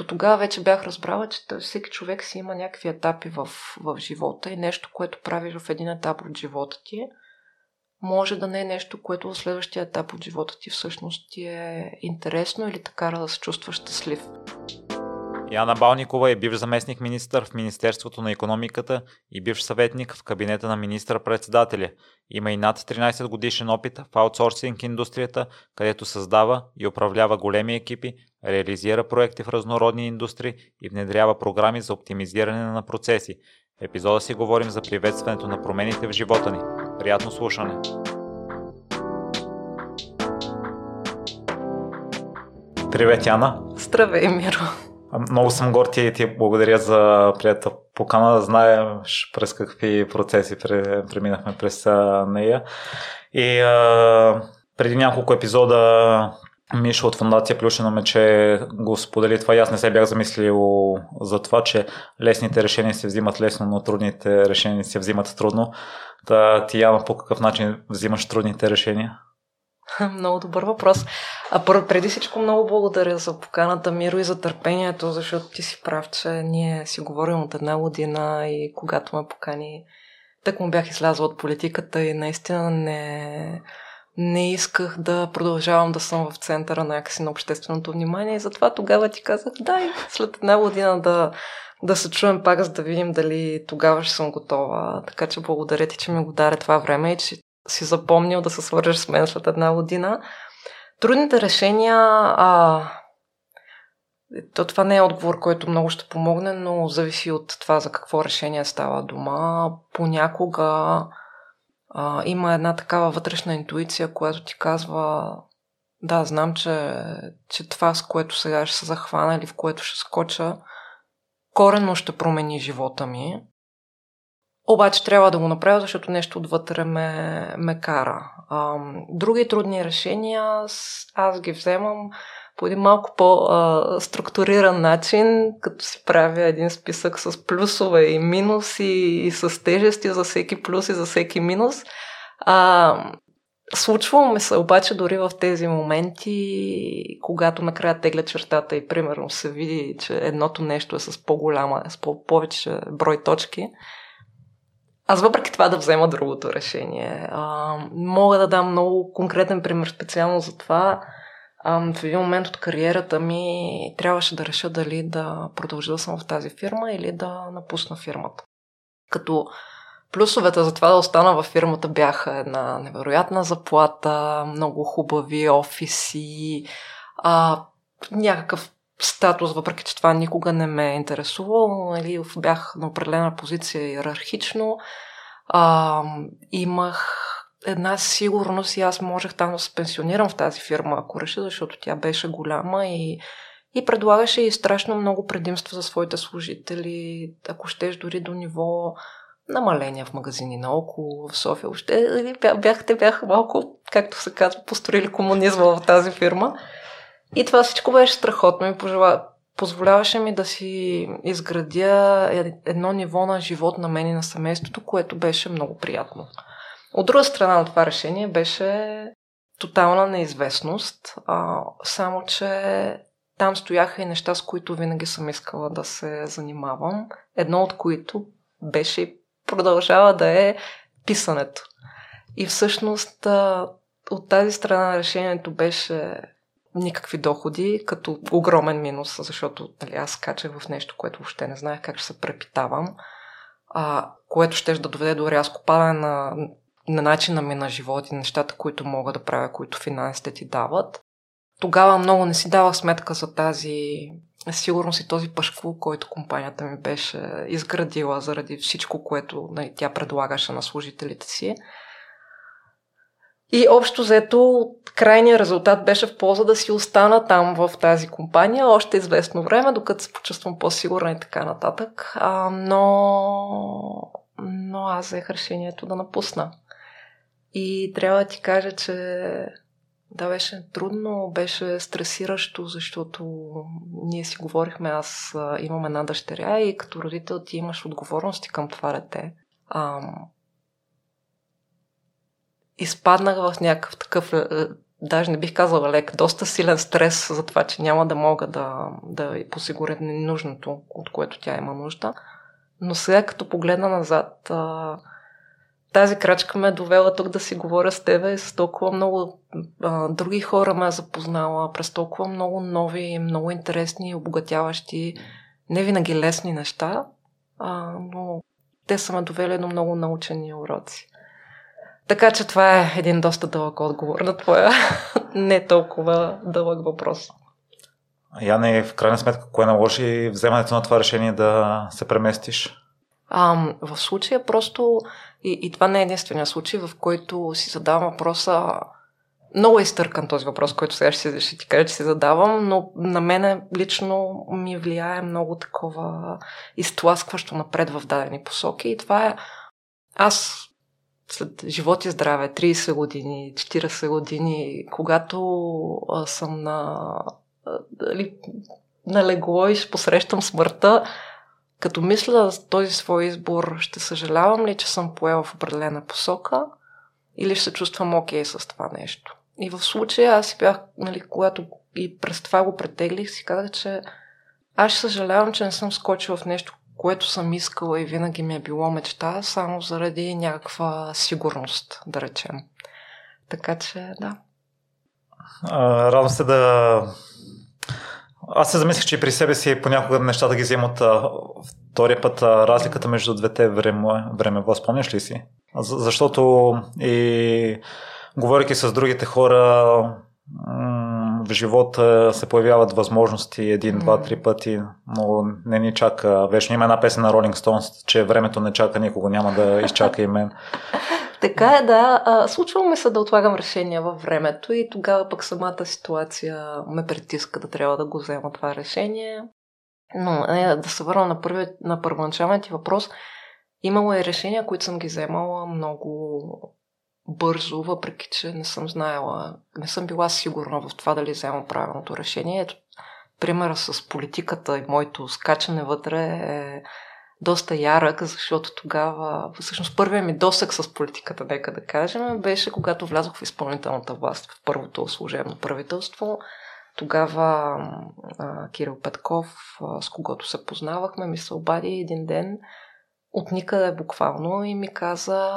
то тогава вече бях разбрала, че всеки човек си има някакви етапи в, в живота и нещо, което правиш в един етап от живота ти, може да не е нещо, което в следващия етап от живота ти всъщност ти е интересно или така да се чувстваш щастлив. Яна Балникова е бивш заместник министър в Министерството на економиката и бивш съветник в кабинета на министър-председателя. Има и над 13 годишен опит в аутсорсинг индустрията, където създава и управлява големи екипи, реализира проекти в разнородни индустрии и внедрява програми за оптимизиране на процеси. В епизода си говорим за приветстването на промените в живота ни. Приятно слушане! Привет, Яна! Здравей, Миро! Много съм горд и ти благодаря за приятел покана. Знаеш през какви процеси преминахме през нея. И а, преди няколко епизода Миша от фундация Плюшено мече го сподели това аз не се бях замислил за това, че лесните решения се взимат лесно, но трудните решения се взимат трудно. Та ти, Яна, по какъв начин взимаш трудните решения? Много добър въпрос. А преди всичко много благодаря за поканата, Миро, и за търпението, защото ти си прав, че ние си говорим от една година и когато ме покани, так му бях излязла от политиката и наистина не, не исках да продължавам да съм в центъра някакси на общественото внимание и затова тогава ти казах, дай след една година да, да се чуем пак, за да видим дали тогава ще съм готова. Така че благодаря ти, че ми го даде това време и че си запомнил да се свържеш с мен след една година. Трудните решения, а, то това не е отговор, който много ще помогне, но зависи от това за какво решение става дума. Понякога а, има една такава вътрешна интуиция, която ти казва да, знам, че, че това, с което сега ще се захвана или в което ще скоча, коренно ще промени живота ми. Обаче трябва да го направя, защото нещо отвътре ме, ме кара. А, други трудни решения аз ги вземам по един малко по-структуриран начин, като си правя един списък с плюсове и минуси и с тежести за всеки плюс и за всеки минус. А, случва ми се обаче дори в тези моменти, когато накрая тегля чертата и примерно се види, че едното нещо е с по-голяма, с по-повече брой точки – аз въпреки това да взема другото решение. А, мога да дам много конкретен пример специално за това. А, в един момент от кариерата ми трябваше да реша дали да продължа да съм в тази фирма или да напусна фирмата. Като плюсовете за това да остана във фирмата бяха една невероятна заплата, много хубави офиси, а, някакъв статус, въпреки че това никога не ме е интересувало. Нали, бях на определена позиция иерархично. А, имах една сигурност и аз можех там да се пенсионирам в тази фирма, ако реша, защото тя беше голяма и, и предлагаше и страшно много предимства за своите служители, ако щеш дори до ниво намаления в магазини наоколо, в София. Още нали, бяхте бяха малко, както се казва, построили комунизма в тази фирма. И това всичко беше страхотно и пожела... позволяваше ми да си изградя едно ниво на живот на мен и на семейството, което беше много приятно. От друга страна на това решение беше тотална неизвестност, а, само че там стояха и неща, с които винаги съм искала да се занимавам. Едно от които беше и продължава да е писането. И всъщност от тази страна решението беше никакви доходи, като огромен минус, защото нали, аз скачах в нещо, което въобще не знаех как ще се препитавам, а, което ще да доведе до рязко падане на, на начина ми на живот и нещата, които мога да правя, които финансите ти дават. Тогава много не си давах сметка за тази сигурност и този пашкул, който компанията ми беше изградила заради всичко, което нали, тя предлагаше на служителите си. И общо взето, крайният резултат беше в полза да си остана там в тази компания още известно време, докато се почувствам по-сигурна и така нататък. А, но, но аз взех решението да напусна. И трябва да ти кажа, че да, беше трудно, беше стресиращо, защото ние си говорихме, аз имам една дъщеря и като родител ти имаш отговорности към това дете изпаднах в някакъв такъв е, даже не бих казала лек, доста силен стрес за това, че няма да мога да, да посигуря нужното, от което тя има нужда. Но сега, като погледна назад, тази крачка ме е довела тук да си говоря с тебе с толкова много а, други хора ме е запознала, през толкова много нови, много интересни, обогатяващи, не винаги лесни неща, а, но те са ме довели до много научени уроци. Така че това е един доста дълъг отговор на твоя не толкова дълъг въпрос. Яне, в крайна сметка, кое наложи вземането на това решение да се преместиш? А, в случая просто, и, и това не е единствения случай, в който си задавам въпроса, много е изтъркан този въпрос, който сега ще, ще ти кажа, че си задавам, но на мене лично ми влияе много такова изтласкващо напред в дадени посоки. И това е аз след живот и здраве, 30 години, 40 години, когато а, съм на, дали, на легло и посрещам смъртта, като мисля този свой избор, ще съжалявам ли, че съм поела в определена посока или ще се чувствам окей okay с това нещо. И в случая аз си бях, нали, когато и през това го претеглих, си казах, че аз съжалявам, че не съм скочила в нещо, което съм искала и винаги ми е било мечта, само заради някаква сигурност, да речем. Така че, да. радвам се да... Аз се замислих, че и при себе си понякога нещата ги вземат втория път разликата между двете време, времево. Спомняш ли си? Защото и говоряки с другите хора, в живота се появяват възможности един, два, три пъти, но не ни чака. Вече има една песен на Rolling Stones, че времето не чака никого, няма да изчака и мен. така е, да. Случва ми се да отлагам решения във времето и тогава пък самата ситуация ме притиска да трябва да го взема това решение. Но не, да се върна на, първи, на първоначалният ти въпрос. Имало е решения, които съм ги вземала много бързо, въпреки че не съм знаела, не съм била сигурна в това дали взема правилното решение. Ето, примера с политиката и моето скачане вътре е доста ярък, защото тогава, всъщност първият ми досък с политиката, нека да кажем, беше когато влязох в изпълнителната власт в първото служебно правителство. Тогава а, Кирил Петков, а, с когото се познавахме, ми се обади един ден от никъде буквално и ми каза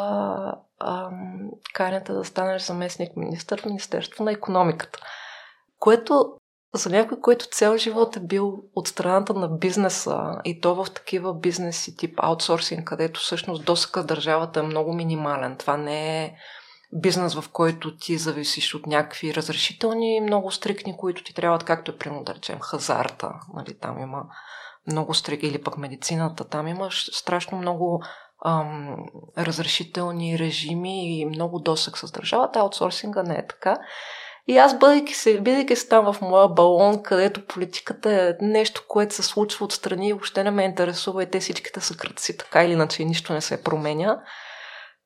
канята да станеш заместник министър в Министерство на економиката. Което за някой, който цял живот е бил от страната на бизнеса и то в такива бизнеси тип аутсорсинг, където всъщност досъка държавата е много минимален. Това не е бизнес, в който ти зависиш от някакви разрешителни, много стрикни, които ти трябват, както е примерно да речем хазарта. Нали, там има много стрик, или пък медицината, там имаш страшно много ам, разрешителни режими и много досък с държавата, аутсорсинга не е така. И аз, бъдейки се, бидейки се там в моя балон, където политиката е нещо, което се случва отстрани и въобще не ме интересува и те всичките са кръци, така или иначе и нищо не се променя.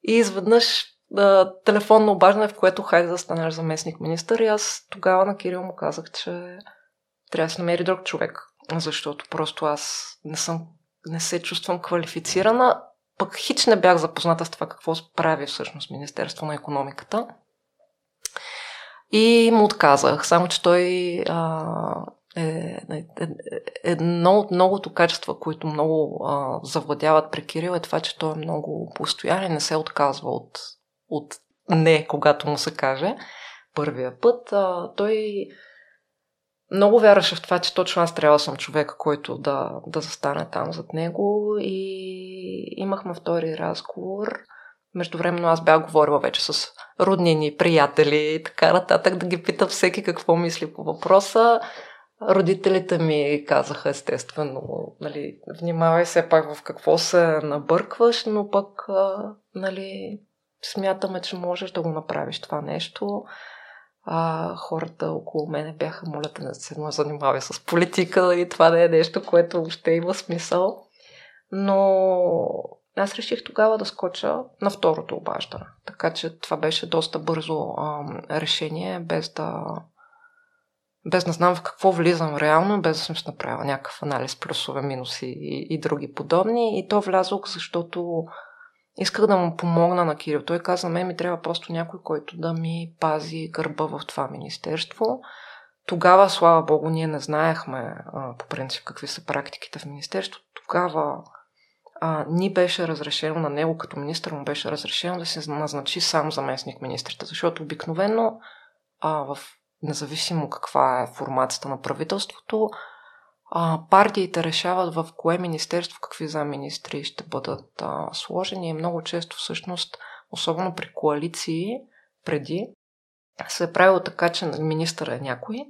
И изведнъж да, телефонно обаждане, в което хайде да станеш заместник министър и аз тогава на Кирил му казах, че трябва да се намери друг човек, защото просто аз не съм не се чувствам квалифицирана пък хич не бях запозната с това какво прави всъщност Министерство на економиката. И му отказах, само че той а, е, е, е, едно от многото качества, които много а, завладяват при Кирил е това, че той е много постоянен, не се отказва от, от не, когато му се каже първия път. А, той много вярваше в това, че точно аз трябва да съм човек, който да, да застане там зад него и имахме втори разговор. Междувременно аз бях говорила вече с роднини, приятели и така нататък, да ги питам всеки какво мисли по въпроса. Родителите ми казаха естествено, нали, внимавай все пак в какво се набъркваш, но пък, нали, смятаме, че можеш да го направиш това нещо а, хората около мене бяха, моля те, не се занимавай с политика, нали, това не е нещо, което въобще има смисъл. Но аз реших тогава да скоча на второто обаждане. Така че това беше доста бързо а, решение, без да без да знам в какво влизам реално, без да съм направила някакъв анализ плюсове, минуси и, и други подобни. И то влязох, защото исках да му помогна на Кирил. Той каза, мен ми трябва просто някой, който да ми пази гърба в това министерство. Тогава, слава богу, ние не знаехме а, по принцип какви са практиките в Министерството. Тогава а, ни беше разрешено на него като министър, му беше разрешено да се назначи сам заместник министрите, защото обикновено а, в независимо каква е формацията на правителството, а, партиите решават в кое министерство какви замминистри ще бъдат а, сложени и много често всъщност, особено при коалиции преди, се е правило така, че министър е някой,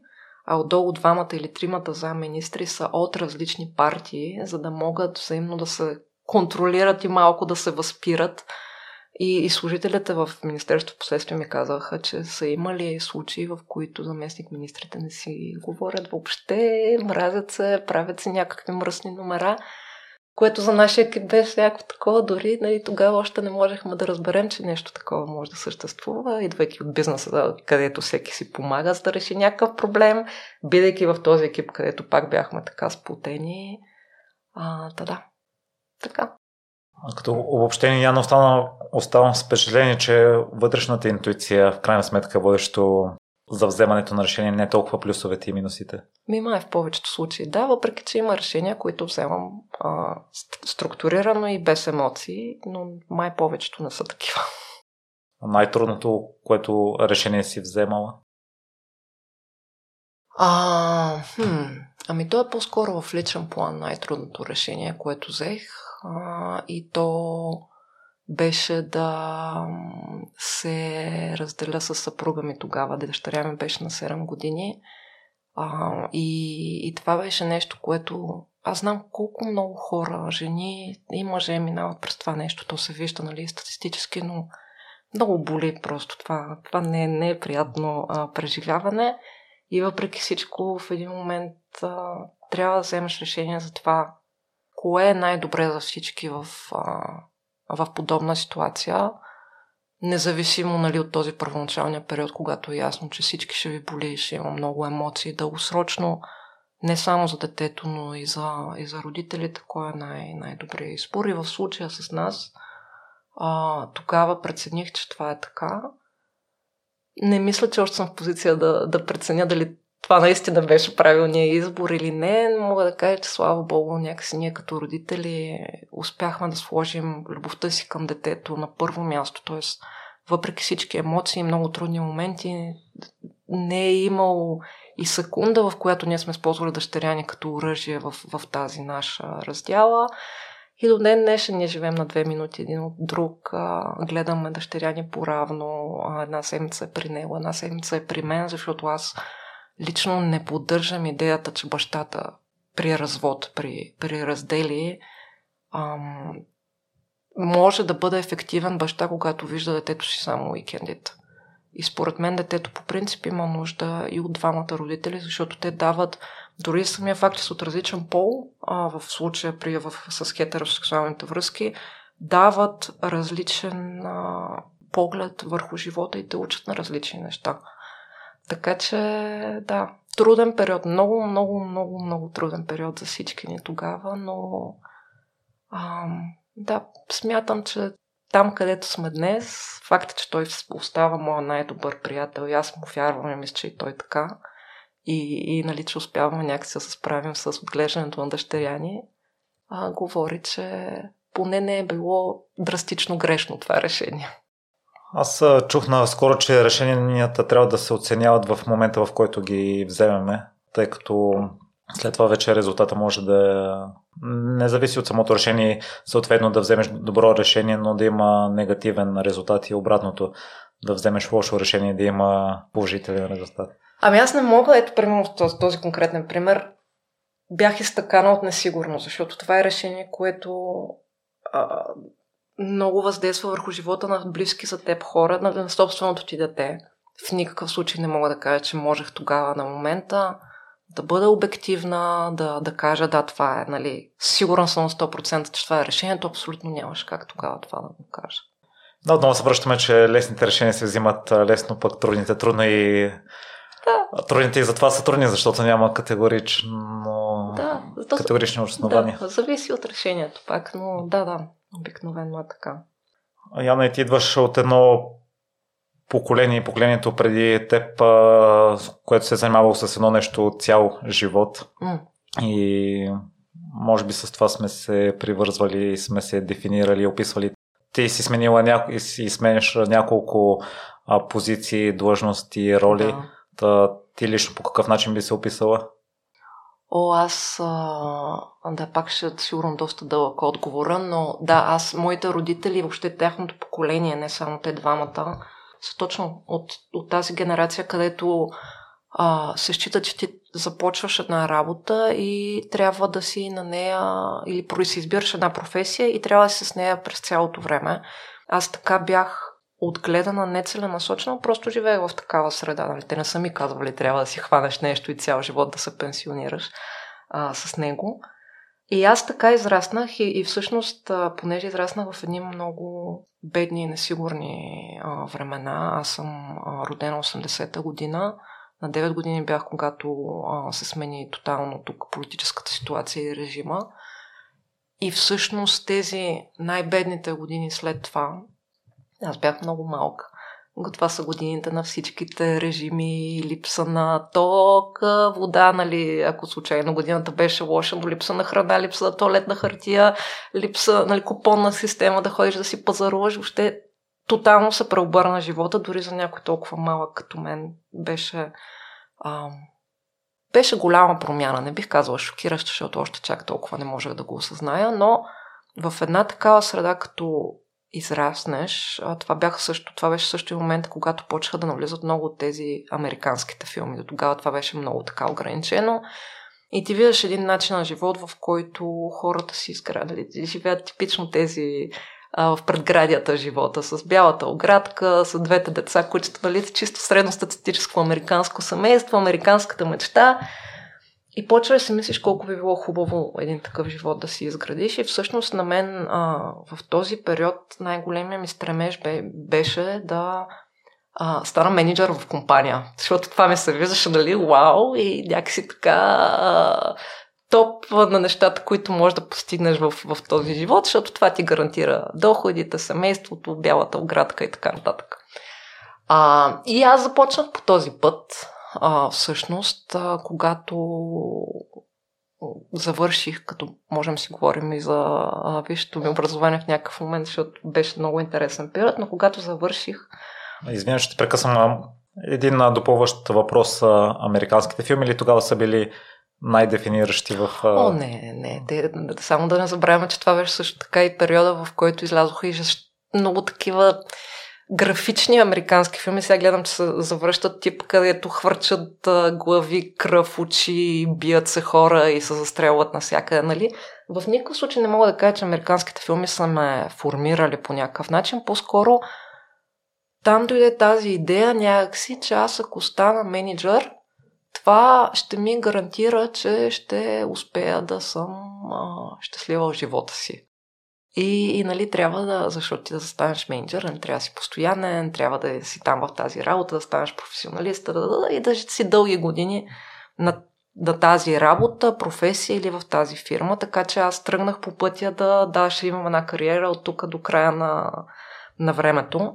а отдолу двамата или тримата замминистри са от различни партии, за да могат взаимно да се контролират и малко да се възпират. И, и служителите в Министерството последствие ми казаха, че са имали случаи, в които заместник министрите не си говорят въобще, мразят се, правят се някакви мръсни номера, което за нашия екип беше някакво такова, дори нали, тогава още не можехме да разберем, че нещо такова може да съществува, идвайки от бизнеса, където всеки си помага за да реши някакъв проблем, бидейки в този екип, където пак бяхме така сплутени. А, та да, така. Като обобщение, Яна, остана, оставам с впечатление, че вътрешната интуиция в крайна сметка водещо за вземането на решение не е толкова плюсовете и минусите. Ми май в повечето случаи. Да, въпреки че има решения, които вземам а, структурирано и без емоции, но май повечето не са такива. най-трудното, което решение си вземала? А, хм, ами то е по-скоро в личен план най-трудното решение, което взех. А, и то беше да се разделя с съпруга ми тогава. Дъщеря ми беше на 7 години. А, и, и това беше нещо, което аз знам колко много хора, жени и мъже минават през това нещо. То се вижда, нали, статистически, но много боли просто това. Това не, не е приятно а, преживяване. И въпреки всичко, в един момент а, трябва да вземеш решение за това, кое е най-добре за всички в, а, в подобна ситуация, независимо нали, от този първоначалния период, когато е ясно, че всички ще ви боли, ще има много емоции, дългосрочно, не само за детето, но и за, и за родителите, кой е най- най-добрият избор. И в случая с нас, а, тогава прецених, че това е така. Не мисля, че още съм в позиция да, да преценя дали това наистина беше правилният избор или не, мога да кажа, че слава богу, някакси ние като родители успяхме да сложим любовта си към детето на първо място. Т.е. въпреки всички емоции много трудни моменти, не е имало и секунда, в която ние сме използвали дъщеряни като оръжие в, в тази наша раздяла. И до ден днешен ние живеем на две минути един от друг, а, гледаме дъщеряни по-равно, а, една седмица е при него, една седмица е при мен, защото аз лично не поддържам идеята, че бащата при развод, при, при раздели, ам, може да бъде ефективен баща, когато вижда детето си само уикендите. И според мен детето по принцип има нужда и от двамата родители, защото те дават, дори самия факт, че са от различен пол, а, в случая при, в, с хетеросексуалните връзки, дават различен а, поглед върху живота и те учат на различни неща. Така че, да, труден период. Много, много, много, много труден период за всички ни тогава, но ам, да, смятам, че там, където сме днес, факта, че той остава моя най-добър приятел и аз му вярвам и мисля, че и той така. И, и нали, че успяваме някакси да се справим с отглеждането на дъщеря ни, а, говори, че поне не е било драстично грешно това решение. Аз чух наскоро, че решенията трябва да се оценяват в момента, в който ги вземеме, тъй като след това вече резултата може да не зависи от самото решение, съответно да вземеш добро решение, но да има негативен резултат и обратното да вземеш лошо решение, да има положителен резултат. Ами аз не мога, ето примерно в този, този конкретен пример, бях изтъкана от несигурност, защото това е решение, което а, много въздейства върху живота на близки за теб хора, на, на собственото ти дете. В никакъв случай не мога да кажа, че можех тогава на момента да бъда обективна, да, да кажа да, това е, нали, сигурен съм на 100%, че това е решението, абсолютно нямаш как тогава това да го кажа. Да, отново се връщаме, че лесните решения се взимат лесно, пък трудните трудно и да. Трудните и затова са трудни, защото няма категорично, да, категорични основания. Да, зависи от решението пак, но да, да, обикновено е така. Яна, и ти идваш от едно поколение, поколението преди теб, което се е занимавало с едно нещо цял живот. М. И може би с това сме се привързвали, сме се дефинирали, описвали. Ти си сменила няко... и си сменяш няколко а, позиции, длъжности, роли. Да. Та, ти лично по какъв начин би се описала? О, аз, а, да, пак ще сигурно доста дълъг отговора, но да, аз, моите родители, въобще тяхното поколение, не само те двамата, са точно от, от тази генерация, където а, се счита, че ти започваш една работа и трябва да си на нея, или си избираш една професия и трябва да си с нея през цялото време. Аз така бях отгледана нецеленасочено, просто живея в такава среда. Нали? Те не са ми казвали, трябва да си хванеш нещо и цял живот да се пенсионираш а, с него. И аз така израснах и, и всъщност, а, понеже израснах в едни много бедни и несигурни а, времена, аз съм а, родена 80-та година, на 9 години бях, когато а, се смени тотално тук политическата ситуация и режима. И всъщност тези най-бедните години след това, аз бях много малка. Това са годините на всичките режими, липса на ток, вода, нали, ако случайно годината беше лоша, но липса на храна, липса на туалетна хартия, липса, нали, купонна система да ходиш да си пазаруваш. Въобще тотално се преобърна живота, дори за някой толкова малък като мен беше а, беше голяма промяна. Не бих казала шокираща, защото още чак толкова не можех да го осъзная, но в една такава среда, като израснеш, това, бяха също, това беше също и момент, когато почнаха да навлизат много от тези американските филми. До тогава това беше много така ограничено. И ти виждаш един начин на живот, в който хората си изградили, живеят типично тези а, в предградията живота, с бялата оградка, с двете деца, които нали, чисто средностатистическо американско семейство, американската мечта. И почваш да си мислиш колко би било хубаво един такъв живот да си изградиш. И всъщност на мен а, в този период най-големия ми стремеж бе, беше да а, стана менеджер в компания. Защото това ми се виждаше, нали, вау, и някакси така а, топ на нещата, които можеш да постигнеш в, в този живот, защото това ти гарантира доходите, семейството, бялата оградка и така нататък. А, и аз започнах по този път. А, всъщност, а, когато завърших, като можем си говорим и за висшето ми образование в някакъв момент, защото беше много интересен период, но когато завърших... Извинявай, ще те прекъсвам. Един допълващ въпрос. Американските филми ли тогава са били най-дефиниращи в... О, не, не. Те, само да не забравяме, че това беше също така и периода, в който излязоха и много такива графични американски филми. Сега гледам, че се завръщат тип, където хвърчат глави, кръв, очи, бият се хора и се застрелват навсякъде, нали? В никакъв случай не мога да кажа, че американските филми са ме формирали по някакъв начин. По-скоро там дойде тази идея някакси, че аз ако стана менеджер, това ще ми гарантира, че ще успея да съм а, щастлива в живота си. И, и нали, трябва да, защото ти да станеш менеджер, не трябва да си постоянен, трябва да си там в тази работа, да станеш професионалист да, да, и да си дълги години на, на тази работа, професия или в тази фирма. Така че аз тръгнах по пътя да, да ще имам една кариера от тук до края на, на времето.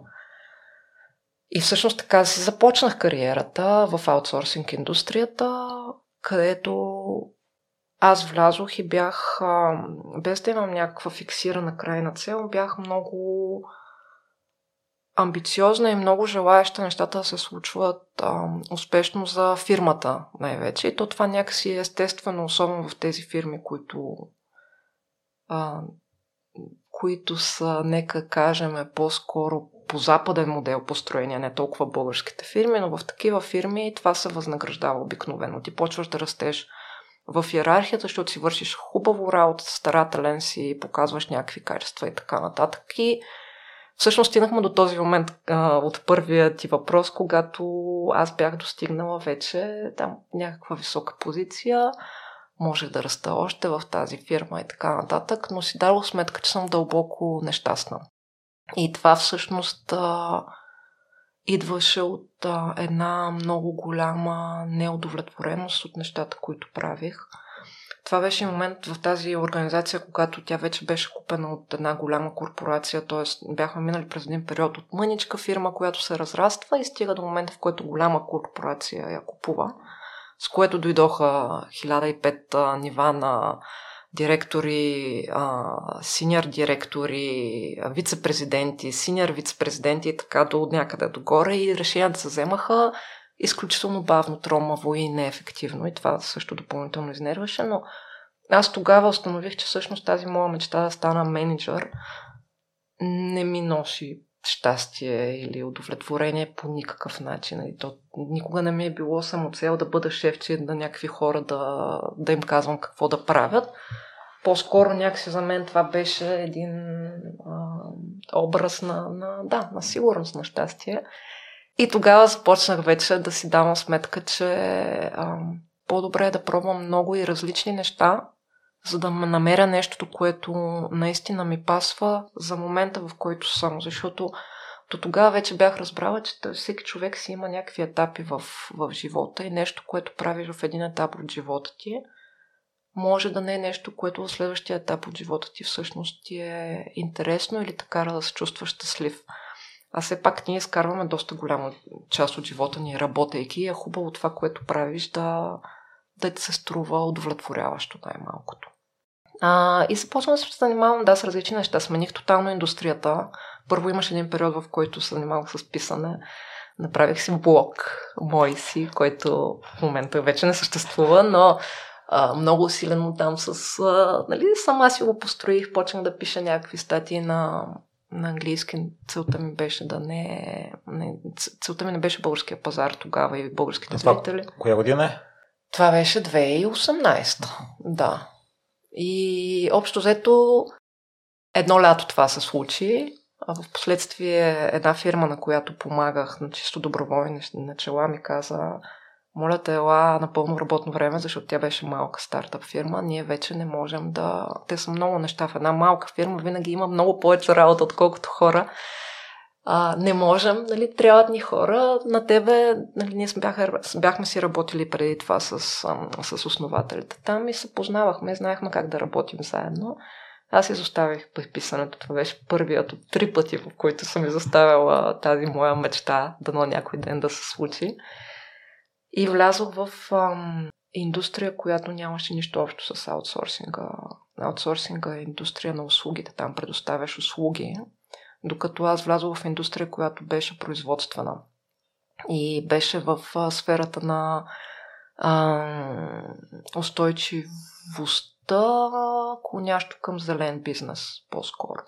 И всъщност така си започнах кариерата в аутсорсинг индустрията, където аз влязох и бях, без да имам някаква фиксирана крайна цел, бях много амбициозна и много желаяща нещата да се случват а, успешно за фирмата най-вече. И то това някакси е естествено, особено в тези фирми, които, а, които са, нека кажем, по-скоро по западен модел построение, не толкова българските фирми, но в такива фирми това се възнаграждава обикновено. Ти почваш да растеш в иерархията, защото си вършиш хубаво работа, старателен си, показваш някакви качества и така нататък. И всъщност стигнахме до този момент а, от първия ти въпрос, когато аз бях достигнала вече там някаква висока позиция, можех да раста още в тази фирма и така нататък, но си дала сметка, че съм дълбоко нещастна. И това всъщност а, идваше от а, една много голяма неудовлетвореност от нещата, които правих. това беше момент в тази организация, когато тя вече беше купена от една голяма корпорация, т.е. бяхме минали през един период от мъничка фирма, която се разраства и стига до момента, в който голяма корпорация я купува, с което дойдоха 1005 нива на директори, синьор директори, вице-президенти, синьор вице-президенти и така до някъде догоре и решенията се вземаха изключително бавно, тромаво и неефективно. И това също допълнително изнерваше, но аз тогава установих, че всъщност тази моя мечта да стана менеджер не ми носи щастие или удовлетворение по никакъв начин. И то никога не ми е било само цел да бъда шефче на някакви хора да, да им казвам какво да правят. По-скоро някакси за мен това беше един а, образ на, на, да, на сигурност, на щастие. И тогава започнах вече да си давам сметка, че а, по-добре е да пробвам много и различни неща, за да намеря нещото, което наистина ми пасва за момента, в който съм. Защото до тогава вече бях разбрала, че всеки човек си има някакви етапи в, в живота и нещо, което правиш в един етап от живота ти, може да не е нещо, което в следващия етап от живота ти всъщност ти е интересно или така да се чувстваш щастлив. А все пак ние изкарваме доста голяма част от живота ни, работейки и е хубаво това, което правиш, да, да ти се струва удовлетворяващо най-малкото. А, и започвам да се занимавам, да, с различни неща. Смених тотално индустрията. Първо имаше един период, в който се занимавах с писане. Направих си блог, мой си, който в момента вече не съществува, но а, много усилено там с... А, нали, сама си го построих, почнах да пиша някакви статии на на английски целта ми беше да не... не целта ми не беше българския пазар тогава и българските зрители. Коя година е? Това беше 2018. Да. И общо взето едно лято това се случи. А в последствие една фирма, на която помагах на чисто доброволни начала, ми каза моля те, ела на пълно работно време, защото тя беше малка стартъп фирма. Ние вече не можем да... Те са много неща в една малка фирма. Винаги има много повече работа, отколкото хора. А, не можем, нали, трябват ни хора. На тебе, нали, ние бяха, бяхме си работили преди това с, с основателите там и се познавахме, знаехме как да работим заедно. Аз изоставих писането. Това беше първият от три пъти, в които съм изоставила тази моя мечта, дано някой ден да се случи. И влязох в ам, индустрия, която нямаше нищо общо с аутсорсинга. Аутсорсинга е индустрия на услугите, там предоставяш услуги, докато аз влязох в индустрия, която беше производствена. И беше в сферата на а, устойчивостта, клонящо към зелен бизнес, по-скоро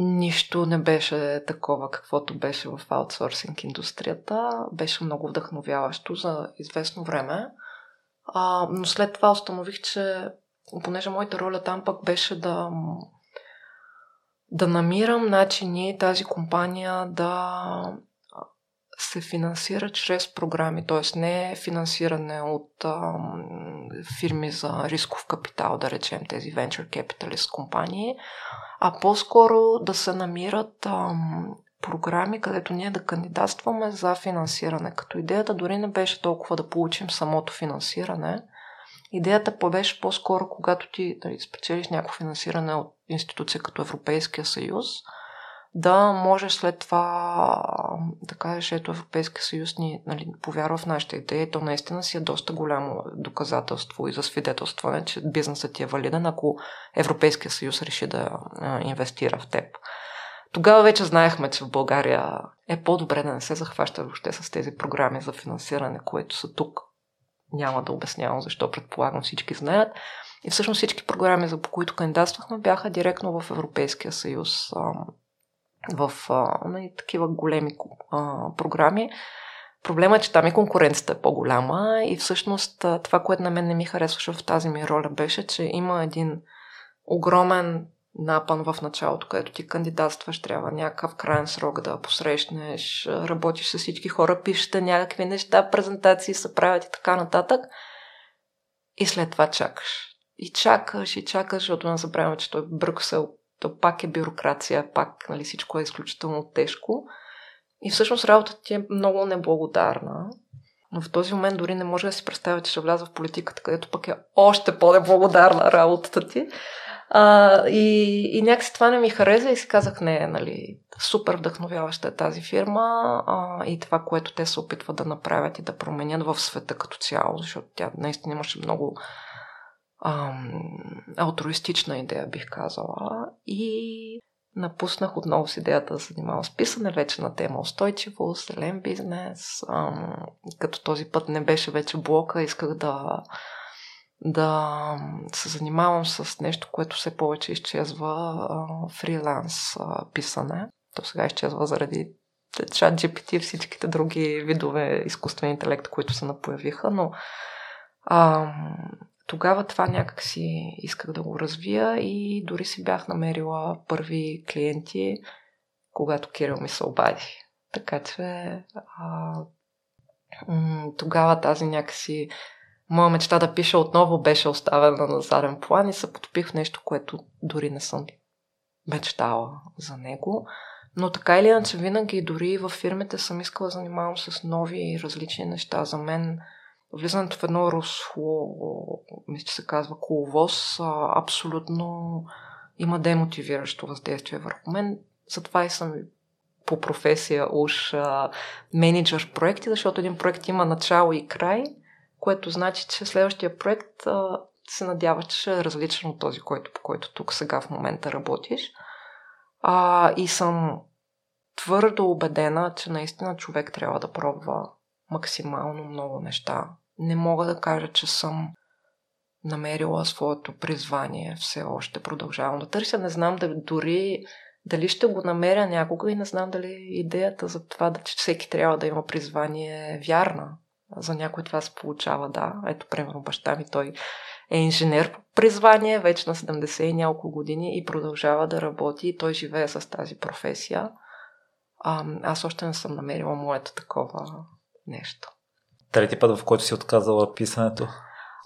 нищо не беше такова, каквото беше в аутсорсинг индустрията. Беше много вдъхновяващо за известно време. А, но след това установих, че понеже моята роля там пък беше да, да намирам начини тази компания да се финансира чрез програми, т.е. не финансиране от а, фирми за рисков капитал, да речем тези venture capitalist компании, а по-скоро да се намират а, програми, където ние да кандидатстваме за финансиране. Като идеята дори не беше толкова да получим самото финансиране, Идеята беше по-скоро, когато ти дали, спечелиш някакво финансиране от институция като Европейския съюз, да можеш след това да кажеш, ето Европейския съюз ни нали, повярва в нашата идея. То наистина си е доста голямо доказателство и за свидетелстване, че бизнесът ти е валиден, ако Европейския съюз реши да а, инвестира в теб. Тогава вече знаехме, че в България е по-добре да не се захваща въобще с тези програми за финансиране, които са тук. Няма да обяснявам защо, предполагам всички знаят. И всъщност всички програми, за по които кандидатствахме, бяха директно в Европейския съюз в а, нали, такива големи програми. Проблема е, че там и конкуренцията е по-голяма и всъщност това, което на мен не ми харесваше в тази ми роля беше, че има един огромен напън в началото, където ти кандидатстваш, трябва някакъв крайен срок да посрещнеш, работиш с всички хора, пишете някакви неща, презентации се правят и така нататък. И след това чакаш. И чакаш, и чакаш, защото не забравяме, че той в Брюксел то пак е бюрокрация, пак нали, всичко е изключително тежко. И всъщност работата ти е много неблагодарна. Но в този момент дори не може да си представя, че ще вляза в политиката, където пък е още по-неблагодарна работата ти. А, и, и някакси това не ми хареса и си казах, не, нали, супер вдъхновяваща е тази фирма а, и това, което те се опитват да направят и да променят в света като цяло, защото тя наистина имаше много ам, алтруистична идея, бих казала. И напуснах отново с идеята да се занимавам с писане вече на тема устойчивост, зелен бизнес. Ам, като този път не беше вече блока, исках да да се занимавам с нещо, което все повече изчезва фриланс писане. То сега изчезва заради чат GPT и всичките други видове изкуствен интелект, които се напоявиха, но а, тогава това някак си исках да го развия и дори си бях намерила първи клиенти, когато Кирил ми се обади. Така че а, тогава тази някакси моя мечта да пиша отново беше оставена на заден план и се потопих в нещо, което дори не съм мечтала за него. Но така или иначе, винаги дори в фирмите съм искала да занимавам с нови и различни неща. За мен влизането в едно русло, мисля, че се казва коловоз, абсолютно има демотивиращо въздействие върху мен. Затова и съм по професия уж менеджер проекти, защото един проект има начало и край – което значи, че следващия проект а, се надява, че е различен от този, който, по който тук сега в момента работиш. А, и съм твърдо убедена, че наистина човек трябва да пробва максимално много неща. Не мога да кажа, че съм намерила своето призвание. Все още продължавам да търся. Не знам дали, дори дали ще го намеря някога и не знам дали идеята за това, че всеки трябва да има призвание е вярна. За някой това се получава, да. Ето, примерно, баща ми, той е инженер по призвание, вече на 70 и няколко години и продължава да работи и той живее с тази професия. А, аз още не съм намерила моето такова нещо. Трети път, в който си отказала писането?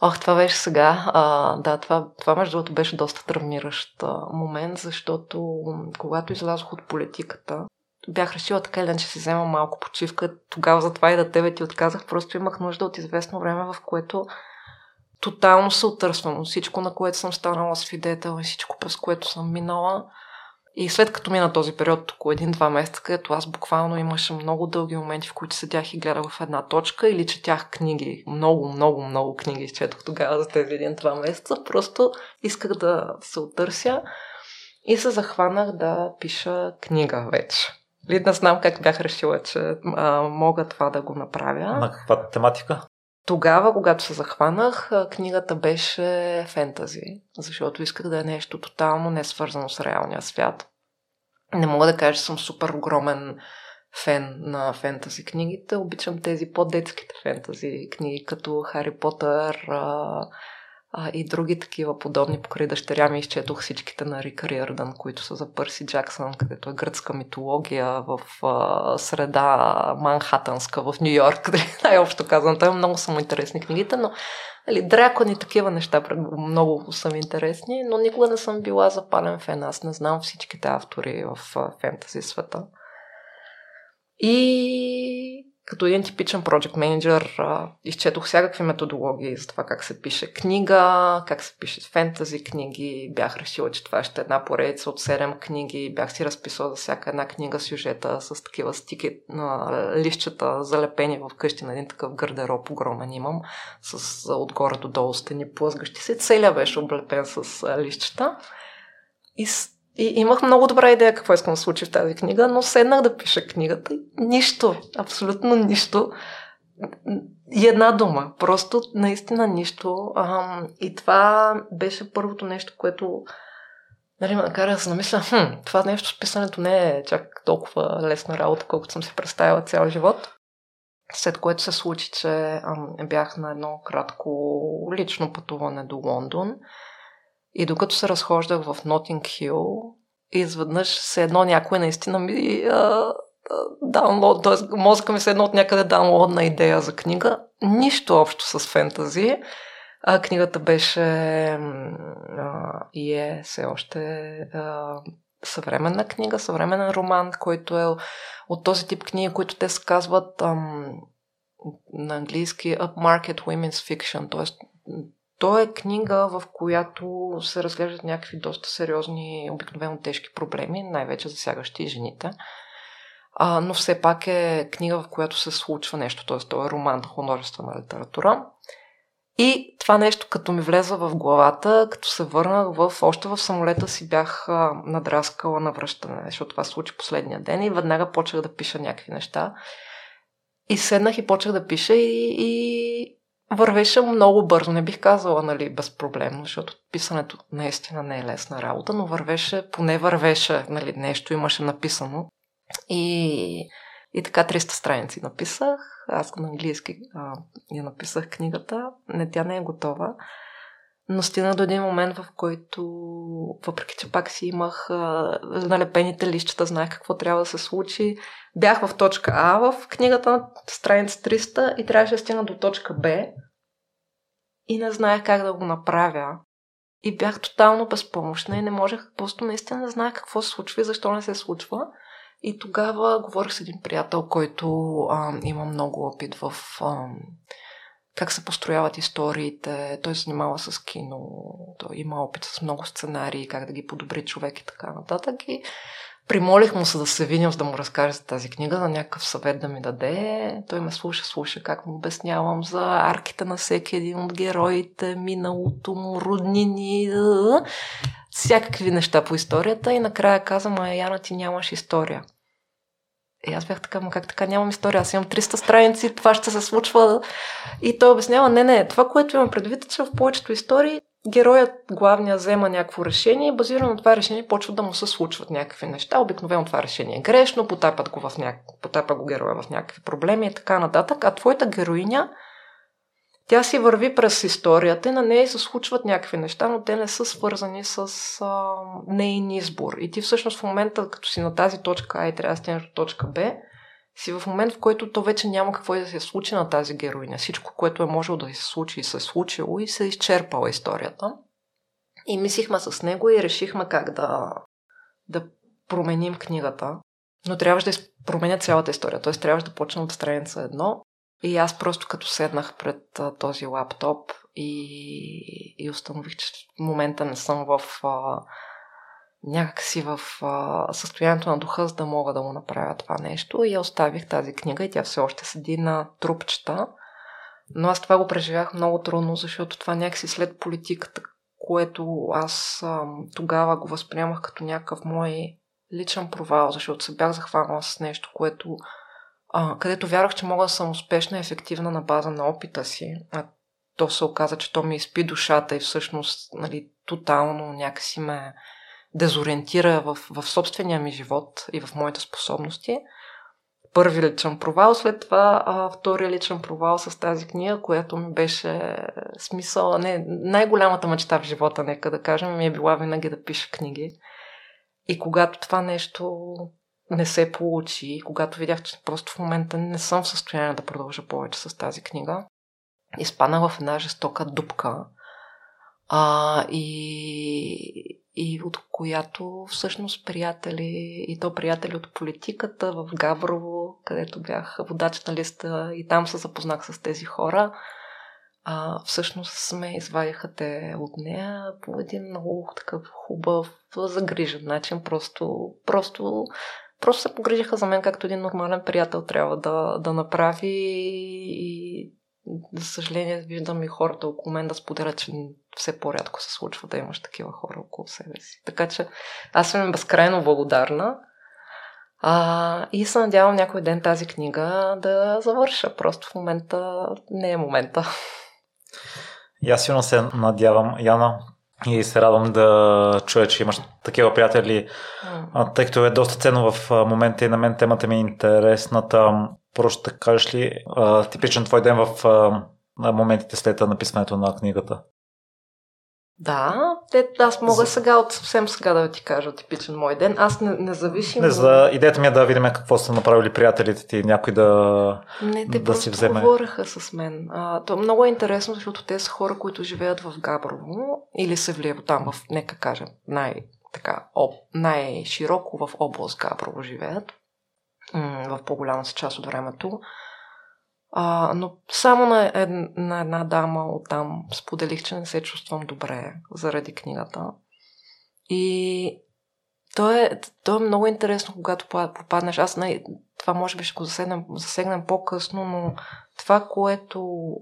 Ох, това беше сега. А, да, това, това между другото беше доста травмиращ момент, защото когато излязох от политиката, бях решила така или че си взема малко почивка. Тогава затова и да тебе ти отказах. Просто имах нужда от известно време, в което тотално се отърсвам всичко, на което съм станала свидетел и всичко, през което съм минала. И след като мина този период, около един-два месеца, където аз буквално имаше много дълги моменти, в които седях и гледах в една точка или четях книги. Много, много, много книги изчетох тогава за тези един-два месеца. Просто исках да се отърся и се захванах да пиша книга вече. Ли да знам как бях решила, че а, мога това да го направя. На каква тематика? Тогава, когато се захванах, книгата беше фентази, защото исках да е нещо тотално не свързано с реалния свят. Не мога да кажа, че съм супер огромен фен на фентази книгите. Обичам тези по-детските фентази книги, като Хари Потър, а, и други такива подобни. Покрай дъщеря ми изчетох всичките на Рик Риърдън, които са за Пърси Джаксън, където е гръцка митология в а, среда манхатънска в Нью Йорк. Най-общо казвам, там много са му интересни книгите, но нали, дракони, такива неща много са ми интересни, но никога не съм била запален фен. Аз не знам всичките автори в фентази света. И като един типичен project менеджер изчетох всякакви методологии за това как се пише книга, как се пише фентази книги. Бях решила, че това ще е една поредица от 7 книги. Бях си разписала за всяка една книга сюжета с такива стики на лищата, залепени в къщи на един такъв гардероб огромен имам, с отгоре до долу стени плъзгащи се. Целият беше облепен с лищата. И и имах много добра идея какво искам да случи в тази книга, но седнах да пиша книгата нищо, абсолютно нищо. И една дума, просто наистина нищо. И това беше първото нещо, което нали, ме накара да се намисля, хм, това нещо с писането не е чак толкова лесна работа, колкото съм си представила цял живот. След което се случи, че ам, бях на едно кратко лично пътуване до Лондон и докато се разхождах в Нотинг Хил, изведнъж се едно някой наистина ми а, даунлоад, т.е. мозъка ми се едно от някъде даунлодна идея за книга. Нищо общо с фентази. А, книгата беше а, и е все още а, съвременна книга, съвременен роман, който е от този тип книги, които те се казват ам, на английски Upmarket Women's Fiction, т.е. То е книга, в която се разглеждат някакви доста сериозни, обикновено тежки проблеми, най-вече засягащи жените. А, но все пак е книга, в която се случва нещо, т.е. то е роман, художествена литература. И това нещо, като ми влезе в главата, като се върнах в, още в самолета си бях надраскала на връщане, защото това се случи последния ден и веднага почнах да пиша някакви неща. И седнах и почнах да пиша и, и вървеше много бързо. Не бих казала, нали, безпроблемно, защото писането наистина не е лесна работа, но вървеше, поне вървеше, нали, нещо имаше написано. И, и така 300 страници написах. Аз на английски а, я написах книгата. Не, тя не е готова. Но стигна до един момент, в който, въпреки че пак си имах а, налепените лищата, знаех какво трябва да се случи, бях в точка А в книгата на страница 300 и трябваше да стигна до точка Б и не знаех как да го направя. И бях тотално безпомощна и не можех, просто наистина не знаех какво се случва и защо не се случва. И тогава говорих с един приятел, който а, има много опит в а, как се построяват историите. Той се занимава с кино, той има опит с много сценарии, как да ги подобри човек и така нататък. И примолих му се да се видим, за да му разкаже за тази книга, за някакъв съвет да ми даде. Той ме слуша, слуша как му обяснявам за арките на всеки един от героите, миналото му, роднини, всякакви неща по историята. И накрая каза, ма Яна, ти нямаш история. И аз бях така, как така нямам история, аз имам 300 страници, това ще се случва. И той обяснява, не, не, това, което имам предвид, е, че в повечето истории героят, главния, взема някакво решение и базирано на това решение почват да му се случват някакви неща. Обикновено това решение е грешно, потапят го, в няк... потапа го героя в някакви проблеми и така нататък. А твоята героиня тя си върви през историята и на нея се случват някакви неща, но те не са свързани с а, нейн избор. И ти всъщност в момента, като си на тази точка А и трябва да стигнеш до точка Б, си в момент, в който то вече няма какво да се случи на тази героиня. Всичко, което е можело да се случи и се е случило и се е изчерпала историята. И мислихме с него и решихме как да, да променим книгата. Но трябваше да променя цялата история. Т.е. трябваше да почна от страница едно и аз просто като седнах пред а, този лаптоп и, и установих, че в момента не съм в а, някакси в а, състоянието на духа, за да мога да му направя това нещо. И я оставих тази книга и тя все още седи на трупчета. Но аз това го преживях много трудно, защото това някакси след политиката, което аз а, тогава го възприемах като някакъв мой личен провал, защото се бях захванала с нещо, което а, където вярвах, че мога да съм успешна и ефективна на база на опита си. А то се оказа, че то ми изпи душата и всъщност нали, тотално някакси ме дезориентира в, в собствения ми живот и в моите способности. Първи личен провал, след това а, втория личен провал с тази книга, която ми беше смисъл, не, най-голямата мечта в живота, нека да кажем, ми е била винаги да пиша книги. И когато това нещо не се получи, когато видях, че просто в момента не съм в състояние да продължа повече с тази книга, изпаднах в една жестока дупка, а, и, и от която всъщност приятели, и то приятели от политиката в Габрово, където бях водач на листа и там се запознах с тези хора, а, всъщност ме извадиха те от нея по един много такъв хубав, загрижен начин. Просто, просто просто се погрижиха за мен, както един нормален приятел трябва да, да направи и за съжаление виждам и хората около мен да споделят, че все по-рядко се случва да имаш такива хора около себе си. Така че аз съм безкрайно благодарна а, и се надявам някой ден тази книга да завърша. Просто в момента не е момента. И аз силно се надявам, Яна, и се радвам да чуя, че имаш такива приятели, mm. тъй като е доста ценно в момента и на мен темата ми е интересната. Просто да кажеш ли типичен твой ден в моментите след написането на книгата? Да, те, аз мога за... сега, от съвсем сега да ти кажа типичен мой ден. Аз не, независимо... Не, за идеята ми е да видим какво са направили приятелите ти, някой да, не, те да си вземе. говореха с мен. А, то много е интересно, защото те са хора, които живеят в Габрово или се влият там в, нека кажем, най, така, об, най-широко в област Габрово живеят в по-голямата част от времето. А, но само на, ед, на една дама оттам споделих, че не се чувствам добре заради книгата. И то е, то е много интересно, когато попаднеш. Аз не, това може би ще го засегнем, засегнем по-късно, но това, което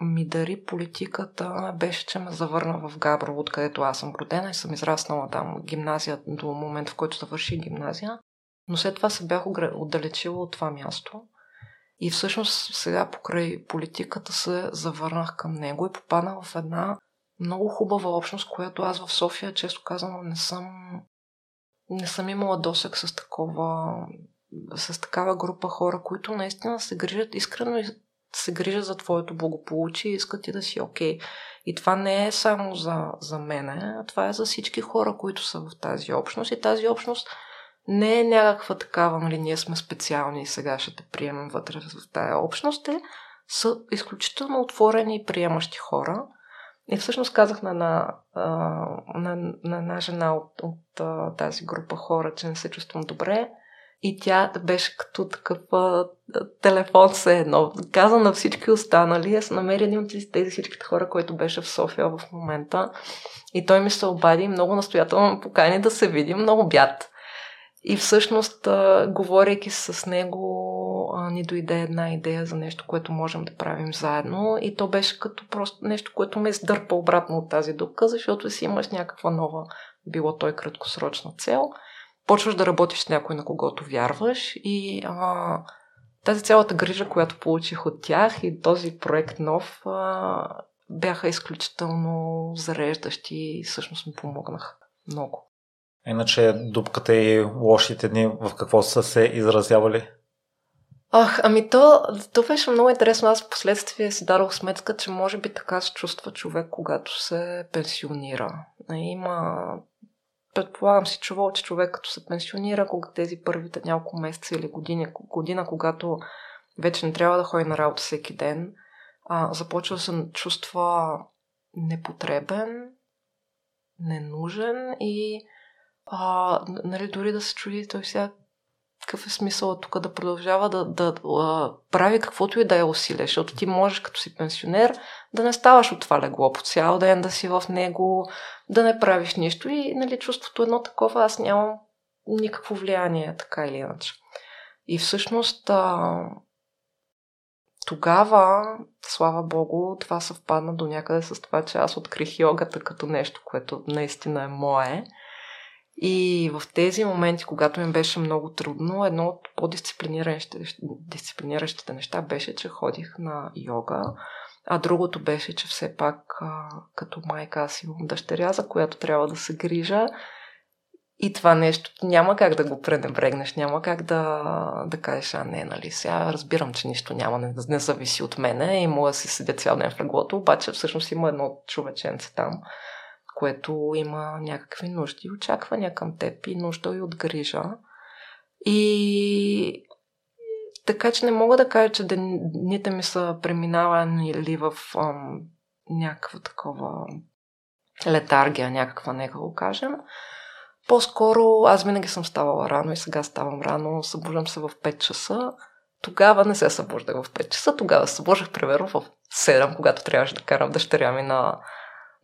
ми дари политиката, беше, че ме завърна в Габрово, откъдето аз съм родена и съм израснала там гимназия до момента, в който завърши гимназия. Но след това се бях отдалечила от това място. И всъщност сега покрай политиката се завърнах към него и попаднах в една много хубава общност, която аз в София, често казано, не съм, не съм имала досек с такова с такава група хора, които наистина се грижат искрено се грижат за твоето благополучие и искат ти да си окей. Okay. И това не е само за, за мене, а това е за всички хора, които са в тази общност. И тази общност не е някаква такава, нали, ние сме специални и сега ще те приемем вътре в тази общност. Те са изключително отворени и приемащи хора. И всъщност казах на една, на, на една жена от, от тази група хора, че не се чувствам добре. И тя беше като такъв а, телефон все едно. Каза на всички останали, аз намери един от тези всичките хора, който беше в София в момента. И той ми се обади много настоятелно покани да се видим на обяд. И всъщност, а, говорейки с него, а, ни дойде една идея за нещо, което можем да правим заедно. И то беше като просто нещо, което ме издърпа обратно от тази дупка, защото си имаш някаква нова, било той краткосрочна цел. Почваш да работиш с някой, на когото вярваш и а, тази цялата грижа, която получих от тях и този проект нов, а, бяха изключително зареждащи и всъщност ми помогнаха много. Иначе дупката и лошите дни в какво са се изразявали? Ах, ами то, то беше много интересно. Аз в последствие си дадох сметка, че може би така се чувства човек, когато се пенсионира. Има предполагам си чувал, че човек като се пенсионира, кога тези първите няколко месеца или години, година, когато вече не трябва да ходи на работа всеки ден, а, започва да се чувства непотребен, ненужен и а, нали, дори да се чуди той сега какъв е смисъл тук да продължава да, да, да прави каквото и да е усилие, защото ти можеш като си пенсионер да не ставаш от това легло по цял ден, да си в него, да не правиш нищо и нали, чувството едно такова, аз нямам никакво влияние, така или иначе. И всъщност а, тогава, слава богу, това съвпадна до някъде с това, че аз открих йогата като нещо, което наистина е мое. И в тези моменти, когато ми беше много трудно, едно от по-дисциплиниращите неща беше, че ходих на йога, а другото беше, че все пак като майка аз имам дъщеря, за която трябва да се грижа. И това нещо няма как да го пренебрегнеш, няма как да, да кажеш, а не, нали, сега разбирам, че нищо няма, не, не зависи от мене и мога да си седя цял ден в леглото, обаче всъщност има едно човеченце там, което има някакви нужди и очаквания към теб и нужда и от грижа. И така че не мога да кажа, че дните ми са преминавани или в ам, някаква такова летаргия, някаква, нека го кажем. По-скоро аз винаги съм ставала рано и сега ставам рано, събуждам се в 5 часа. Тогава не се събуждах в 5 часа, тогава се събуждах примерно в 7, когато трябваше да карам дъщеря ми на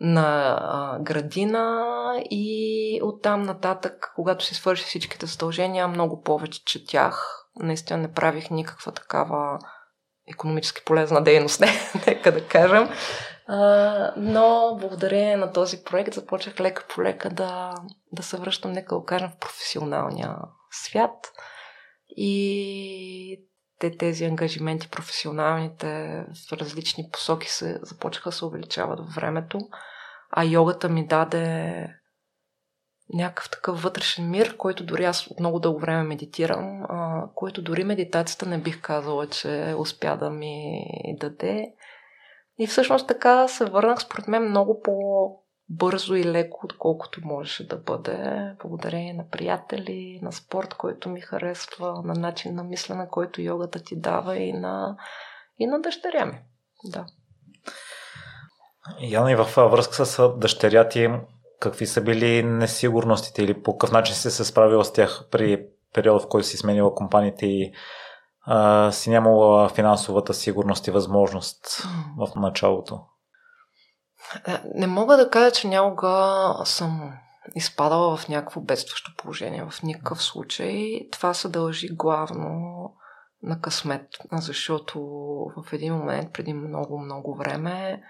на а, градина и оттам нататък, когато си свърши всичките задължения, много повече четях. Наистина не правих никаква такава економически полезна дейност, не, нека да кажем. А, но благодарение на този проект започнах лека по лека да, да се връщам, нека да кажем, в професионалния свят. И те тези ангажименти, професионалните в различни посоки се започнаха се увеличават във времето, а йогата ми даде някакъв такъв вътрешен мир, който дори аз от много дълго време медитирам, а, който дори медитацията не бих казала, че успя да ми даде. И всъщност така се върнах според мен много по бързо и леко, отколкото можеше да бъде, благодарение на приятели, на спорт, който ми харесва, на начин на мислене, който йогата ти дава и на, и на дъщеря ми. Да. Яна, и във връзка с дъщеря ти, какви са били несигурностите или по какъв начин си се справила с тях при периода, в който си сменила компаниите и а, си нямала финансовата сигурност и възможност в началото? Е, не мога да кажа, че някога съм изпадала в някакво бедстващо положение. В никакъв случай. Това се дължи главно на късмет, защото в един момент, преди много-много време,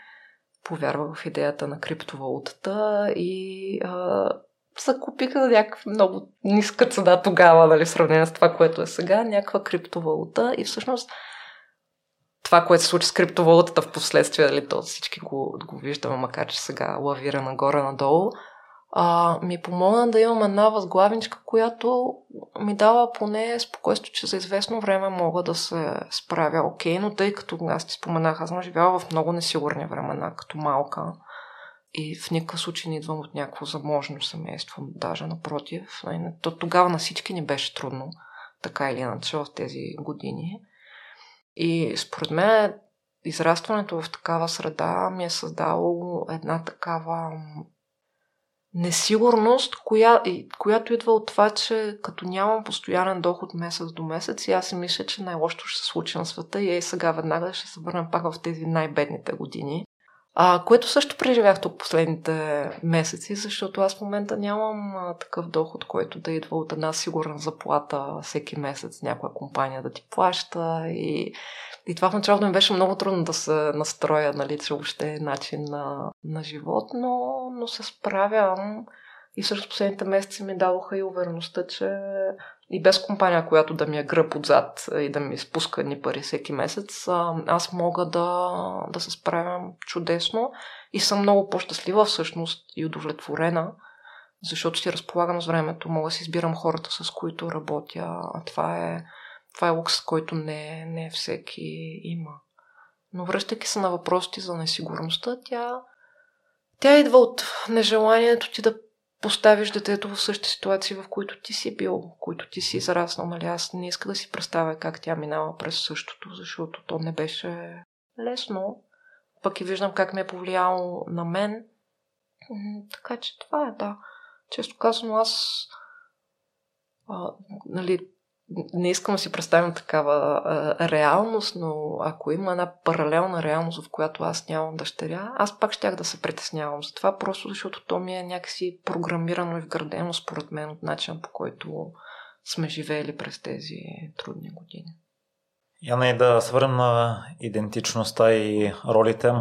повярвах в идеята на криптовалутата и а, закупиха за някаква много ниска цена тогава, нали, в сравнение с това, което е сега, някаква криптовалута и всъщност това, което се случи с криптовалутата в последствие, нали, то всички го, го виждаме, макар че сега лавира нагоре-надолу, а, ми помогна да имам една възглавничка, която ми дава поне спокойствие, че за известно време мога да се справя окей, но тъй като аз ти споменах, аз съм живяла в много несигурни времена, като малка и в никакъв случай не идвам от някакво заможно семейство, даже напротив. То тогава на всички ни беше трудно, така или иначе, в тези години. И според мен израстването в такава среда ми е създало една такава несигурност, коя, която идва от това, че като нямам постоянен доход месец до месец и аз си мисля, че най-лошото ще се случи на света и е сега веднага ще се върнем пак в тези най-бедните години. А, което също преживях тук последните месеци, защото аз в момента нямам а, такъв доход, който да идва от една сигурна заплата всеки месец, някоя компания да ти плаща и и това в началото ми беше много трудно да се настроя, нали, че въобще е начин на, на живот, но, но се справям. И всъщност последните месеци ми дадоха и увереността, че и без компания, която да ми е гръб отзад и да ми спуска ни пари всеки месец, аз мога да, да се справям чудесно и съм много по-щастлива всъщност и удовлетворена, защото си разполагам с времето, мога да си избирам хората, с които работя. Това е това е лукс, който не, не всеки има. Но връщайки се на въпросите за несигурността, тя, тя идва от нежеланието ти да поставиш детето в същите ситуации, в които ти си бил, в които ти си израснал. Нали? Аз не иска да си представя как тя минава през същото, защото то не беше лесно. Пък и виждам как ме е повлияло на мен. Така че това е, да. Често казано, аз а, нали, не искам да си представям такава а, реалност, но ако има една паралелна реалност, в която аз нямам дъщеря, аз пак щях да се притеснявам за това, просто защото то ми е някакси програмирано и вградено според мен от начина по който сме живеели през тези трудни години. Яна, и да свърнем на идентичността и ролите.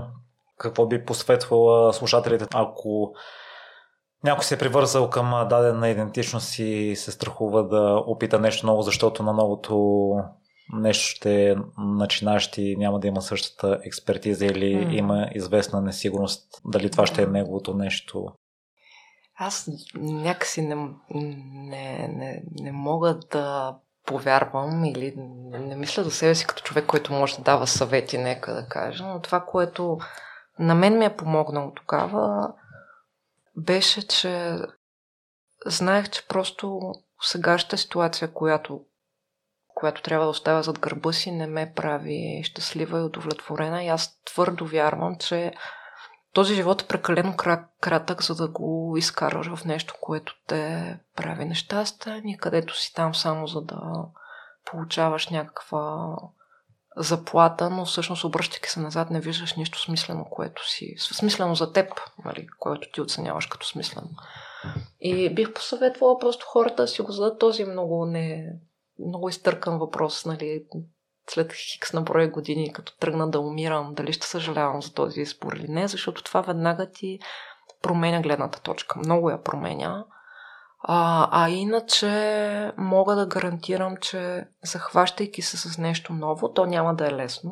Какво би посветвала слушателите, ако някой се е привързал към дадена идентичност и се страхува да опита нещо ново, защото на новото нещо ще е начинащ и няма да има същата експертиза или mm. има известна несигурност дали това ще е неговото нещо. Аз някакси не, не, не, не мога да повярвам или не, не мисля за себе си като човек, който може да дава съвети, нека да кажа, но това, което на мен ми е помогнало тогава, беше, че знаех, че просто сегашната ситуация, която, която трябва да оставя зад гърба си, не ме прави щастлива и удовлетворена. И аз твърдо вярвам, че този живот е прекалено кратък, за да го изкарваш в нещо, което те прави нещастен и където си там само за да получаваш някаква заплата, но всъщност обръщайки се назад не виждаш нищо смислено, което си... Смислено за теб, нали, което ти оценяваш като смислено. И бих посъветвала просто хората да си го зададат този много, не, много изтъркан въпрос, нали, след хикс на брой години, като тръгна да умирам, дали ще съжалявам за този избор или не, защото това веднага ти променя гледната точка. Много я променя. А, а иначе мога да гарантирам, че захващайки се с нещо ново, то няма да е лесно.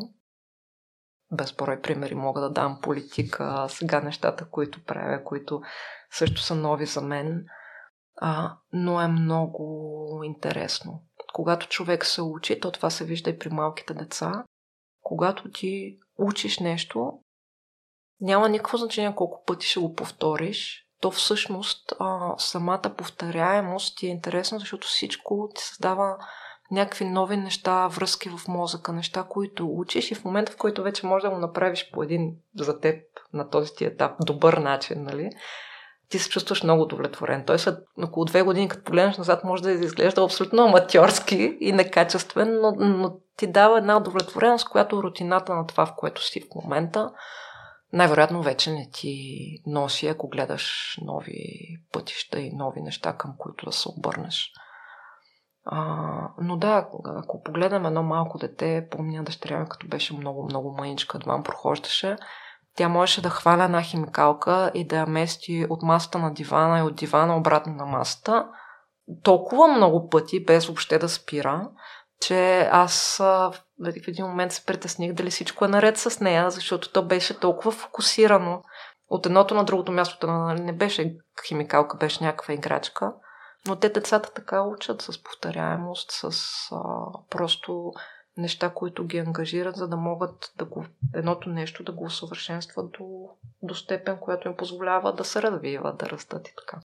Безброй примери мога да дам политика, сега нещата, които правя, които също са нови за мен, а, но е много интересно. Когато човек се учи, то това се вижда и при малките деца, когато ти учиш нещо, няма никакво значение колко пъти ще го повториш, то всъщност а, самата повторяемост ти е интересна, защото всичко ти създава някакви нови неща, връзки в мозъка, неща, които учиш и в момента, в който вече можеш да го направиш по един за теб на този ти етап добър начин, нали? ти се чувстваш много удовлетворен. Той след около две години, като погледнеш назад, може да изглежда абсолютно аматьорски и некачествен, но, но ти дава една удовлетвореност, която рутината на това, в което си в момента, най-вероятно вече не ти носи, ако гледаш нови пътища и нови неща, към които да се обърнеш. А, но да, ако погледнем едно малко дете, помня дъщеря ми, като беше много-много мъничка, едва прохождаше, тя можеше да хваля една химикалка и да я мести от масата на дивана и от дивана обратно на масата толкова много пъти, без въобще да спира, че аз нали, в един момент се притесних дали всичко е наред с нея, защото то беше толкова фокусирано от едното на другото място. Нали, не беше химикалка, беше някаква играчка. Но те децата така учат с повторяемост, с а, просто неща, които ги ангажират, за да могат да го, едното нещо да го усъвършенстват до, до степен, която им позволява да се развиват, да растат и така.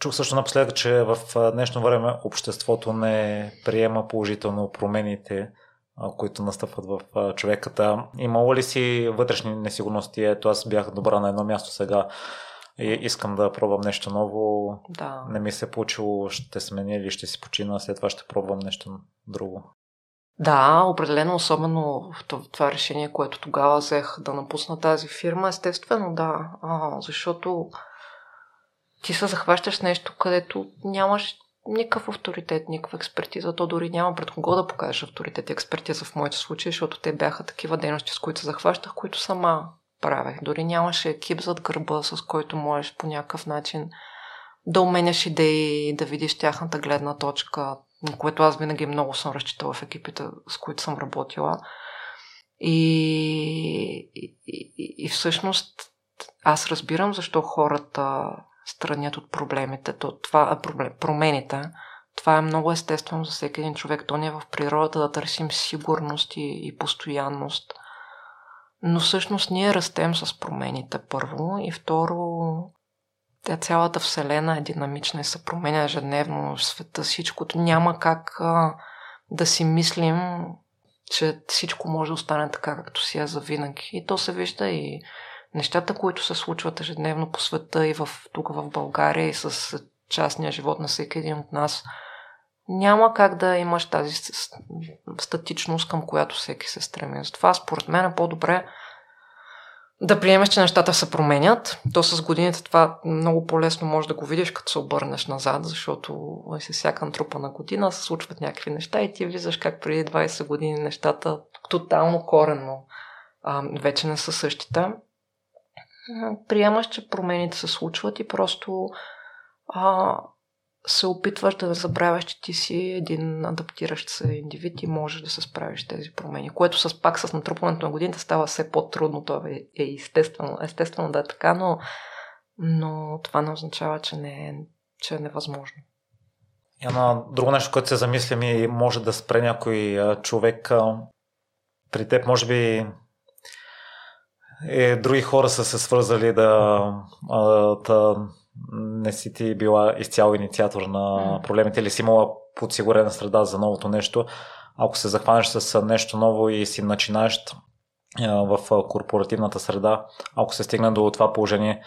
Чух също напоследък, че в днешно време обществото не приема положително промените, които настъпват в човеката. Имало ли си вътрешни несигурности? Ето аз бях добра на едно място сега и искам да пробвам нещо ново. Да. Не ми се е получило, ще сменя или ще си почина, след това ще пробвам нещо друго. Да, определено, особено в това решение, което тогава взех да напусна тази фирма, естествено да, а, защото ти се захващаш нещо, където нямаш никакъв авторитет, никаква експертиза. То дори няма пред кого да покажеш авторитет и експертиза в моите случаи, защото те бяха такива дейности, с които се захващах, които сама правех. Дори нямаше екип зад гърба, с който можеш по някакъв начин да уменяш идеи, да видиш тяхната гледна точка, на което аз винаги много съм разчитала в екипите, с които съм работила. И, и, и, и всъщност аз разбирам защо хората странят от проблемите. То, това, проблем, промените. Това е много естествено за всеки един човек. То не е в природата да търсим сигурност и, и постоянност. Но всъщност ние растем с промените първо и второ цялата вселена е динамична и се променя ежедневно в света. Всичкото няма как а, да си мислим, че всичко може да остане така, както си е завинаги. И то се вижда и нещата, които се случват ежедневно по света и в, тук в България и с частния живот на всеки един от нас. Няма как да имаш тази статичност, към която всеки се стреми. Затова, според мен, е по-добре да приемеш, че нещата се променят. То с годините това много по-лесно може да го видиш, като се обърнеш назад, защото с всяка на година се случват някакви неща и ти виждаш как преди 20 години нещата тотално коренно а, вече не са същите. Приемаш, че промените се случват и просто а, се опитваш да забравяш, че ти си един адаптиращ се индивид и можеш да се справиш с тези промени, което с пак с натрупването на годините става все по-трудно. Това е, е естествено, естествено да е така, но, но това не означава, че не е, че е невъзможно. Яна, друго нещо, което се замислям и може да спре някой човек при теб, може би е, други хора са се свързали да, да не си ти била изцяло инициатор на проблемите или си имала подсигурена среда за новото нещо. Ако се захванеш с нещо ново и си начинаещ в корпоративната среда, ако се стигне до това положение,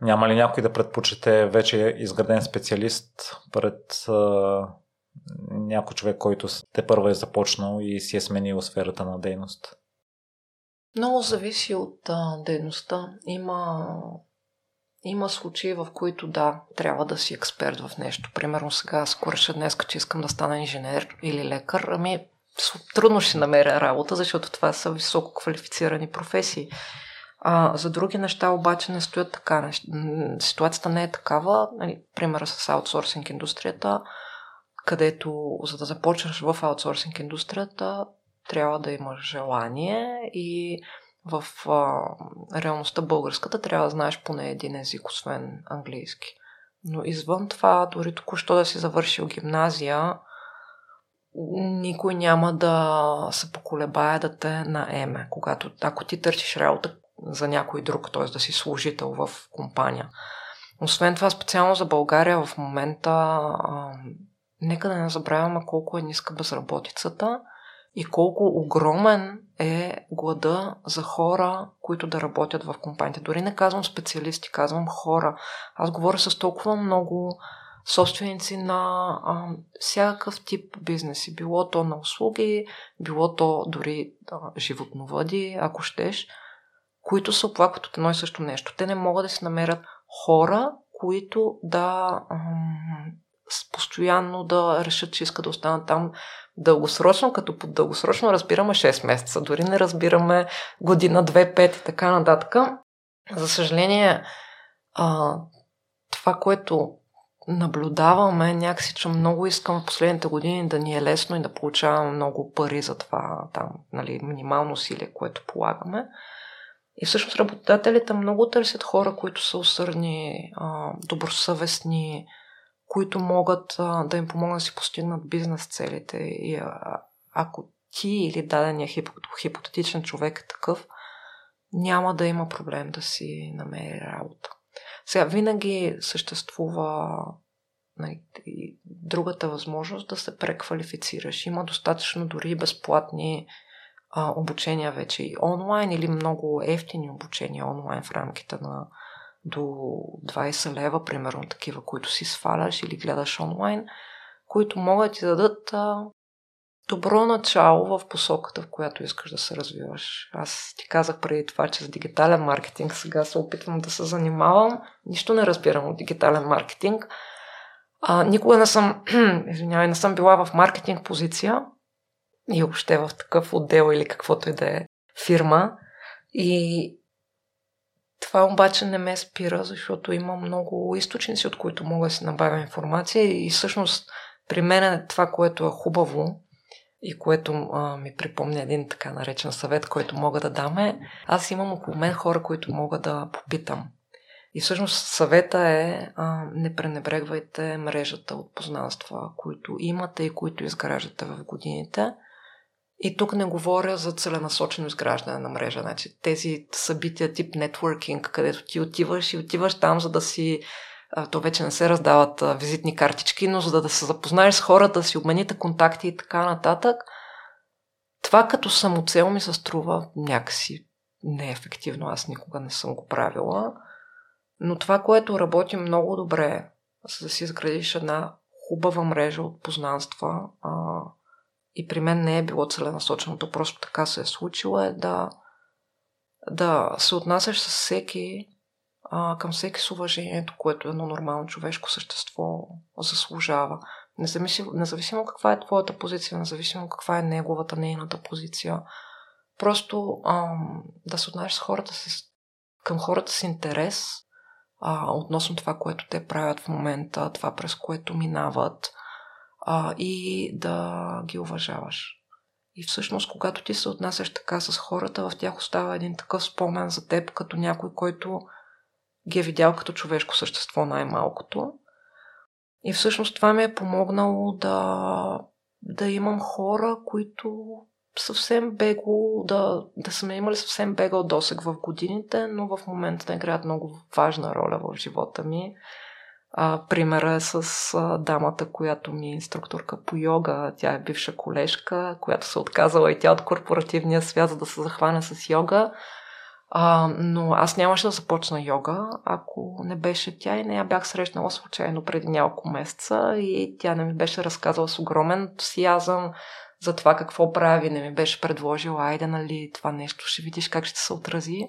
няма ли някой да предпочете вече изграден специалист пред някой човек, който те първо е започнал и си е сменил сферата на дейност? Много зависи от а, дейността. Има има случаи, в които да, трябва да си експерт в нещо. Примерно сега, аз реша днес, че искам да стана инженер или лекар, ами трудно ще намеря работа, защото това са високо квалифицирани професии. А, за други неща обаче не стоят така. Ситуацията не е такава. Нали, с аутсорсинг индустрията, където за да започнеш в аутсорсинг индустрията, трябва да имаш желание и в а, реалността българската трябва да знаеш поне един език, освен английски. Но извън това, дори току-що да си завършил гимназия, никой няма да се поколебае да те наеме, когато, ако ти търсиш работа за някой друг, т.е. да си служител в компания. Освен това, специално за България в момента, а, нека да не забравяме колко е ниска безработицата и колко огромен е глада за хора, които да работят в компаниите. Дори не казвам специалисти, казвам хора. Аз говоря с толкова много собственици на а, всякакъв тип бизнеси. Било то на услуги, било то дори а, животновъди, ако щеш, които се оплакват от едно и също нещо. Те не могат да се намерят хора, които да ам, постоянно да решат, че искат да останат там дългосрочно, като под дългосрочно разбираме 6 месеца, дори не разбираме година, 2, 5 и така нататък. За съжаление, а, това, което наблюдаваме, някакси, че много искам в последните години да ни е лесно и да получаваме много пари за това там, нали, минимално усилие, което полагаме. И всъщност работодателите много търсят хора, които са усърдни, добросъвестни, които могат а, да им помогнат да си постигнат бизнес целите. И а, ако ти или дадения хипотетичен човек е такъв, няма да има проблем да си намери работа. Сега, винаги съществува нали, другата възможност да се преквалифицираш. Има достатъчно дори безплатни а, обучения вече и онлайн или много ефтини обучения онлайн в рамките на до 20 лева, примерно такива, които си сваляш или гледаш онлайн, които могат ти дадат а, добро начало в посоката, в която искаш да се развиваш. Аз ти казах преди това, че за дигитален маркетинг сега се опитвам да се занимавам. Нищо не разбирам от дигитален маркетинг. А, никога не съм, извинявай, не съм била в маркетинг позиция и въобще в такъв отдел или каквото и да е фирма. И това обаче не ме спира, защото има много източници, от които мога да си набавя информация и всъщност при мен това, което е хубаво и което а, ми припомня един така наречен съвет, който мога да дам е, аз имам около мен хора, които мога да попитам. И всъщност съвета е а, не пренебрегвайте мрежата от познанства, които имате и които изграждате в годините – и тук не говоря за целенасочено изграждане на мрежа. Значи, тези събития тип нетворкинг, където ти отиваш и отиваш там, за да си то вече не се раздават визитни картички, но за да, се запознаеш с хората, да си обмените контакти и така нататък, това като самоцел ми се струва някакси неефективно. Аз никога не съм го правила. Но това, което работи много добре, за да си изградиш една хубава мрежа от познанства, и при мен не е било целенасоченото, просто така се е случило, е да, да се отнасяш с всеки, а, към всеки с уважението, което едно нормално човешко същество заслужава. Независимо, независимо каква е твоята позиция, независимо каква е неговата, нейната позиция. Просто ам, да се отнасяш с хората с, към хората с интерес а, относно това, което те правят в момента, това през което минават а, и да ги уважаваш. И всъщност, когато ти се отнасяш така с хората, в тях остава един такъв спомен за теб, като някой, който ги е видял като човешко същество най-малкото. И всъщност това ми е помогнало да, да имам хора, които съвсем бегло, да, да сме имали съвсем бегал досег в годините, но в момента да играят много важна роля в живота ми. А, примера е с а, дамата, която ми е инструкторка по йога. Тя е бивша колежка, която се отказала и тя от корпоративния свят, за да се захване с йога. А, но аз нямаше да започна йога, ако не беше тя и не я бях срещнала случайно преди няколко месеца и тя не ми беше разказала с огромен ентусиазъм за това какво прави, не ми беше предложила, айде, нали, това нещо ще видиш как ще се отрази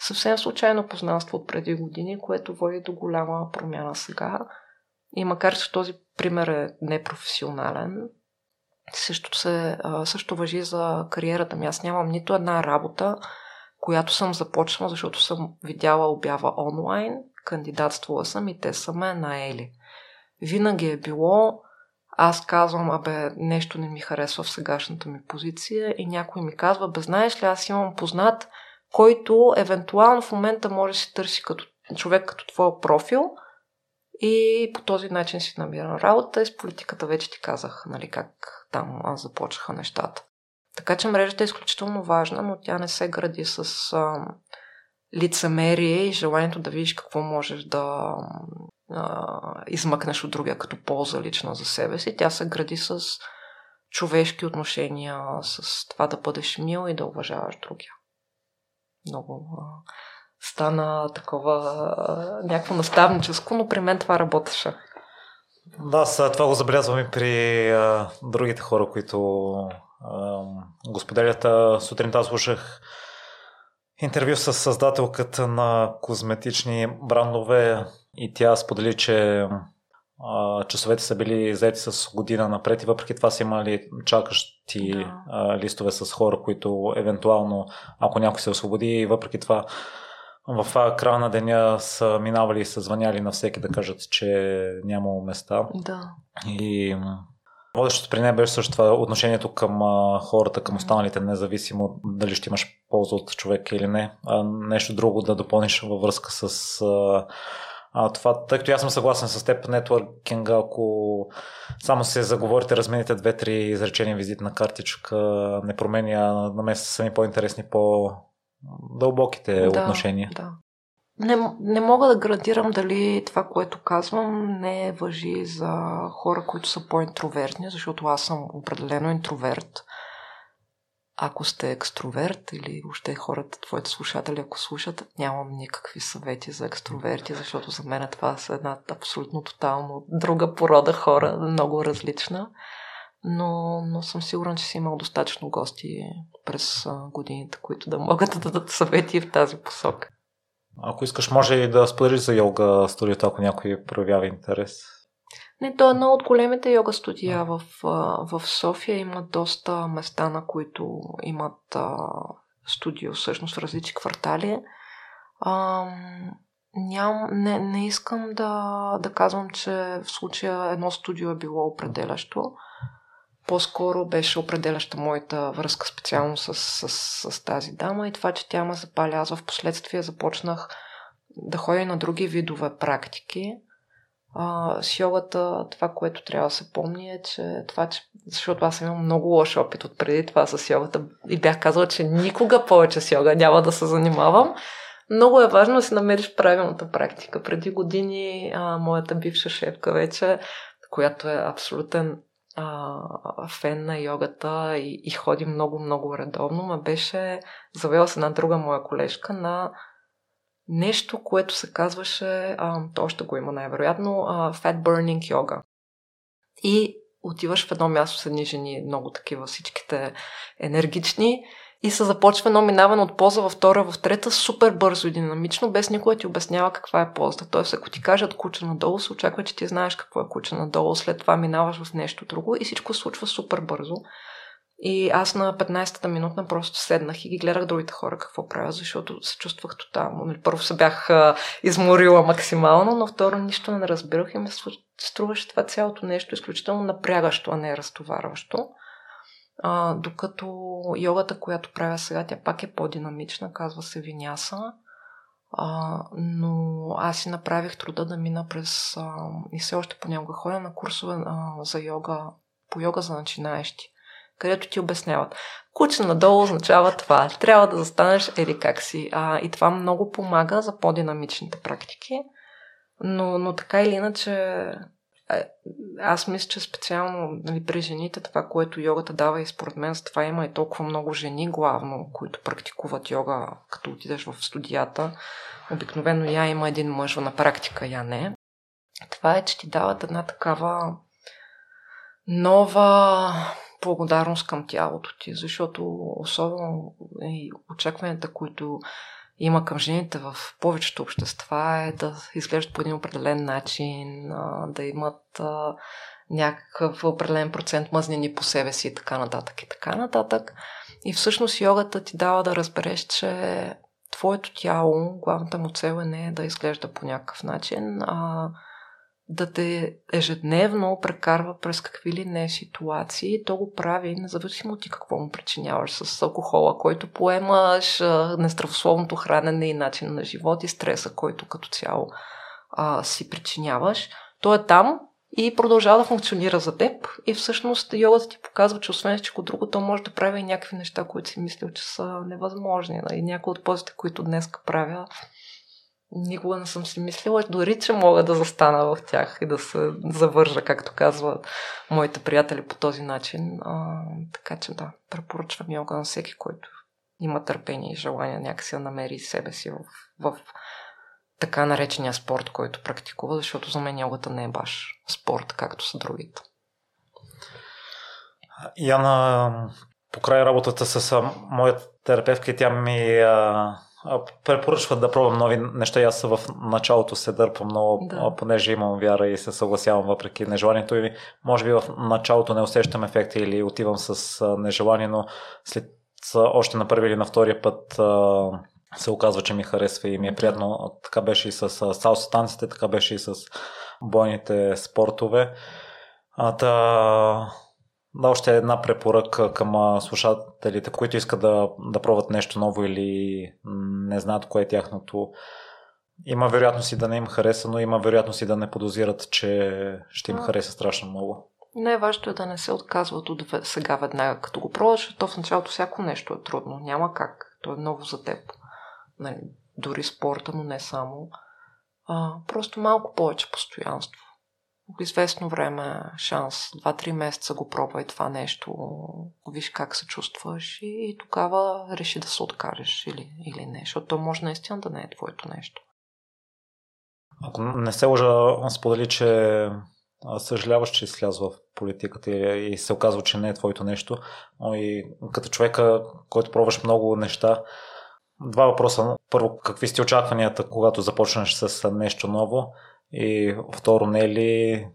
съвсем случайно познанство от преди години, което води до голяма промяна сега. И макар, че този пример е непрофесионален, също, се, също въжи за кариерата ми. Аз нямам нито една работа, която съм започнала, защото съм видяла обява онлайн, кандидатствала съм и те са ме наели. Винаги е било, аз казвам, абе, нещо не ми харесва в сегашната ми позиция и някой ми казва, бе, знаеш ли, аз имам познат, който евентуално в момента може да се търси като човек като твоя профил и по този начин си намира работа. И с политиката вече ти казах, нали, как там започнаха нещата. Така че мрежата е изключително важна, но тя не се гради с а, лицемерие и желанието да видиш какво можеш да а, измъкнеш от другия като полза лично за себе си. Тя се гради с човешки отношения, с това да бъдеш мил и да уважаваш другия. Много стана такова някакво наставническо, но при мен това работеше. Да, с това го забелязвам и при а, другите хора, които а, го. Сутринта слушах интервю с създателката на козметични брандове и тя сподели, че а, часовете са били заети с година напред и въпреки това са имали чакащи да. а, листове с хора, които евентуално, ако някой се освободи, и въпреки това в края на деня са минавали и са звъняли на всеки да кажат, че няма места. Да. И водещото при нея беше също това отношението към хората, към останалите, независимо дали ще имаш полза от човека или не. А нещо друго да допълниш във връзка с а, това, тъй като аз съм съгласен с теб, нетворкинга, ако само се заговорите, размените две-три изречения визитна картичка, не променя, на мен са ми по-интересни, по-дълбоките да, отношения. Да. Не, не мога да гарантирам дали това, което казвам, не въжи за хора, които са по-интровертни, защото аз съм определено интроверт ако сте екстроверт или въобще хората, твоите слушатели, ако слушат, нямам никакви съвети за екстроверти, защото за мен това са една абсолютно тотално друга порода хора, много различна. Но, но съм сигурен, че си имал достатъчно гости през годините, които да могат да дадат съвети в тази посока. Ако искаш, може и да споделиш за йога студиото, ако някой проявява интерес. Не, то е едно от големите йога студия в, в София. Има доста места, на които имат а, студио, всъщност в различни квартали. А, ням, не, не искам да, да казвам, че в случая едно студио е било определящо. По-скоро беше определяща моята връзка специално с, с, с, тази дама и това, че тя ме запаля. Аз в последствие започнах да ходя на други видове практики а, с йогата, това, което трябва да се помни е, че това, че, защото аз имам много лош опит от преди това с йогата и бях казала, че никога повече с йога няма да се занимавам. Много е важно да си намериш правилната практика. Преди години а, моята бивша шефка вече, която е абсолютен а, фен на йогата и, и ходи много-много редовно, ме беше завела с една друга моя колежка на нещо, което се казваше, а, то още го има най-вероятно, а, Fat Burning Yoga. И отиваш в едно място с едни жени, много такива, всичките енергични, и се започва едно минаване от поза във втора, в трета, супер бързо и динамично, без никой ти обяснява каква е позата. Тоест, ако ти кажат куча надолу, се очаква, че ти знаеш какво е куча надолу, след това минаваш в нещо друго и всичко случва супер бързо. И аз на 15-та минутна просто седнах и ги гледах другите хора какво правят, защото се чувствах тотално. Нали, първо се бях а, изморила максимално, но второ нищо не разбирах и ме струваше това цялото нещо изключително напрягащо, а не разтоварващо. А, докато йогата, която правя сега, тя пак е по-динамична, казва се виняса. А, но аз си направих труда да мина през а, и все още понякога ходя на курсове а, за йога, по йога за начинаещи където ти обясняват. Куче надолу означава това. Трябва да застанеш еди как си. А, и това много помага за по-динамичните практики. Но, но така или иначе, аз мисля, че специално нали, при жените това, което йогата дава и според мен с това има и толкова много жени, главно, които практикуват йога, като отидеш в студията. Обикновено я има един мъж на практика, я не. Това е, че ти дават една такава нова благодарност към тялото ти, защото особено и очакванията, които има към жените в повечето общества е да изглеждат по един определен начин, да имат някакъв определен процент мъзнини по себе си и така нататък и така нататък. И всъщност йогата ти дава да разбереш, че твоето тяло, главната му цел е не да изглежда по някакъв начин, а да те ежедневно прекарва през какви ли не ситуации. То го прави, независимо ти какво му причиняваш с алкохола, който поемаш, нездравословното хранене и начин на живот и стреса, който като цяло а, си причиняваш. То е там и продължава да функционира за теб. И всъщност йогата ти показва, че освен всичко друго, то може да прави и някакви неща, които си мислил, че са невъзможни. И някои от позите, които днес правя, никога не съм си мислила дори, че мога да застана в тях и да се завържа, както казват моите приятели по този начин. А, така че да, препоръчвам йога на всеки, който има търпение и желание някакси да намери себе си в, в така наречения спорт, който практикува, защото за мен йогата не е баш спорт, както са другите. Яна, покрай работата с моят терапевка, тя ми а, препоръчва да пробвам нови неща. Аз в началото се дърпам много, да. понеже имам вяра и се съгласявам въпреки нежеланието и може би в началото не усещам ефекта или отивам с нежелание, но след още на първи или на втория път се оказва, че ми харесва и ми е приятно. Така беше и с салса танците, така беше и с бойните спортове. А, та, да, още една препоръка към слушателите, които искат да, да пробват нещо ново или не знаят кое е тяхното. Има вероятност и да не им хареса, но има вероятност и да не подозират, че ще им хареса страшно много. Най-важното е да не се отказват от сега веднага, като го пробваш, то в началото всяко нещо е трудно. Няма как. То е ново за теб. Нали, дори спорта, но не само. А, просто малко повече постоянство известно време, шанс, 2-3 месеца го пробвай това нещо, виж как се чувстваш и, и тогава реши да се откажеш или, или не, защото то може наистина да не е твоето нещо. Ако не се лъжа, сподели, че съжаляваш, че слязва в политиката и, и се оказва, че не е твоето нещо. Но и като човека, който пробваш много неща, два въпроса. Първо, какви сте очакванията, когато започнеш с нещо ново? И второ, не е ли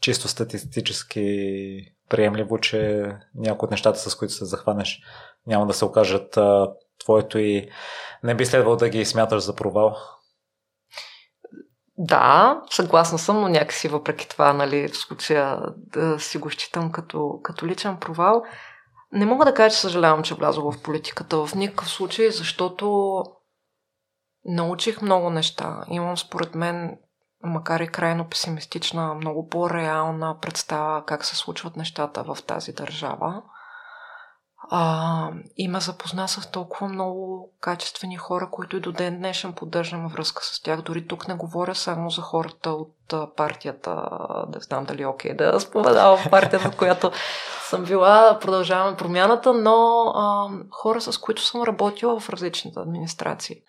чисто статистически приемливо, че някои от нещата, с които се захванеш, няма да се окажат а, твоето и не би следвало да ги смяташ за провал? Да, съгласна съм, но някакси въпреки това, нали, в случая да си го считам като, като личен провал. Не мога да кажа, че съжалявам, че влязох в политиката в никакъв случай, защото научих много неща. Имам, според мен, макар и крайно песимистична, много по-реална представа как се случват нещата в тази държава. А, и ме запозна с толкова много качествени хора, които и до ден днешен поддържам връзка с тях. Дори тук не говоря само за хората от партията, да знам дали е окей да споменавам партията, в която съм била, продължаваме промяната, но а, хора, с които съм работила в различните администрации.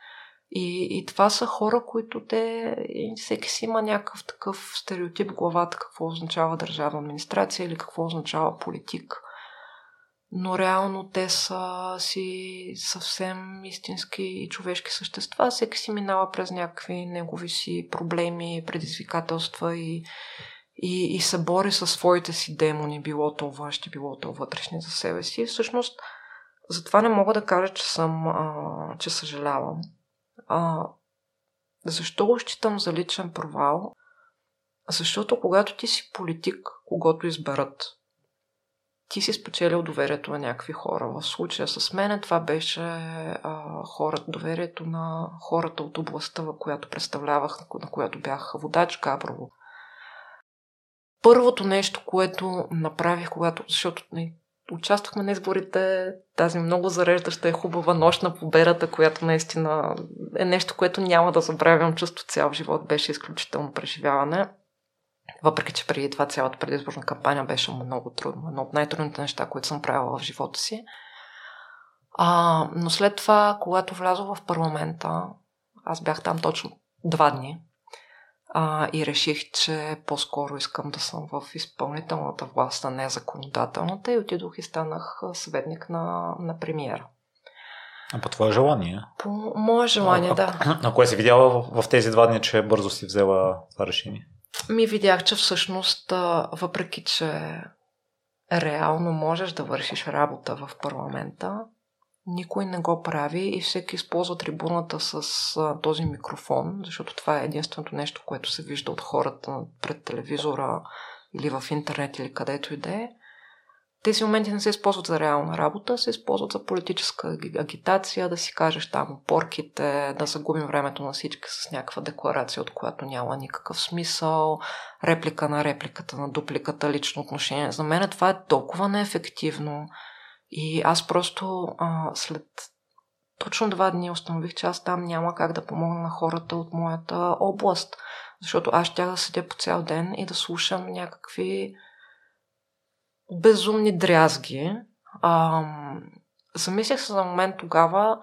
И, и това са хора, които те, всеки си има някакъв такъв стереотип в главата, какво означава държавна администрация или какво означава политик. Но реално те са си съвсем истински и човешки същества. Всеки си минава през някакви негови си проблеми, предизвикателства и, и, и се бори със своите си демони, било то външни, било то вътрешни за себе си. Всъщност, затова не мога да кажа, че съм, а, че съжалявам а, защо го считам за личен провал? Защото когато ти си политик, когато изберат, ти си спечелил доверието на някакви хора. В случая с мен това беше а, хората, доверието на хората от областта, която представлявах, на която бях водач Габрово. Първото нещо, което направих, когато, защото участвахме на изборите, тази много зареждаща и хубава нощ на победата, която наистина е нещо, което няма да забравям чувство цял живот, беше изключително преживяване. Въпреки, че преди това цялата предизборна кампания беше много трудно. Едно от най-трудните неща, които съм правила в живота си. А, но след това, когато влязох в парламента, аз бях там точно два дни, а, и реших, че по-скоро искам да съм в изпълнителната власт, а не законодателната и отидох и станах съветник на, на премиера. А по твое желание? По мое желание, а, да. А, а кое си видяла в, в тези два дни, че бързо си взела това решение? Ми видях, че всъщност, въпреки че реално можеш да вършиш работа в парламента, никой не го прави и всеки използва трибуната с а, този микрофон, защото това е единственото нещо, което се вижда от хората пред телевизора или в интернет или където и да е. Тези моменти не се използват за реална работа, се използват за политическа агитация, да си кажеш там опорките, да загубим времето на всички с някаква декларация, от която няма никакъв смисъл, реплика на репликата, на дупликата, лично отношение. За мен това е толкова неефективно и аз просто а, след точно два дни установих, че аз там няма как да помогна на хората от моята област. Защото аз ще да седя по цял ден и да слушам някакви безумни дрязги. Ам, замислях се за момент тогава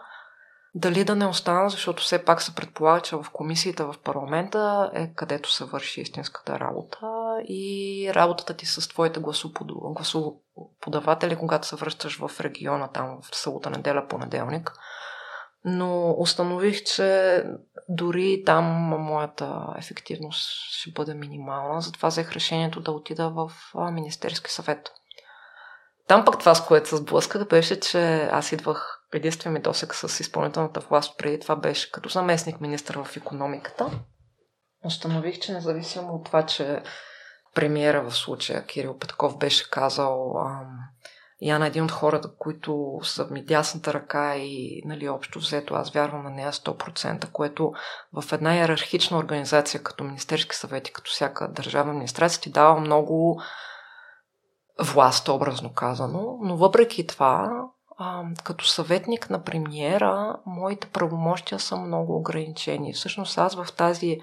дали да не остана, защото все пак се предполага, че в комисията в парламента е където се върши истинската работа и работата ти с твоите гласоподаватели, когато се връщаш в региона, там в събота, неделя, понеделник. Но установих, че дори там моята ефективност ще бъде минимална, затова взех решението да отида в Министерски съвет. Там пък това, с което се сблъсках, беше, че аз идвах единствен ми досек с изпълнителната власт преди това беше като заместник министър в економиката. Установих, че независимо от това, че премиера в случая Кирил Петков беше казал ам, Яна един от хората, които са ми дясната ръка и нали, общо взето аз вярвам на нея 100%, което в една иерархична организация като Министерски съвет и като всяка държавна администрация ти дава много власт, образно казано, но въпреки това, като съветник на премиера, моите правомощия са много ограничени. Всъщност аз в тази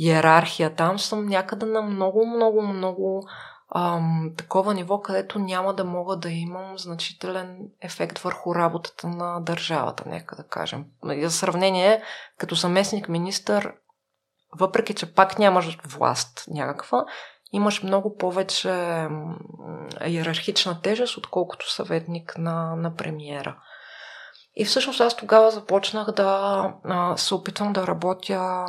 иерархия там съм някъде на много, много, много ам, такова ниво, където няма да мога да имам значителен ефект върху работата на държавата, нека да кажем. За сравнение, като съместник министър, въпреки че пак нямаш власт някаква, имаш много повече иерархична тежест, отколкото съветник на, на премиера. И всъщност аз тогава започнах да а, се опитвам да работя.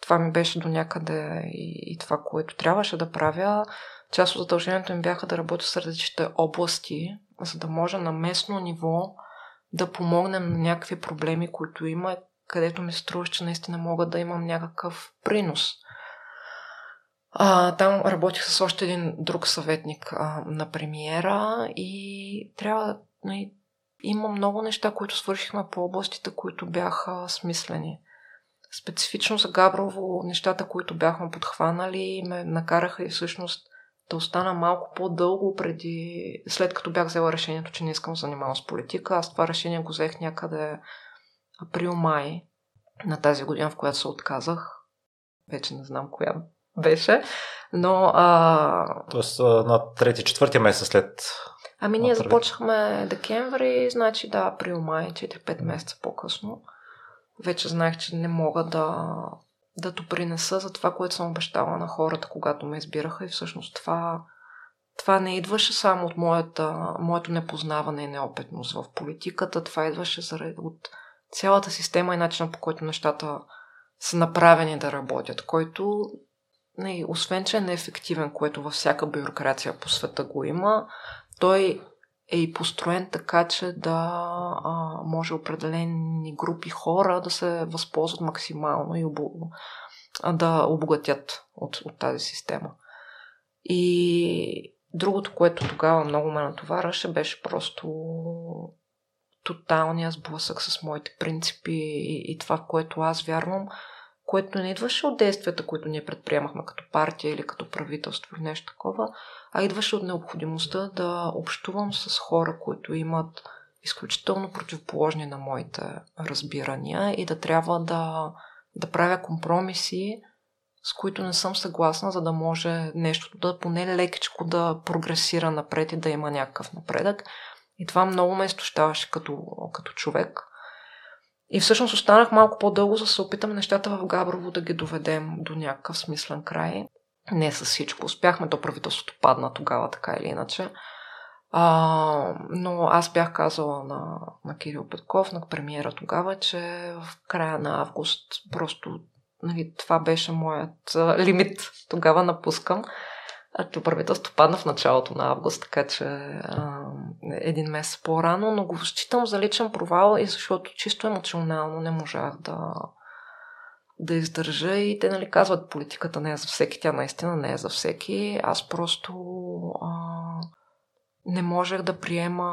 Това ми беше до някъде и, и това, което трябваше да правя. Част от задължението ми бяха да работя с различните области, за да може на местно ниво да помогнем на някакви проблеми, които има, където ми се че наистина мога да имам някакъв принос. А, там работих с още един друг съветник а, на премиера и трябва. Нали, има много неща, които свършихме по областите, които бяха смислени. Специфично за Габрово, нещата, които бяхме подхванали, ме накараха и всъщност да остана малко по-дълго преди, след като бях взела решението, че не искам да занимавам с политика. Аз това решение го взех някъде април-май на тази година, в която се отказах. Вече не знам коя беше. Но. А... Тоест на трети-четвъртия месец след. Ами ние започнахме декември, значи да, април-май, 4-5 месеца по-късно. Вече знаех, че не мога да, да допринеса за това, което съм обещала на хората, когато ме избираха. И всъщност това, това не идваше само от моята, моето непознаване и неопитност в политиката, това идваше заради от цялата система и начина по който нещата са направени да работят, който не, освен, че е неефективен, което във всяка бюрокрация по света го има, той е и построен така, че да а, може определени групи хора да се възползват максимално и обо, да обогатят от, от тази система. И другото, което тогава много ме натоварваше, беше просто тоталния сблъсък с моите принципи и, и това, в което аз вярвам, което не идваше от действията, които ние предприемахме като партия или като правителство или нещо такова, а идваше от необходимостта да общувам с хора, които имат изключително противоположни на моите разбирания и да трябва да, да правя компромиси, с които не съм съгласна, за да може нещо да поне лекичко да прогресира напред и да има някакъв напредък. И това много ме изтощаваше като, като човек. И всъщност останах малко по-дълго, за да се опитам нещата в Габрово да ги доведем до някакъв смислен край. Не с всичко. Успяхме, то правителството падна тогава, така или иначе. А, но аз бях казала на, на Кирил Петков, на премиера тогава, че в края на август просто нали, това беше моят а, лимит. Тогава напускам. То правителство падна в началото на август, така че а, един месец по-рано, но го считам за личен провал и защото чисто емоционално не можах да, да издържа и те нали казват политиката не е за всеки, тя наистина не е за всеки. Аз просто а, не можех да приема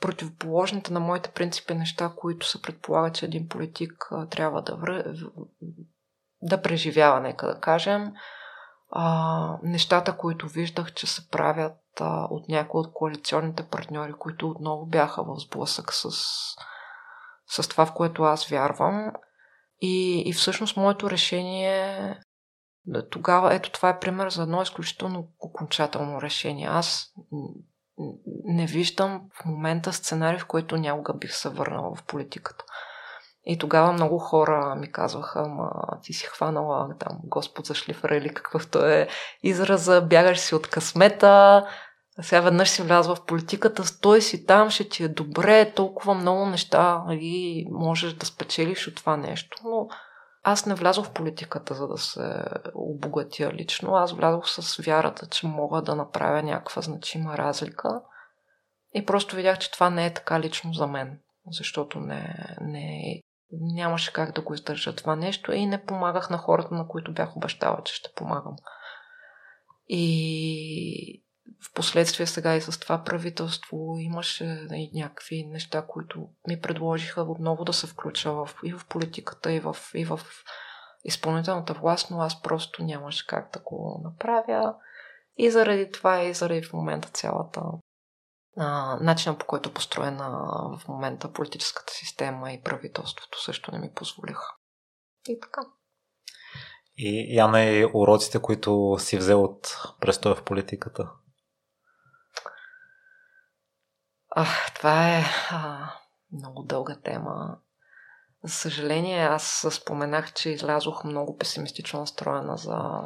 противоположните на моите принципи неща, които се предполага, че един политик а, трябва да, вър... да преживява, нека да кажем а, нещата, които виждах, че се правят а, от някои от коалиционните партньори, които отново бяха в сблъсък с с това, в което аз вярвам. И, и всъщност моето решение тогава, ето това е пример за едно изключително окончателно решение. Аз не виждам в момента сценарий, в който някога бих се върнала в политиката. И тогава много хора ми казваха, ма ти си хванала там Господ за шлифера или какъвто е израза, бягаш си от късмета, сега веднъж си влязва в политиката, стой си там, ще ти е добре, толкова много неща и нали, можеш да спечелиш от това нещо. Но аз не влязох в политиката, за да се обогатя лично. Аз влязох с вярата, че мога да направя някаква значима разлика. И просто видях, че това не е така лично за мен. Защото не, не, нямаше как да го издържа това нещо и не помагах на хората, на които бях обещала, че ще помагам. И в последствие сега и с това правителство имаше и някакви неща, които ми предложиха отново да се включа в, и в политиката, и в, и в изпълнителната власт, но аз просто нямаше как да го направя. И заради това, и заради в момента цялата а, начина по който е построена в момента политическата система и правителството също не ми позволиха. И така. И Яна и уроците, които си взел от престоя в политиката? А, това е а, много дълга тема. За съжаление, аз споменах, че излязох много песимистично настроена за,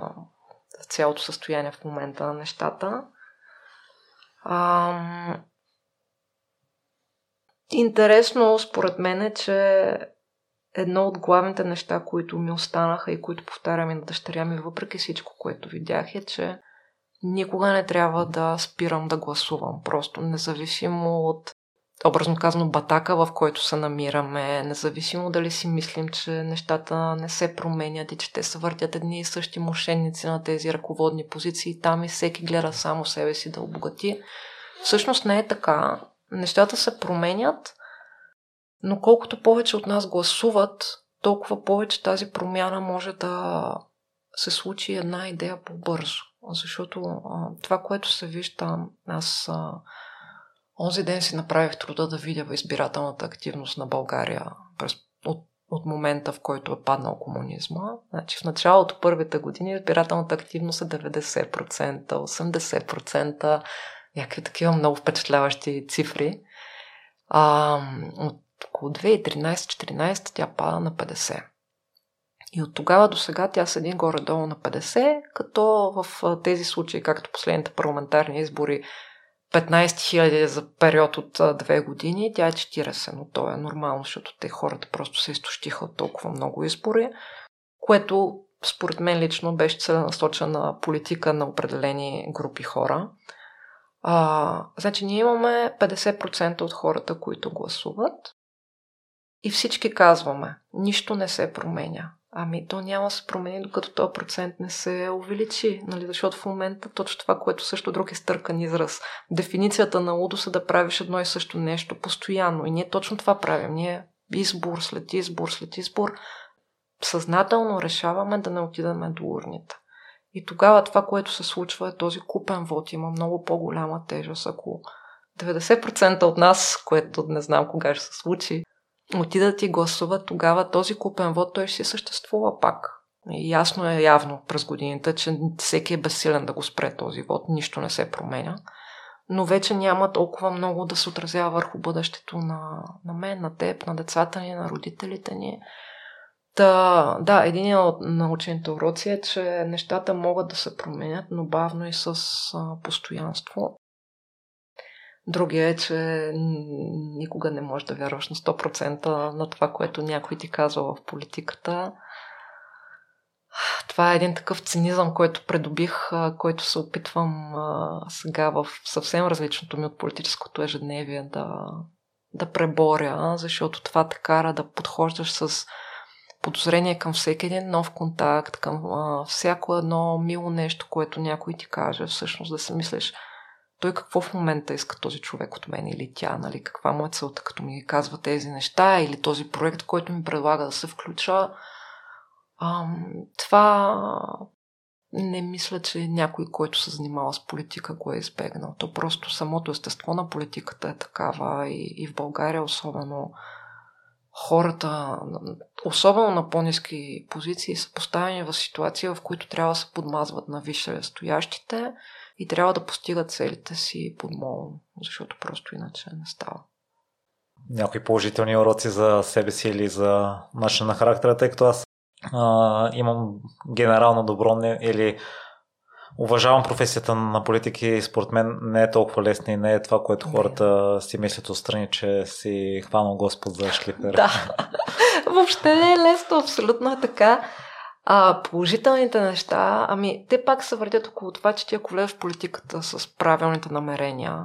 за цялото състояние в момента на нещата. А, интересно, според мен, е, че едно от главните неща, които ми останаха и които повтарям и на дъщеря ми, въпреки всичко, което видях, е, че никога не трябва да спирам да гласувам. Просто независимо от образно казано батака, в който се намираме, независимо дали си мислим, че нещата не се променят и че те се въртят едни и същи мошенници на тези ръководни позиции там и всеки гледа само себе си да обогати. Всъщност не е така. Нещата се променят, но колкото повече от нас гласуват, толкова повече тази промяна може да се случи една идея по-бързо. Защото а, това, което се вижда, аз а, онзи ден си направих труда да видя избирателната активност на България през, от, от момента, в който е паднал комунизма. Значи в началото първите години избирателната активност е 90%, 80%, някакви такива много впечатляващи цифри. А, от около 2013-2014 тя пада на 50%. И от тогава до сега тя седи горе-долу на 50, като в тези случаи, както последните парламентарни избори, 15 000 за период от две години, тя е 40, но то е нормално, защото те хората просто се изтощиха от толкова много избори, което според мен лично беше целенасочена политика на определени групи хора. А, значи ние имаме 50% от хората, които гласуват и всички казваме, нищо не се променя. Ами то няма да се промени, докато този процент не се увеличи, нали? защото в момента точно това, което също друг е стъркан израз. Дефиницията на лудост е да правиш едно и също нещо постоянно. И ние точно това правим. Ние избор след избор след избор съзнателно решаваме да не отидаме до урните. И тогава това, което се случва е този купен вод има много по-голяма тежест. Ако 90% от нас, което не знам кога ще се случи, отидат и гласуват, тогава този купен вод той ще си съществува пак. И ясно е явно през годините, че всеки е безсилен да го спре този вод, нищо не се променя. Но вече няма толкова много да се отразява върху бъдещето на, на мен, на теб, на децата ни, на родителите ни. Та, да, един от научените уроци е, че нещата могат да се променят, но бавно и с а, постоянство. Другия е, че никога не можеш да вярваш на 100% на това, което някой ти казва в политиката. Това е един такъв цинизъм, който предобих, който се опитвам сега в съвсем различното ми от политическото ежедневие да, да преборя, защото това те кара да подхождаш с подозрение към всеки един нов контакт, към всяко едно мило нещо, което някой ти каже, всъщност да се мислиш – той какво в момента иска този човек от мен или тя, нали, каква му е целта, като ми казва тези неща или този проект, който ми предлага да се включа. Ам, това не мисля, че някой, който се занимава с политика, го е избегнал. То просто самото естество на политиката е такава и, и в България особено хората, особено на по-низки позиции, са поставени в ситуация, в които трябва да се подмазват на висше стоящите и трябва да постигат целите си подмолно, защото просто иначе не става. Някои положителни уроци за себе си или за начин на характера, тъй като аз а, имам генерално добро или уважавам професията на политики и според мен не е толкова лесно и не е това, което хората си мислят отстрани, че си хванал Господ за шлифер. Да, въобще не е лесно, абсолютно е така. А положителните неща, ами те пак се въртят около това, че ти ако влезеш в политиката с правилните намерения,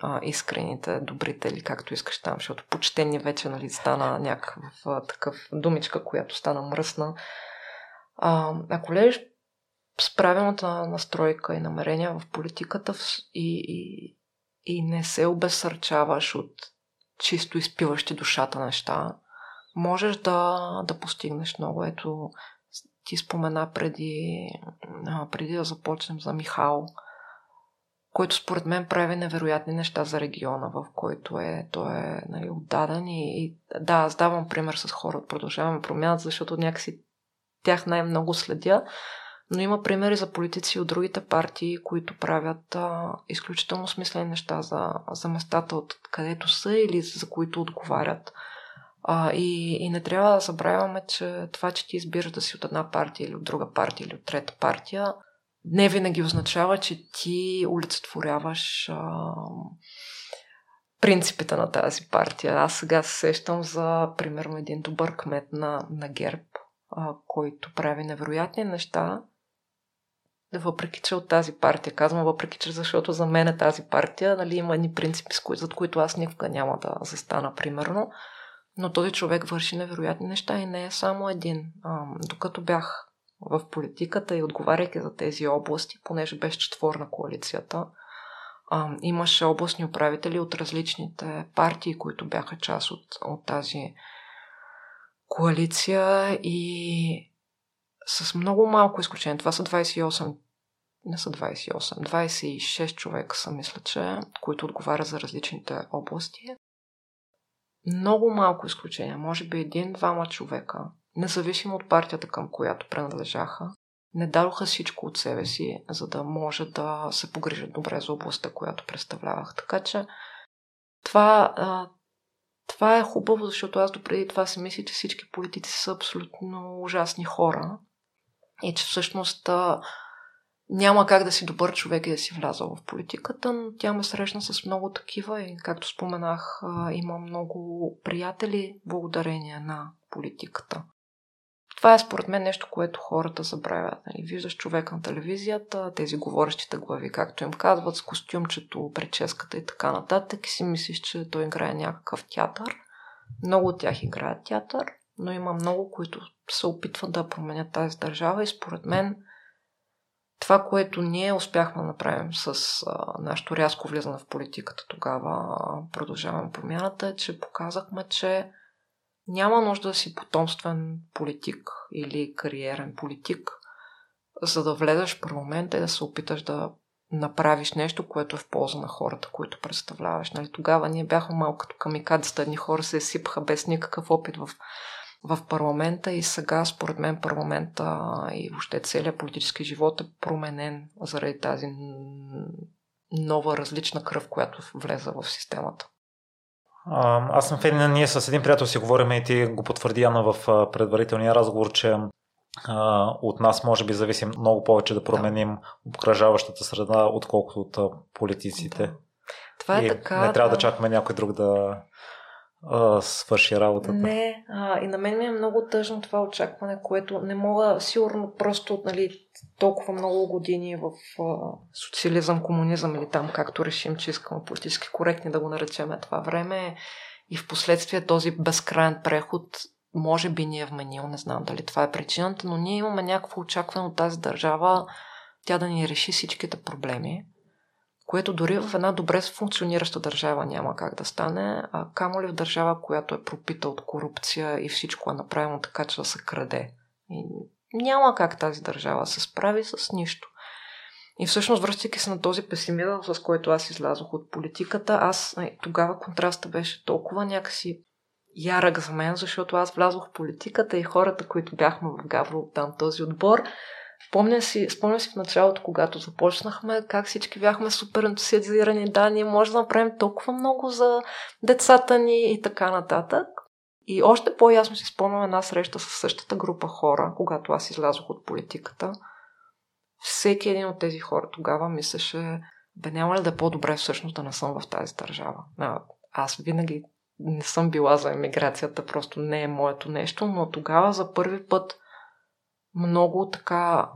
а, искрените, добрите или както искаш там, защото почтени вече нали, стана някакъв такъв думичка, която стана мръсна. А, ако влезеш с правилната настройка и намерения в политиката и, и, и не се обесърчаваш от чисто изпиващи душата неща, можеш да, да постигнеш много. Ето, ти спомена преди, преди да започнем за Михал, който според мен прави невероятни неща за региона, в който е, той е нали, отдаден и, и да, аз давам пример с хора от Продължаваме промяната, защото някакси тях най-много следя, но има примери за политици от другите партии, които правят а, изключително смислени неща за, за местата, от където са или за които отговарят. А, и, и не трябва да забравяме, че това, че ти избираш да си от една партия или от друга партия или от трета партия, не винаги означава, че ти олицетворяваш а, принципите на тази партия. Аз сега се сещам за, примерно, един добър кмет на, на ГЕРБ, а, който прави невероятни неща, въпреки че от тази партия, казвам въпреки че, защото за мен е тази партия, нали, има едни принципи, зад които аз никога няма да застана, примерно. Но този човек върши невероятни неща и не е само един. А, докато бях в политиката и отговаряйки за тези области, понеже беше четворна коалицията, а, имаше областни управители от различните партии, които бяха част от, от тази коалиция и с много малко изключение. Това са 28, не са 28, 26 човека са, мисля, че, които отговарят за различните области. Много малко изключение, може би един-двама човека, независимо от партията, към която принадлежаха, не дадоха всичко от себе си, за да може да се погрижат добре за областта, която представлявах. Така че това, това е хубаво, защото аз допреди това си мисля, че всички политици са абсолютно ужасни хора и че всъщност няма как да си добър човек и да си влязал в политиката, но тя ме срещна с много такива и, както споменах, има много приятели благодарение на политиката. Това е според мен нещо, което хората забравят. Нали, виждаш човек на телевизията, тези говорещите глави, както им казват, с костюмчето, прическата и така нататък и си мислиш, че той играе някакъв театър. Много от тях играят театър, но има много, които се опитват да променят тази държава и според мен това, което ние успяхме да направим с а, нашето рязко влизане в политиката тогава, продължаваме промяната, е, че показахме, че няма нужда да си потомствен политик или кариерен политик, за да влезеш в парламента и да се опиташ да направиш нещо, което е в полза на хората, които представляваш. Нали, тогава ние бяхме малко като камикадзата. Едни хора се сипаха без никакъв опит в, в парламента и сега, според мен, парламента и въобще целият политически живот е променен заради тази нова, различна кръв, която влезе в системата. Аз съм фен, ние с един приятел си говорим и ти го потвърди Яна в предварителния разговор, че от нас може би зависи много повече да променим да. обкръжаващата среда, отколкото от политиците. Да. Това е и така. Не трябва да... да чакаме някой друг да а, свърши работата. Не, а, и на мен ми е много тъжно това очакване, което не мога, сигурно просто нали, толкова много години в а, социализъм, комунизъм или там, както решим, че искаме политически коректни да го наречем това време и в последствие този безкрайен преход може би ни е вменил, не знам дали това е причината, но ние имаме някакво очакване от тази държава тя да ни реши всичките проблеми което дори в една добре функционираща държава няма как да стане, а камо ли в държава, която е пропита от корупция и всичко е направено така, че да се краде. И няма как тази държава се справи с нищо. И всъщност, връщайки се на този песимизъм, с който аз излязох от политиката, аз тогава контраста беше толкова някакси ярък за мен, защото аз влязох в политиката и хората, които бяхме в Гавро, там този отбор, Спомня си, спомня си в началото, когато започнахме, как всички бяхме супер ентусиазирани. Да, ние може да направим толкова много за децата ни и така нататък. И още по-ясно си спомням една среща с същата група хора, когато аз излязох от политиката. Всеки един от тези хора тогава мислеше, бе няма ли да е по-добре всъщност да не съм в тази държава. Аз винаги не съм била за емиграцията, просто не е моето нещо, но тогава за първи път много така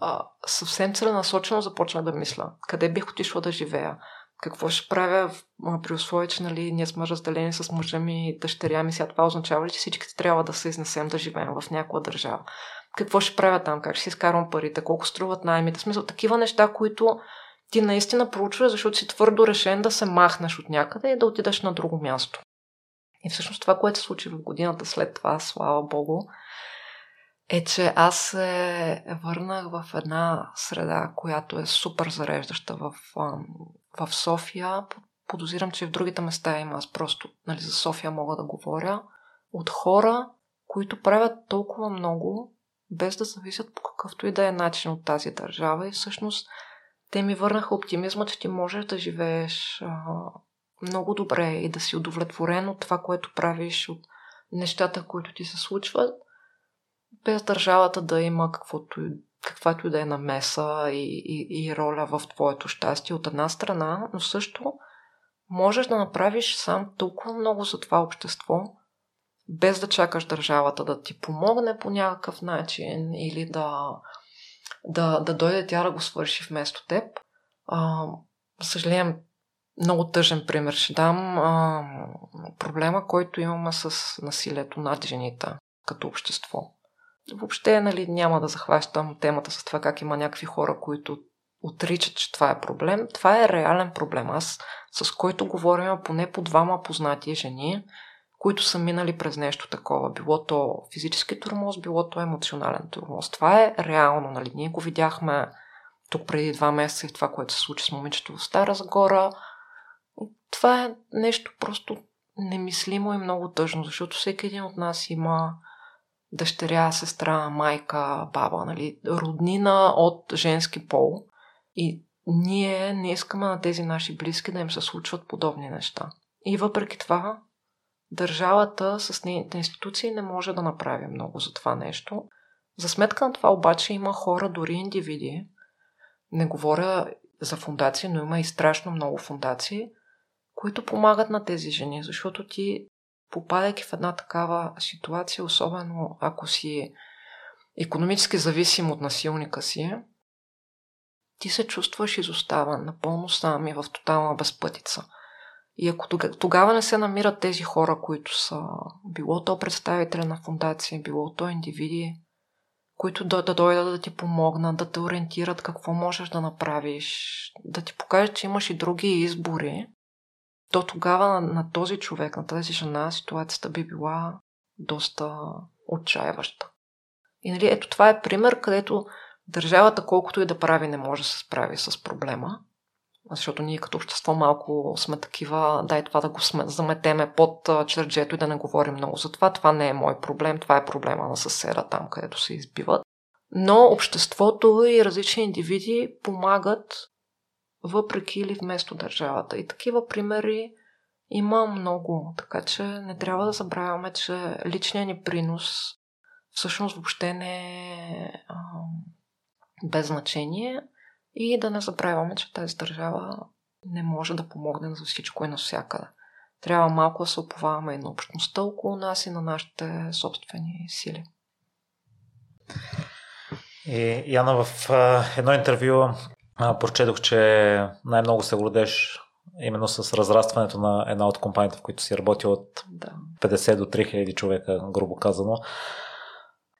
а, съвсем целенасочено започнах да мисля. Къде бих отишла да живея? Какво ще правя при условие, че нали, ние сме разделени с мъжа ми и дъщеря ми? Сега това означава ли, че всички трябва да се изнесем да живеем в някоя държава? Какво ще правя там? Как ще си изкарвам парите? Колко струват наймите? Смисъл, такива неща, които ти наистина проучваш, защото си твърдо решен да се махнеш от някъде и да отидеш на друго място. И всъщност това, което се случи в годината след това, слава Богу, е, че аз се върнах в една среда, която е супер зареждаща в, в София. Подозирам, че в другите места има. Аз просто нали, за София мога да говоря. От хора, които правят толкова много, без да зависят по какъвто и да е начин от тази държава. И всъщност те ми върнаха оптимизма, че ти можеш да живееш а, много добре и да си удовлетворен от това, което правиш, от нещата, които ти се случват без държавата да има каквото, каквато и да е намеса и, и, и роля в твоето щастие от една страна, но също можеш да направиш сам толкова много за това общество, без да чакаш държавата да ти помогне по някакъв начин или да, да, да дойде тя да го свърши вместо теб. А, съжалявам, много тъжен пример ще дам. А, проблема, който имаме с насилието над жените като общество. Въобще нали, няма да захващам темата с това как има някакви хора, които отричат, че това е проблем. Това е реален проблем. Аз с който говорим поне по двама познати жени, които са минали през нещо такова. Било то физически турмоз, било то емоционален турмоз. Това е реално. Нали? Ние го видяхме тук преди два месеца и това, което се случи с момичето в Стара Загора. Това е нещо просто немислимо и много тъжно, защото всеки един от нас има дъщеря, сестра, майка, баба, нали, роднина от женски пол. И ние не искаме на тези наши близки да им се случват подобни неща. И въпреки това, държавата с нейните институции не може да направи много за това нещо. За сметка на това обаче има хора, дори индивиди, не говоря за фундации, но има и страшно много фундации, които помагат на тези жени, защото ти попадайки в една такава ситуация, особено ако си економически зависим от насилника си, ти се чувстваш изоставен, напълно сам и в тотална безпътица. И ако тогава не се намират тези хора, които са било то представители на фундация, било то индивиди, които да, да дойдат да ти помогнат, да те ориентират какво можеш да направиш, да ти покажат, че имаш и други избори, то тогава на, на този човек, на тази жена, ситуацията би била доста отчаяваща. И нали, ето това е пример, където държавата, колкото и да прави, не може да се справи с проблема. Защото ние като общество малко сме такива, дай това да го заметеме под черджето и да не говорим много за това. Това не е мой проблем, това е проблема на съседа там, където се избиват. Но обществото и различни индивиди помагат въпреки или вместо държавата. И такива примери има много, така че не трябва да забравяме, че личният ни принос всъщност въобще не е а, без значение и да не забравяме, че тази държава не може да помогне за всичко и навсякъде. Трябва малко да се оповаваме и на общността около нас и на нашите собствени сили. И Яна в едно интервю а, прочетох, че най-много се гордеш именно с разрастването на една от компаниите, в които си работил от да. 50 до 3000 човека, грубо казано.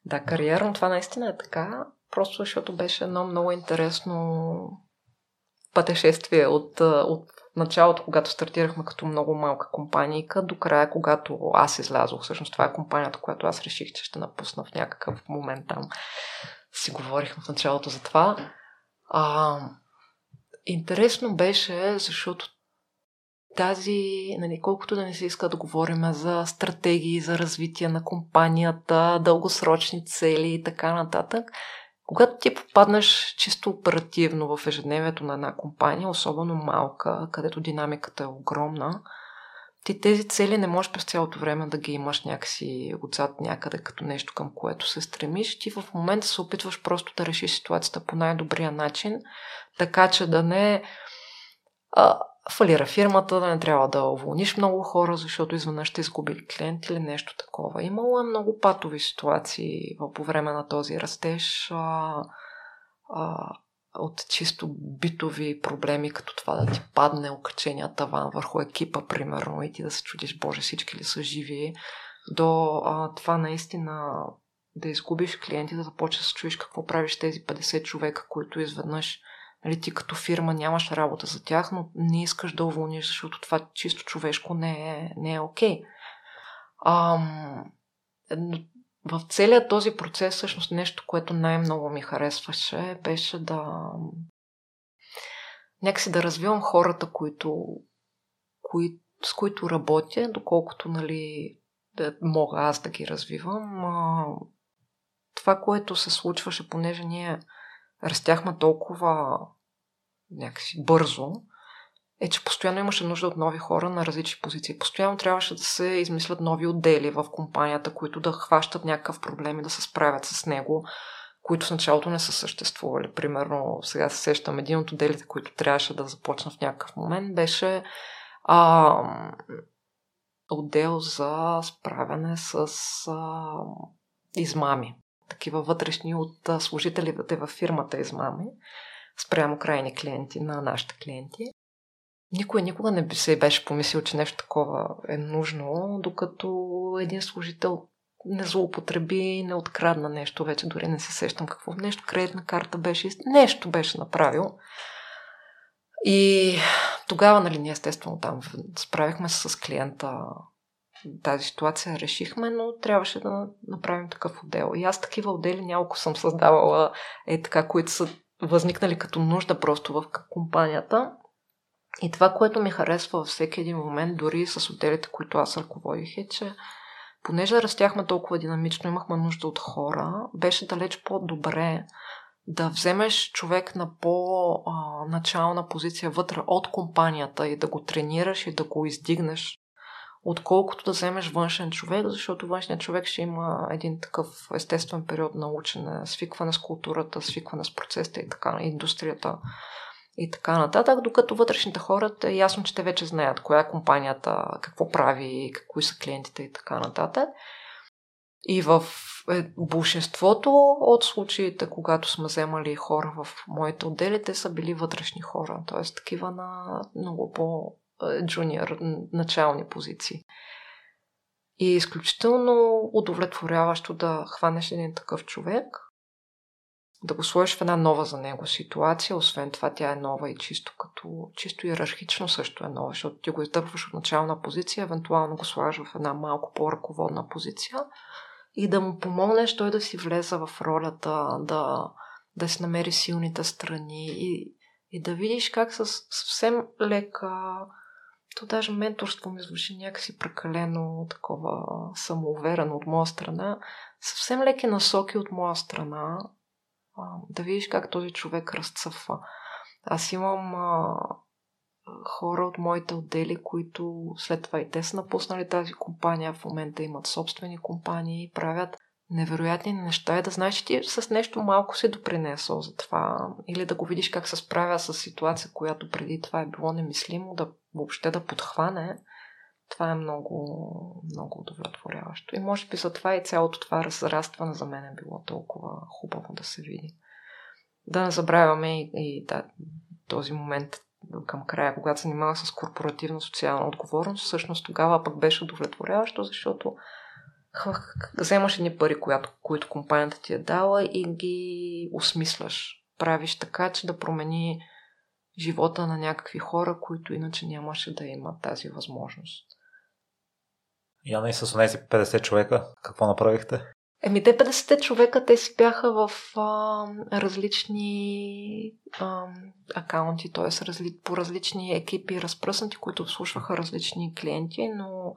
Да, кариерно това наистина е така, просто защото беше едно много интересно пътешествие от, от началото, когато стартирахме като много малка компанийка, до края, когато аз излязох. Всъщност това е компанията, която аз реших, че ще напусна в някакъв момент там. Си говорихме в началото за това. А, интересно беше, защото тази, нали, колкото да не се иска да говорим за стратегии за развитие на компанията, дългосрочни цели и така нататък, когато ти попаднеш чисто оперативно в ежедневието на една компания, особено малка, където динамиката е огромна, ти тези цели не можеш през цялото време да ги имаш някакси отзад някъде като нещо към което се стремиш. Ти в момента се опитваш просто да решиш ситуацията по най-добрия начин, така че да не а, фалира фирмата, да не трябва да уволниш много хора, защото изведнъж ще изгубили клиент или нещо такова. Имало е много патови ситуации по време на този растеж. А, а, от чисто битови проблеми, като това да ти падне окачения таван върху екипа, примерно, и ти да се чудиш, боже, всички ли са живи, до а, това наистина да изгубиш клиенти, да започнеш да се чуеш какво правиш тези 50 човека, които изведнъж нали, ти като фирма нямаш работа за тях, но не искаш да уволниш, защото това чисто човешко не е, не е окей. Ам, в целият този процес, всъщност нещо, което най-много ми харесваше, беше да някакси да развивам хората, които, кои, с които работя, доколкото нали, да мога аз да ги развивам. А, това, което се случваше, понеже ние растяхме толкова някакси бързо, е, че постоянно имаше нужда от нови хора на различни позиции. Постоянно трябваше да се измислят нови отдели в компанията, които да хващат някакъв проблем и да се справят с него, които в началото не са съществували. Примерно, сега се сещам, един от отделите, които трябваше да започна в някакъв момент, беше а, отдел за справяне с а, измами. Такива вътрешни от служителите във фирмата измами спрямо крайни клиенти на нашите клиенти. Никой никога не се беше помислил, че нещо такова е нужно, докато един служител не злоупотреби, не открадна нещо, вече дори не се сещам какво. Нещо, кредитна карта беше, нещо беше направил. И тогава, нали, ние естествено там справихме се с клиента тази ситуация решихме, но трябваше да направим такъв отдел. И аз такива отдели няколко съм създавала, е така, които са възникнали като нужда просто в компанията. И това, което ми харесва във всеки един момент, дори с отделите, които аз ръководих, е, че понеже растяхме толкова динамично, имахме нужда от хора, беше далеч по-добре да вземеш човек на по-начална позиция вътре от компанията и да го тренираш и да го издигнеш, отколкото да вземеш външен човек, защото външният човек ще има един такъв естествен период на учене, свикване с културата, свикване с процесите и така, индустрията и така нататък, докато вътрешните хора е ясно, че те вече знаят коя е компанията, какво прави, какви са клиентите и така нататък. И в е, большинството от случаите, когато сме вземали хора в моите отдели, те са били вътрешни хора, т.е. такива на много по-джуниор, начални позиции. И е изключително удовлетворяващо да хванеш един такъв човек да го сложиш в една нова за него ситуация. Освен това, тя е нова и чисто като чисто иерархично също е нова, защото ти го изтърпваш от начална позиция, евентуално го слагаш в една малко по-ръководна позиция и да му помогнеш той да си влезе в ролята, да, да си намери силните страни и, и да видиш как с съвсем лека то даже менторство ми звучи някакси прекалено такова самоуверено от моя страна. Съвсем леки насоки от моя страна да видиш как този човек разцъфва. Аз имам а, хора от моите отдели, които след това и те са напуснали тази компания, в момента имат собствени компании правят невероятни неща и да знаеш, че ти с нещо малко си допринесъл за това. Или да го видиш как се справя с ситуация, която преди това е било немислимо, да въобще да подхване това е много, много удовлетворяващо. И може би за това и цялото това разрастване за мен е било толкова хубаво да се види. Да не забравяме и, и да, този момент към края, когато се занимава с корпоративна социална отговорност, всъщност тогава пък беше удовлетворяващо, защото вземаш едни пари, която, които компанията ти е дала и ги осмисляш. Правиш така, че да промени живота на някакви хора, които иначе нямаше да имат тази възможност. Яна и с тези 50 човека, какво направихте? Еми, те 50 човека, те си бяха в а, различни а, акаунти, т.е. Разли, по различни екипи разпръснати, които обслужваха различни клиенти, но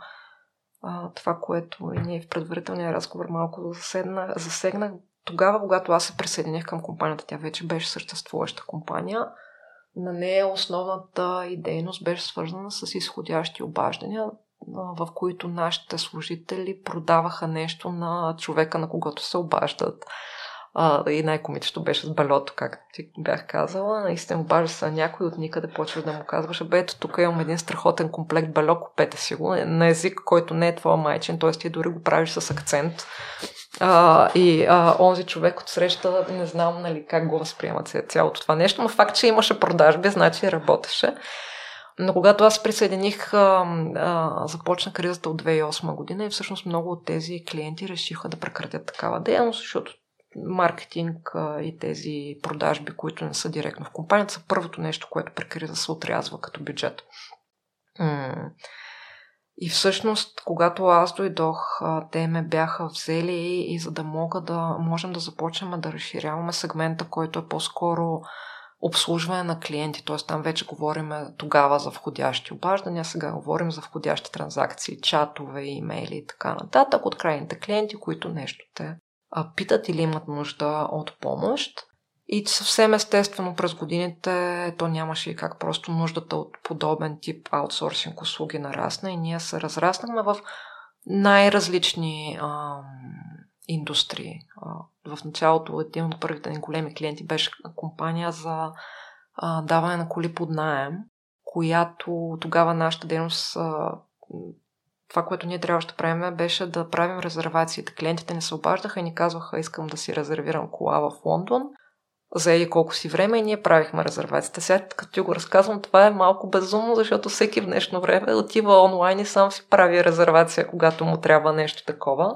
а, това, което и ние в предварителния разговор малко засегнах, засегнах, тогава, когато аз се присъединих към компанията, тя вече беше съществуваща компания, на нея основната и дейност беше свързана с изходящи обаждания, в които нашите служители продаваха нещо на човека, на когото се обаждат. И най-комичното беше с балето, както ти бях казала. Наистина обажда се някой от никъде, почва да му казваш, бе, ето тук имам един страхотен комплект балет, купете си го, на език, който не е твоя майчин, т.е. ти дори го правиш с акцент. А, и а, онзи човек от среща, не знам нали, как го възприемат цялото това нещо, но факт, че имаше продажби, значи работеше. Но когато аз присъединих, а, а, започна кризата от 2008 година и всъщност много от тези клиенти решиха да прекратят такава дейност, защото маркетинг а, и тези продажби, които не са директно в компанията, са първото нещо, което при криза се отрязва като бюджет. М- и всъщност, когато аз дойдох, те ме бяха взели и за да мога да можем да започнем да разширяваме сегмента, който е по-скоро обслужване на клиенти, т.е. там вече говорим тогава за входящи обаждания, сега говорим за входящи транзакции, чатове, имейли и така нататък от крайните клиенти, които нещо те питат или имат нужда от помощ. И съвсем естествено през годините то нямаше и как просто нуждата от подобен тип аутсорсинг услуги нарасна и ние се разраснахме в най-различни ам, индустрии. А, в началото един от първите ни големи клиенти беше компания за а, даване на коли под найем, която тогава нашата дейност а, това, което ние трябваше да правим, беше да правим резервациите. Клиентите не се обаждаха и ни казваха, искам да си резервирам кола в Лондон – за еди колко си време и ние правихме резервацията. Сега, като ти го разказвам, това е малко безумно, защото всеки в днешно време отива онлайн и сам си прави резервация, когато му трябва нещо такова.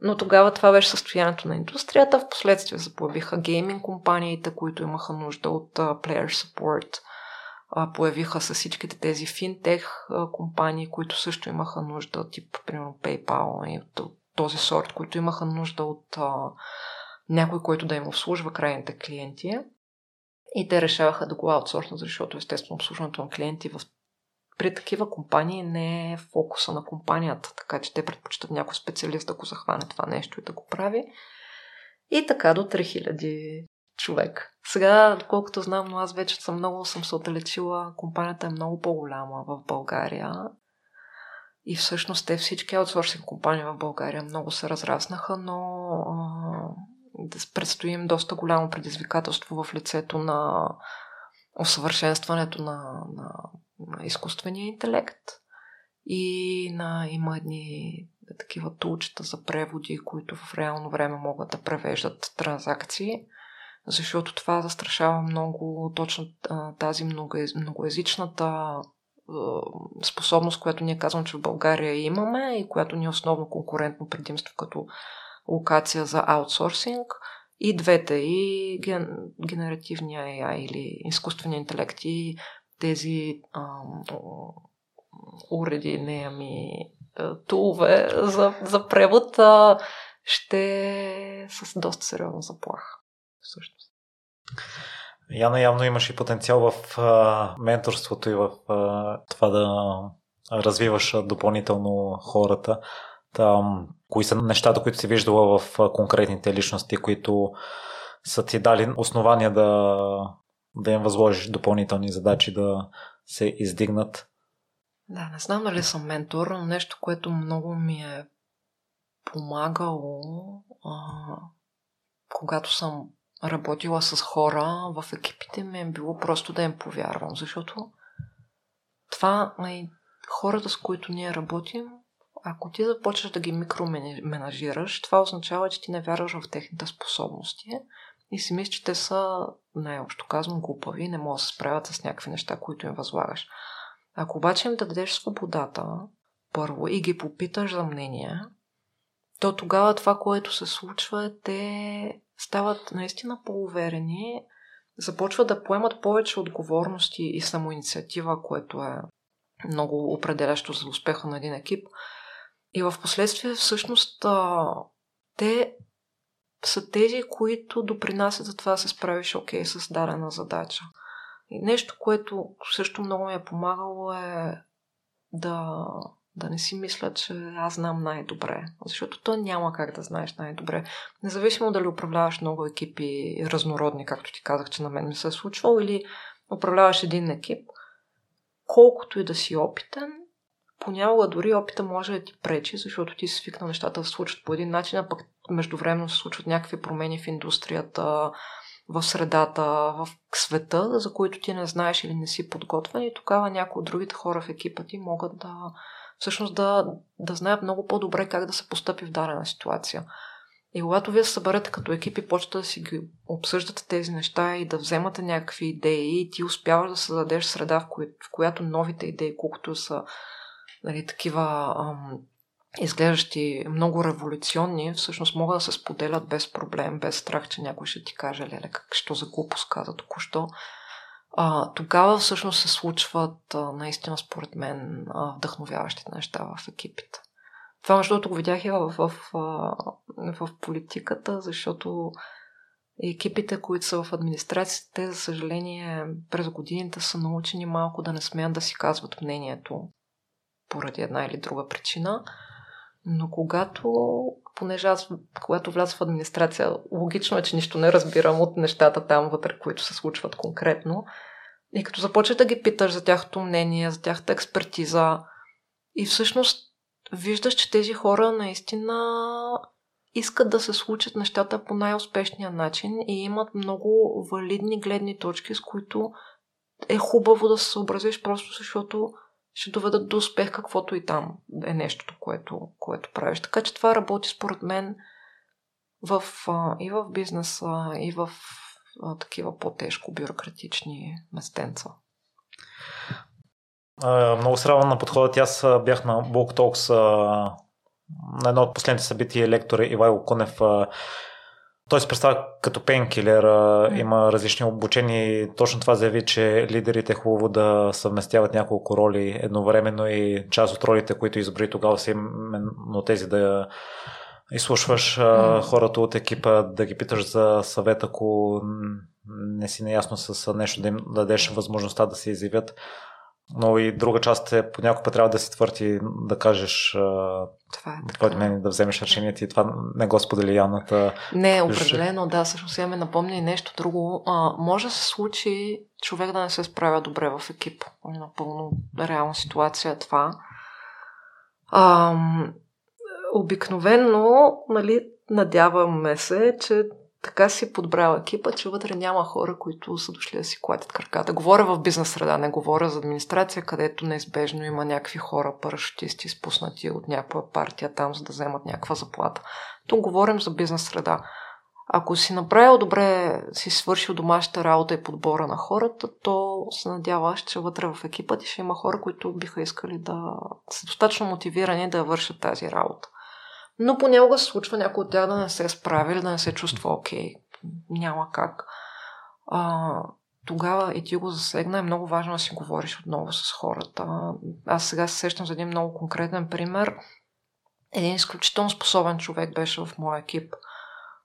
Но тогава това беше състоянието на индустрията. Впоследствие заплавиха гейминг компаниите, които имаха нужда от uh, player support. Uh, появиха се всичките тези финтех uh, компании, които също имаха нужда, тип, примерно PayPal и от, от този сорт, които имаха нужда от uh, някой, който да им обслужва крайните клиенти. И те решаваха да го аутсорснат, защото естествено обслужването на клиенти в при такива компании не е фокуса на компанията, така че те предпочитат някой специалист да го захване това нещо и да го прави. И така до 3000 човек. Сега, доколкото знам, но аз вече съм много съм се отдалечила, компанията е много по-голяма в България. И всъщност те всички аутсорсинг компании в България много се разраснаха, но да предстоим доста голямо предизвикателство в лицето на усъвършенстването на, на, на изкуствения интелект и на, има едни такива тулчета за преводи, които в реално време могат да превеждат транзакции, защото това застрашава много точно тази многоязичната способност, която ние казвам, че в България имаме и която ни е основно конкурентно предимство като локация за аутсорсинг и двете, и ген, генеративния AI или изкуствения интелект и тези ам, уреди, не ами тулове за, за превод а, ще е с доста сериозна заплаха. Всъщност. Яна явно и потенциал в а, менторството и в а, това да развиваш допълнително хората. Там, кои са нещата, които си виждала в конкретните личности, които са ти дали основания да, да им възложиш допълнителни задачи да се издигнат? Да, не знам дали съм ментор, но нещо, което много ми е помагало, а, когато съм работила с хора в екипите ми е било просто да им повярвам, защото това хората, с които ние работим, ако ти започнеш да ги микроменажираш, това означава, че ти не вярваш в техните способности и си мислиш, че те са, най-общо казвам, глупави и не могат да се справят с някакви неща, които им възлагаш. Ако обаче им да дадеш свободата, първо, и ги попиташ за мнение, то тогава това, което се случва, е, те стават наистина по-уверени, започват да поемат повече отговорности и самоинициатива, което е много определящо за успеха на един екип. И в последствие всъщност те са тези, които допринасят за това да се справиш окей okay, с дадена задача. И нещо, което също много ми е помагало е да, да не си мисля, че аз знам най-добре. Защото то няма как да знаеш най-добре. Независимо дали управляваш много екипи разнородни, както ти казах, че на мен ми се е случвало, или управляваш един екип, колкото и да си опитен, понякога дори опита може да ти пречи, защото ти си свикнал нещата да се случват по един начин, а пък междувременно се случват някакви промени в индустрията, в средата, в света, за които ти не знаеш или не си подготвен и тогава някои от другите хора в екипа ти могат да всъщност да, да знаят много по-добре как да се постъпи в дадена ситуация. И когато вие се съберете като екип и почвате да си ги обсъждате тези неща и да вземате някакви идеи и ти успяваш да създадеш среда, в, коя, в която новите идеи, колкото са нали, такива ам, изглеждащи много революционни, всъщност могат да се споделят без проблем, без страх, че някой ще ти каже, леле, как, що за глупост каза току-що. А, тогава всъщност се случват а, наистина, според мен, а, вдъхновяващите неща в екипите. Това, между другото, го видях и в, в, в, в политиката, защото екипите, които са в администрацията, за съжаление, през годините са научени малко да не смеят да си казват мнението поради една или друга причина. Но когато, понеже аз, когато вляза в администрация, логично е, че нищо не разбирам от нещата там вътре, които се случват конкретно. И като започваш да ги питаш за тяхното мнение, за тяхната експертиза, и всъщност виждаш, че тези хора наистина искат да се случат нещата по най-успешния начин и имат много валидни гледни точки, с които е хубаво да се съобразиш просто защото ще доведат до успех каквото и там е нещото, което, което правиш. Така че това работи според мен в, и в бизнеса, и в такива по-тежко бюрократични местенца. Много се на подходът. Аз бях на Bulk Talks на едно от последните събития лектор Ивайло Конев той се представя като пенкилер, има различни обучения и точно това заяви, че лидерите е хубаво да съвместяват няколко роли едновременно и част от ролите, които изброи тогава са именно тези да изслушваш mm. хората от екипа, да ги питаш за съвет, ако не си наясно с нещо, да им дадеш възможността да се изявят но и друга част е понякога трябва да си твърди да кажеш това е мнение, да вземеш решението и това не го сподели Яната. Не, определено, да, също сега ме напомня и нещо друго. А, може да се случи човек да не се справя добре в екип. Напълно реална ситуация е това. А, обикновено, нали, надяваме се, че така си подбрал екипа, че вътре няма хора, които са дошли да си клатят краката. Говоря в бизнес среда, не говоря за администрация, където неизбежно има някакви хора, парашутисти, спуснати от някаква партия там, за да вземат някаква заплата. Тук говорим за бизнес среда. Ако си направил добре, си свършил домашната работа и подбора на хората, то се надяваш, че вътре в екипа ти ще има хора, които биха искали да са достатъчно мотивирани да вършат тази работа. Но понякога се случва някой от тях да не се справи или да не се чувства окей. Няма как. А, тогава и ти го засегна, е много важно да си говориш отново с хората. Аз сега се сещам за един много конкретен пример. Един изключително способен човек беше в моя екип,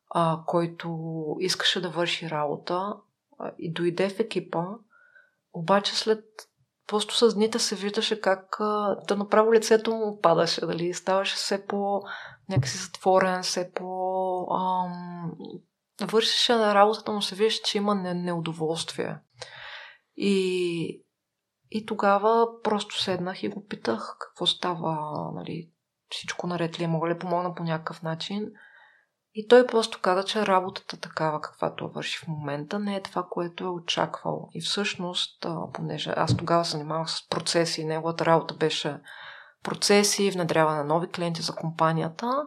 а, който искаше да върши работа а, и дойде в екипа, обаче след просто с дните се виждаше как а, да направо лицето му падаше, дали ставаше все по някакси затворен, все по... Ам, вършеше на работата, но се вижда, че има не, неудоволствие. И, и тогава просто седнах и го питах какво става, нали, всичко наред ли е, мога ли помогна по някакъв начин. И той просто каза, че работата такава, каквато върши в момента, не е това, което е очаквал. И всъщност, понеже аз тогава се занимавах с процеси и неговата работа беше процеси, внедряване на нови клиенти за компанията,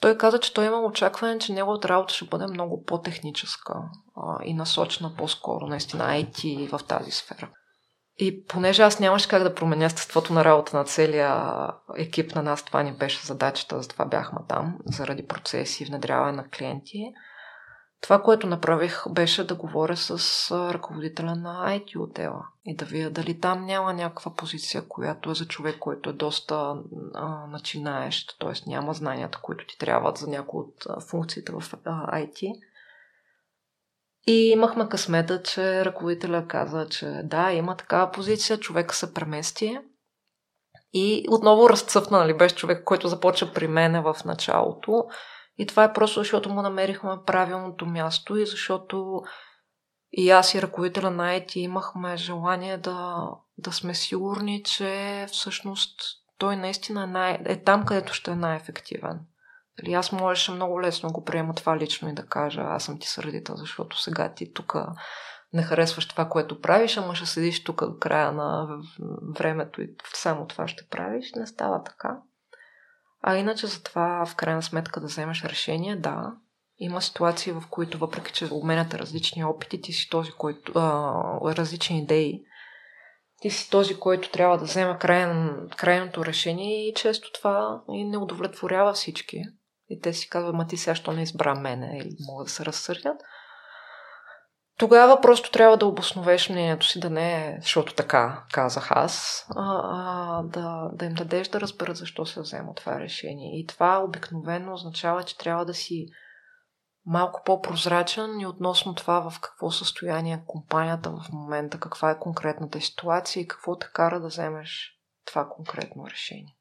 той каза, че той има очакване, че неговата работа ще бъде много по-техническа а, и насочена по-скоро, наистина, IT в тази сфера. И понеже аз нямаше как да променя естеството на работа на целия екип на нас, това ни беше задачата, затова бяхме там, заради процеси и внедряване на клиенти. Това, което направих, беше да говоря с ръководителя на IT отдела и да видя дали там няма някаква позиция, която е за човек, който е доста а, начинаещ, т.е. няма знанията, които ти трябват за някои от а, функциите в а, IT. И имахме късмета, че ръководителя каза, че да, има такава позиция, човек се премести. И отново разцъфна, нали, беше човек, който започва при мене в началото. И това е просто защото му намерихме правилното място и защото и аз и ръководителя на IT имахме желание да, да сме сигурни, че всъщност той наистина е, най- е там, където ще е най-ефективен. Дали аз можеше много лесно го приема това лично и да кажа, аз съм ти сърдител, защото сега ти тук не харесваш това, което правиш, ама ще седиш тук до края на времето и само това ще правиш. Не става така. А иначе за това, в крайна сметка, да вземеш решение, да. Има ситуации, в които, въпреки че обменяте различни опити, ти си този, който. А, различни идеи, ти си този, който трябва да взема крайно, крайното решение и често това и не удовлетворява всички. И те си казват, ма ти сега що не избра мене или могат да се разсърдят. Тогава просто трябва да обосновеш мнението си, да не е, защото така казах аз, а, а да, да им дадеш да разберат защо се взема това решение. И това обикновено означава, че трябва да си малко по-прозрачен и относно това в какво състояние е компанията в момента, каква е конкретната ситуация и какво те кара да вземеш това конкретно решение.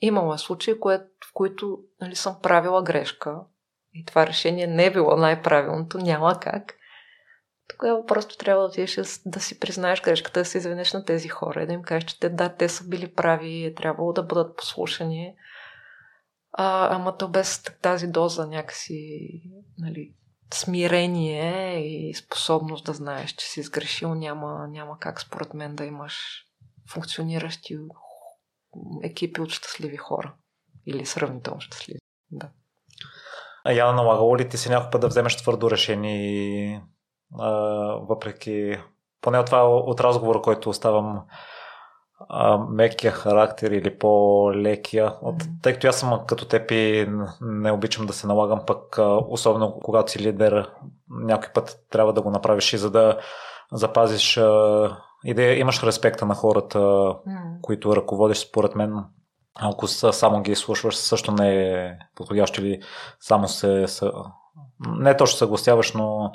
Имало е случаи, в които нали, съм правила грешка и това решение не е било най-правилното, няма как – тогава просто трябва да отидеш да си признаеш грешката, да се извинеш на тези хора и да им кажеш, че те, да, те са били прави, е трябвало да бъдат послушани. А, ама то без тази доза някакси нали, смирение и способност да знаеш, че си сгрешил, няма, няма как според мен да имаш функциониращи екипи от щастливи хора. Или сравнително щастливи. Да. А я налагало ли ти си някой път да вземеш твърдо решение а, въпреки поне от това от разговора, който оставам а, мекия характер или по-лекия. От, тъй като аз съм като теб и не обичам да се налагам, пък а, особено когато си лидер, някой път трябва да го направиш и за да запазиш а, и да имаш респекта на хората, mm. които ръководиш, според мен. Ако само ги слушваш, също не е подходящо или само се... Не точно съгласяваш, но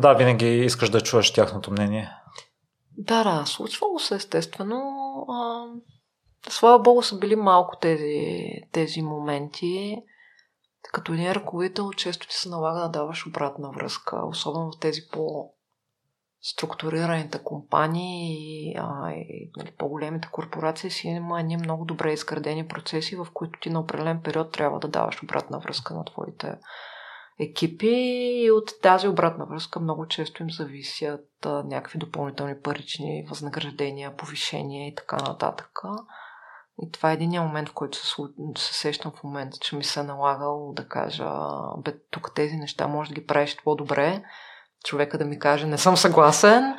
да, винаги искаш да чуеш тяхното мнение. Да, да, случвало се естествено. Слава богу са били малко тези, тези моменти. Като един ръководител, често ти се налага да даваш обратна връзка, особено в тези по структурираните компании и, а, и нали, по-големите корпорации си има едни много добре изградени процеси, в които ти на определен период трябва да даваш обратна връзка на твоите екипи и от тази обратна връзка много често им зависят а, някакви допълнителни парични възнаграждения, повишения и така нататък. И това е един момент, в който се, се сещам в момента, че ми се е налагал да кажа, бе, тук тези неща може да ги правиш по-добре, човека да ми каже, не съм съгласен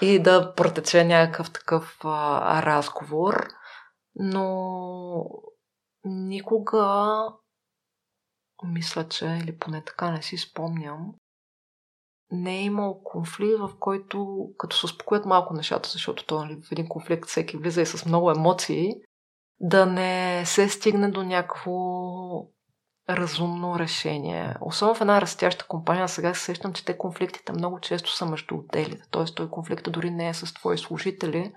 и да протече някакъв такъв а, разговор. Но никога мисля, че, или поне така не си спомням, не е имал конфликт, в който, като се успокоят малко нещата, защото то, нали, в един конфликт всеки влиза и с много емоции, да не се стигне до някакво разумно решение. Особено в една растяща компания, сега се сещам, че те конфликтите много често са между отделите. Тоест, той конфликта дори не е с твои служители,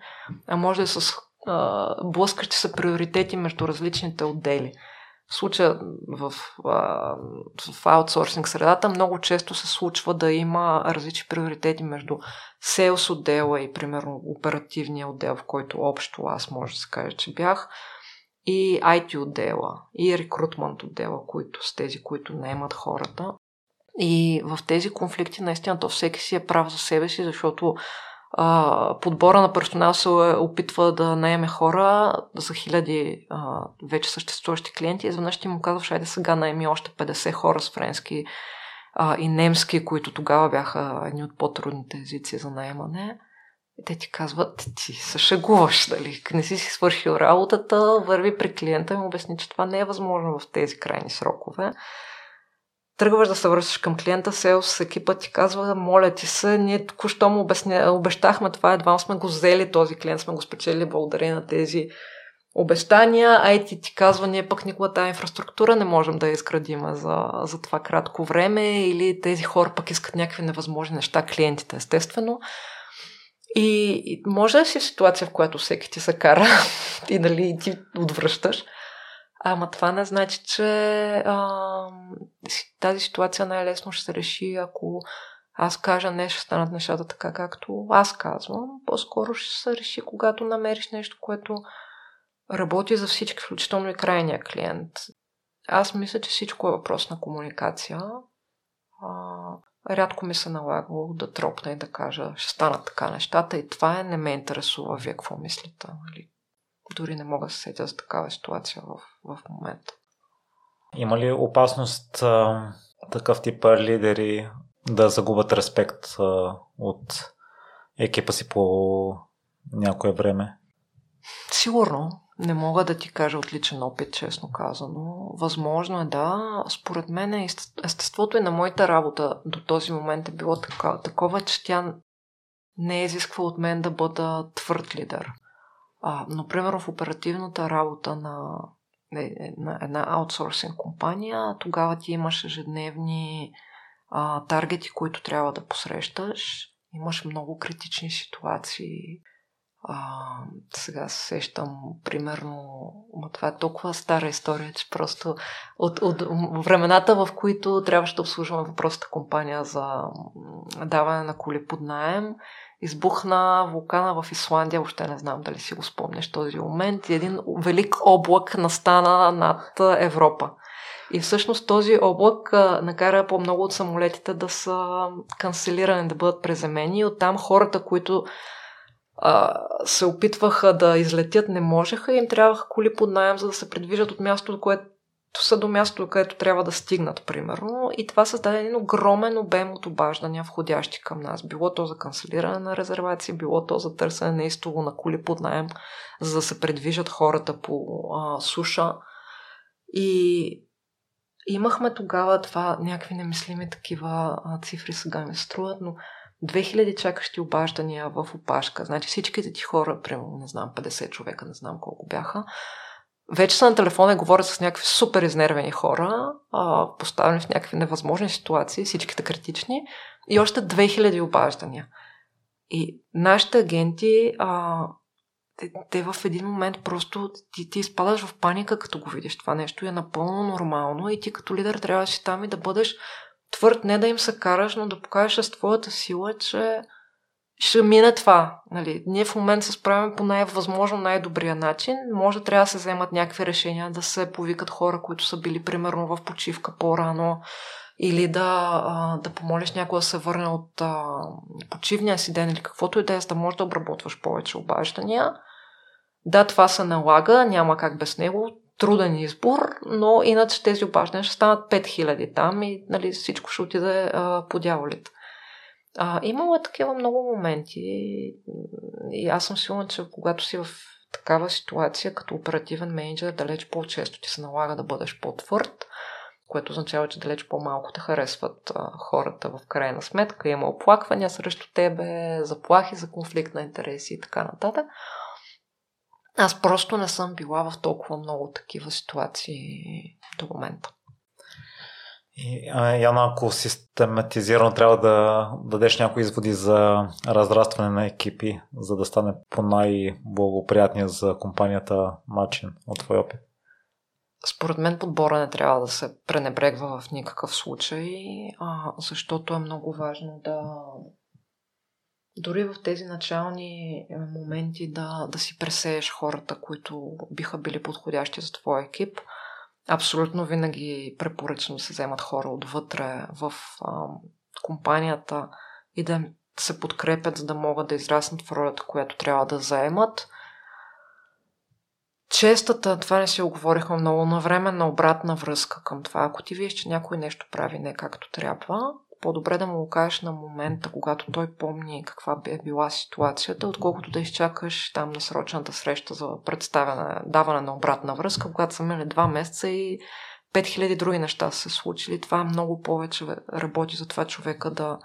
а може да е с а, блъскащи се приоритети между различните отдели в случая в, в аутсорсинг средата много често се случва да има различни приоритети между селс отдела и примерно оперативния отдел, в който общо аз може да се каже, че бях, и IT отдела, и рекрутмент отдела, които са тези, които наемат хората. И в тези конфликти наистина то всеки си е прав за себе си, защото а, подбора на персонал се опитва да наеме хора за хиляди а, вече съществуващи клиенти. Изведнъж ти му казваш, айде сега наеми още 50 хора с френски а, и немски, които тогава бяха едни от по-трудните езици за наемане. И те ти казват, ти се шегуваш, дали не си си свършил работата, върви при клиента и му обясни, че това не е възможно в тези крайни срокове. Тръгваш да се връщаш към клиента, селс екипът ти казва, моля ти се, ние току-що му обясня, обещахме това, едва сме го взели този клиент, сме го спечели благодарение на тези обещания, а и ти, ти казва, ние пък никога тази инфраструктура не можем да я изградим за, за това кратко време или тези хора пък искат някакви невъзможни неща, клиентите естествено. И, и може да си ситуация, в която всеки ти се кара и дали ти отвръщаш, Ама това не значи, че а, тази ситуация най-лесно ще се реши, ако аз кажа не, ще станат нещата така, както аз казвам. По-скоро ще се реши, когато намериш нещо, което работи за всички, включително и крайния клиент. Аз мисля, че всичко е въпрос на комуникация. А, рядко ми се налагало да тропна и да кажа, ще станат така нещата и това е, не ме интересува вие какво мислите. Нали? Дори не мога да се сетя за такава ситуация в, в момента. Има ли опасност а, такъв тип лидери да загубят респект а, от екипа си по някое време? Сигурно. Не мога да ти кажа отличен опит, честно казано. Възможно е да. Според мен естеството и на моята работа до този момент е било такова че тя не е изисква от мен да бъда твърд лидер. А, но, примерно, в оперативната работа на, е, на една аутсорсинг компания, тогава ти имаш ежедневни а, таргети, които трябва да посрещаш. Имаш много критични ситуации. А, сега се сещам, примерно, но това е толкова стара история, че просто от, от времената, в които трябваше да обслужваме въпросата компания за даване на коли под найем, избухна вулкана в Исландия, още не знам дали си го спомняш този момент, и един велик облак настана над Европа. И всъщност този облак накара по много от самолетите да са канцелирани, да бъдат преземени. И оттам хората, които а, се опитваха да излетят, не можеха им трябваха коли под найем, за да се придвижат от място, което са до мястото, където трябва да стигнат, примерно. И това създаде един огромен обем от обаждания, входящи към нас. Било то за канцелиране на резервации, било то за търсене на истово на коли под найем, за да се предвижат хората по а, суша. И имахме тогава това, някакви немислими такива а, цифри сега ми струват, но 2000 чакащи обаждания в опашка. Значи всичките ти хора, примерно, не знам, 50 човека, не знам колко бяха, вече са на телефона и говорят с някакви супер изнервени хора, поставени в някакви невъзможни ситуации, всичките критични, и още 2000 обаждания. И нашите агенти, а, те, те в един момент просто ти, ти изпадаш в паника, като го видиш това нещо и е напълно нормално и ти като лидер трябва да си там и да бъдеш твърд, не да им се караш, но да покажеш с твоята сила, че ще мине това. Нали. Ние в момента се справяме по най-възможно най-добрия начин. Може трябва да се вземат някакви решения, да се повикат хора, които са били примерно в почивка по-рано, или да, да помолиш някой да се върне от а, почивния си ден или каквото и да е, за да можеш да обработваш повече обаждания. Да, това се налага, няма как без него, труден избор, но иначе тези обаждания ще станат 5000 там и нали, всичко ще отиде а, по дяволите. А, имало такива много моменти и аз съм сигурна, че когато си в такава ситуация, като оперативен менеджер, далеч по-често ти се налага да бъдеш по-твърд, което означава, че далеч по-малко те харесват а, хората в крайна сметка. Има оплаквания срещу тебе, заплахи за конфликт на интереси и така нататък. Аз просто не съм била в толкова много такива ситуации до момента. Яна, ако систематизирано трябва да дадеш някои изводи за разрастване на екипи, за да стане по най-благоприятния за компанията начин от твой опит? Според мен подбора не трябва да се пренебрегва в никакъв случай, защото е много важно да дори в тези начални моменти да, да си пресееш хората, които биха били подходящи за твой екип – Абсолютно винаги препоръчно се вземат хора отвътре в а, компанията и да се подкрепят, за да могат да израснат в ролята, която трябва да заемат. Честата, това не си оговорихме много, на време на обратна връзка към това. Ако ти виеш, че някой нещо прави не както трябва, по-добре да му го кажеш на момента, когато той помни каква е била ситуацията, отколкото да изчакаш там на срочната среща за представяне, даване на обратна връзка, когато са минали два месеца и 5000 други неща са се случили. Това много повече работи за това човека да,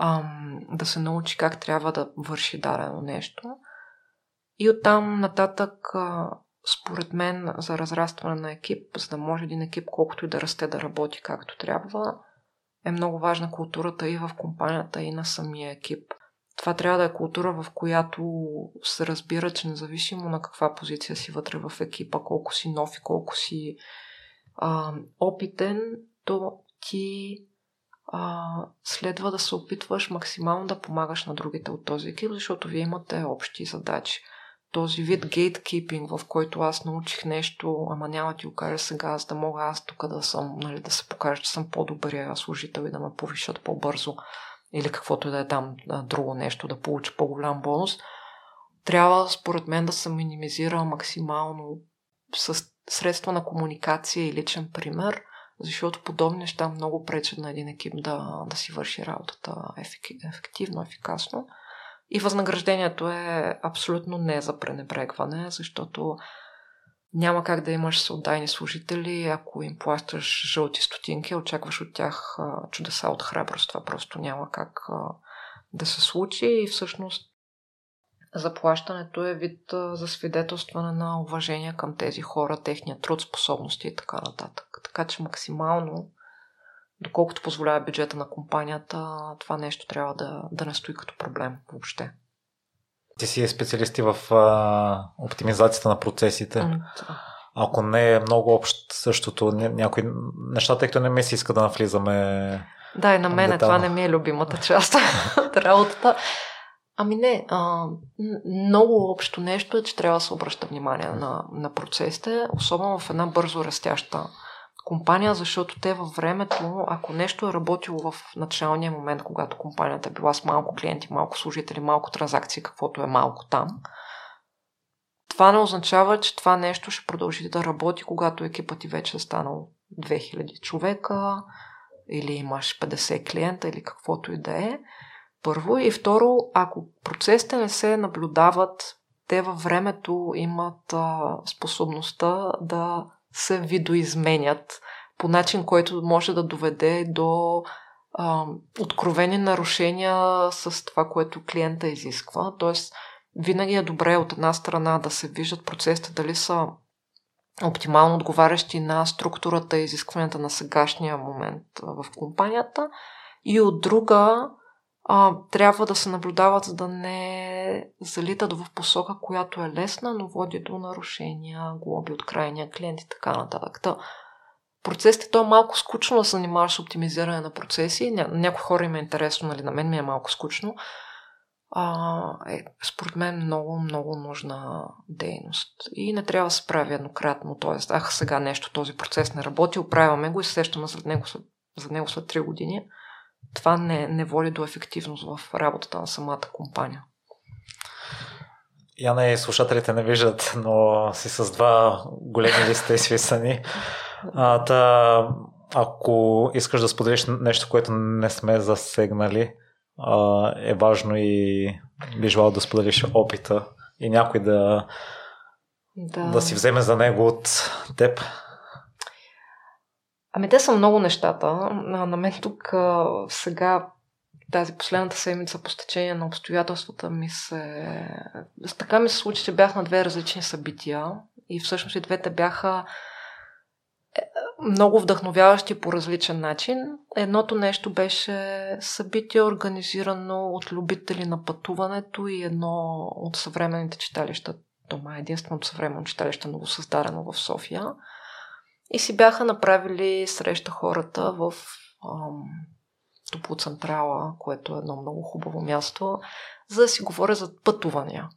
ам, да се научи как трябва да върши дадено нещо. И оттам нататък, а, според мен, за разрастване на екип, за да може един екип, колкото и да расте, да работи както трябва, е много важна културата и в компанията, и на самия екип. Това трябва да е култура, в която се разбира, че независимо на каква позиция си вътре в екипа, колко си нов и колко си а, опитен, то ти а, следва да се опитваш максимално да помагаш на другите от този екип, защото вие имате общи задачи. Този вид гейткипинг, в който аз научих нещо, ама няма ти го кажа сега, за да мога аз тук да съм, нали, да се покажа, че съм по-добрия служител и да ме повишат по-бързо или каквото и да е там друго нещо, да получа по-голям бонус, трябва според мен да се минимизира максимално с средства на комуникация и личен пример, защото подобни неща много пречат на един екип да, да си върши работата ефективно, ефикасно. И възнаграждението е абсолютно не за пренебрегване, защото няма как да имаш съотдайни служители, ако им плащаш жълти стотинки, очакваш от тях чудеса от храброст. Това просто няма как да се случи и всъщност заплащането е вид за свидетелстване на уважение към тези хора, техния труд, способности и така нататък. Така че максимално, доколкото позволява бюджета на компанията, това нещо трябва да, да не стои като проблем въобще. Ти си специалисти в а, оптимизацията на процесите. Mm, Ако не е много общо същото, някои неща, тъй като не ми се иска да навлизаме. Да, и на мен това не ми е любимата част от работата. Ами не, а, много общо нещо е, че трябва да се обръща внимание на, на процесите, особено в една бързо растяща компания, защото те във времето, ако нещо е работило в началния момент, когато компанията е била с малко клиенти, малко служители, малко транзакции, каквото е малко там, това не означава, че това нещо ще продължи да работи, когато екипът ти вече е станал 2000 човека или имаш 50 клиента или каквото и да е. Първо. И второ, ако процесите не се наблюдават, те във времето имат а, способността да се видоизменят по начин, който може да доведе до а, откровени нарушения с това, което клиента изисква. Тоест, винаги е добре от една страна да се виждат процесите дали са оптимално отговарящи на структурата и изискванията на сегашния момент в компанията и от друга а, трябва да се наблюдават, за да не залитат в посока, която е лесна, но води до нарушения, глоби от крайния клиент и така нататък. Та, процесите, то е малко скучно да се занимаваш с оптимизиране на процеси. Ня, някои хора им е интересно, нали, на мен ми е малко скучно. А, е, според мен много, много нужна дейност. И не трябва да се прави еднократно. Тоест, ах, сега нещо, този процес не работи, оправяме го и се сещаме за него, за него след 3 години това не, не води до ефективност в работата на самата компания. Яна и слушателите не виждат, но си с два големи листа изписани. А, та, ако искаш да споделиш нещо, което не сме засегнали, а, е важно и би желал да споделиш опита и някой да, да. да си вземе за него от теб. Ами те са много нещата. На, на мен тук сега тази последната седмица по стечение на обстоятелствата ми се... Така ми се случи, че бях на две различни събития и всъщност и двете бяха е, много вдъхновяващи по различен начин. Едното нещо беше събитие, организирано от любители на пътуването и едно от съвременните читалища. Това е единственото съвременно читалище, ново създадено в София. И си бяха направили среща хората в ам, Топлоцентрала, което е едно много хубаво място, за да си говоря за пътувания.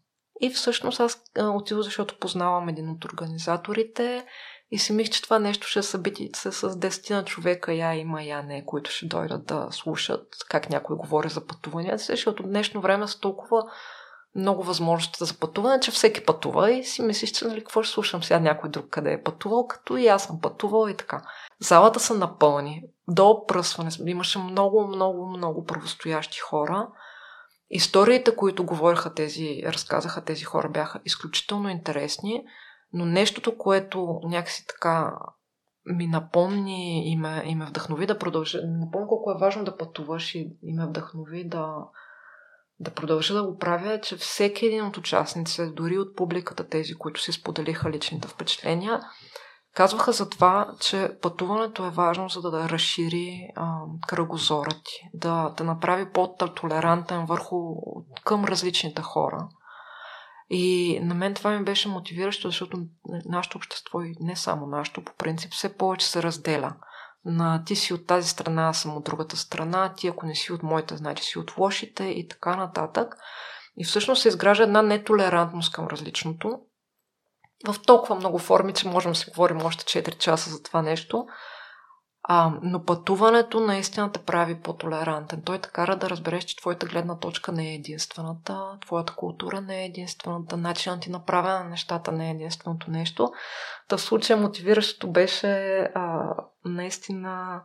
И всъщност аз отидох, защото познавам един от организаторите и си мих, че това нещо ще събити се с 10 на човека, я има, я не, които ще дойдат да слушат как някой говори за пътувания, защото днешно време са толкова много възможности за пътуване, че всеки пътува и си мислиш, че нали, какво ще слушам сега някой друг къде е пътувал, като и аз съм пътувал и така. Залата са напълни. До опръсване имаше много, много, много правостоящи хора. Историите, които говориха тези, разказаха тези хора, бяха изключително интересни, но нещото, което някакси така ми напомни и ме, и ме вдъхнови да продължа. Напомня колко е важно да пътуваш и, и ме вдъхнови да, да продължа да го правя, е, че всеки един от участниците, дори от публиката, тези, които си споделиха личните впечатления, казваха за това, че пътуването е важно, за да, разшири а, кръгозора ти, да, да направи по-толерантен върху към различните хора. И на мен това ми беше мотивиращо, защото нашето общество и не само нашето, по принцип, все повече се разделя. На ти си от тази страна, аз съм от другата страна, ти ако не си от моята, значи си от лошите и така нататък. И всъщност се изгражда една нетолерантност към различното. В толкова много форми, че можем да си говорим още 4 часа за това нещо. А, но пътуването наистина те прави по-толерантен. Той те кара да разбереш, че твоята гледна точка не е единствената, твоята култура не е единствената, начинът ти направя на нещата не е единственото нещо. Та в случая мотивиращото беше а, наистина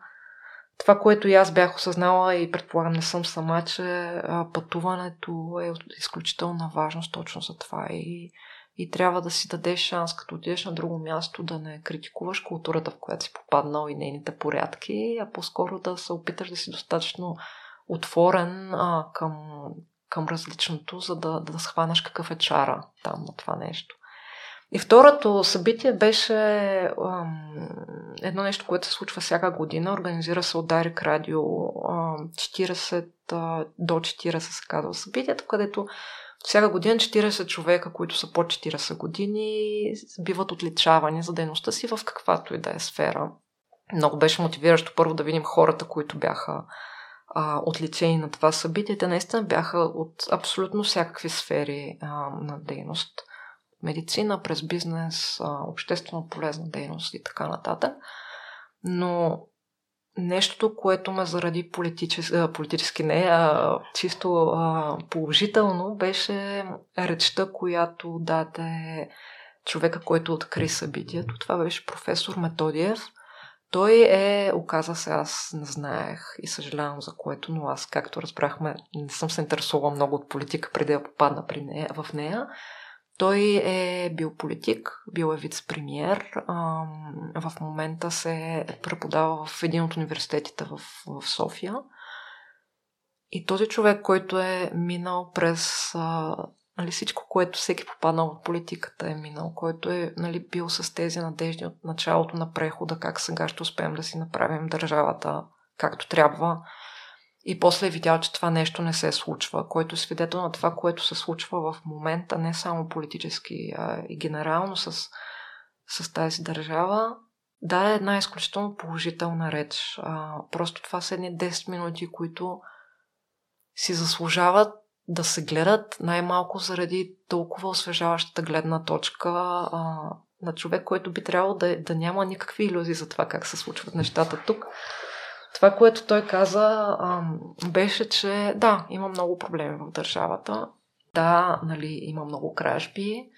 това, което и аз бях осъзнала и предполагам не съм сама, че пътуването е от изключителна важност точно за това и и трябва да си дадеш шанс, като отидеш на друго място, да не критикуваш културата, в която си попаднал и нейните порядки, а по-скоро да се опиташ да си достатъчно отворен а, към, към различното, за да, да схванеш какъв е чара там на това нещо. И второто събитие беше ам, едно нещо, което се случва всяка година. Организира се от Дарик Радио 40 а, до 40 се казва събитието, където всяка година 40 човека, които са под 40 години, биват отличавани за дейността си в каквато и да е сфера. Много беше мотивиращо първо да видим хората, които бяха а, отличени на това събитие. Те наистина бяха от абсолютно всякакви сфери а, на дейност. Медицина, през бизнес, обществено полезна дейност и така нататък. Но Нещото, което ме заради политически, политически не, а чисто положително, беше речта, която даде човека, който откри събитието. Това беше професор Методиев. Той е, оказа се, аз не знаех и съжалявам за което, но аз, както разбрахме, не съм се интересувала много от политика преди да попадна при нея, в нея. Той е бил политик, бил е вице-премьер. В момента се преподава в един от университетите в, в София. И този човек, който е минал през нали, всичко, което всеки попаднал в политиката е минал, който е нали, бил с тези надежди от началото на прехода, как сега ще успеем да си направим държавата както трябва, и после е видял, че това нещо не се случва, който е свидетел на това, което се случва в момента, не само политически, а и генерално с, с тази държава, да е една изключително положителна реч. А, просто това са едни 10 минути, които си заслужават да се гледат най-малко заради толкова освежаващата гледна точка а, на човек, който би трябвало да, да няма никакви иллюзии за това как се случват нещата тук. Това, което той каза, беше, че да, има много проблеми в държавата. Да, нали, има много кражби.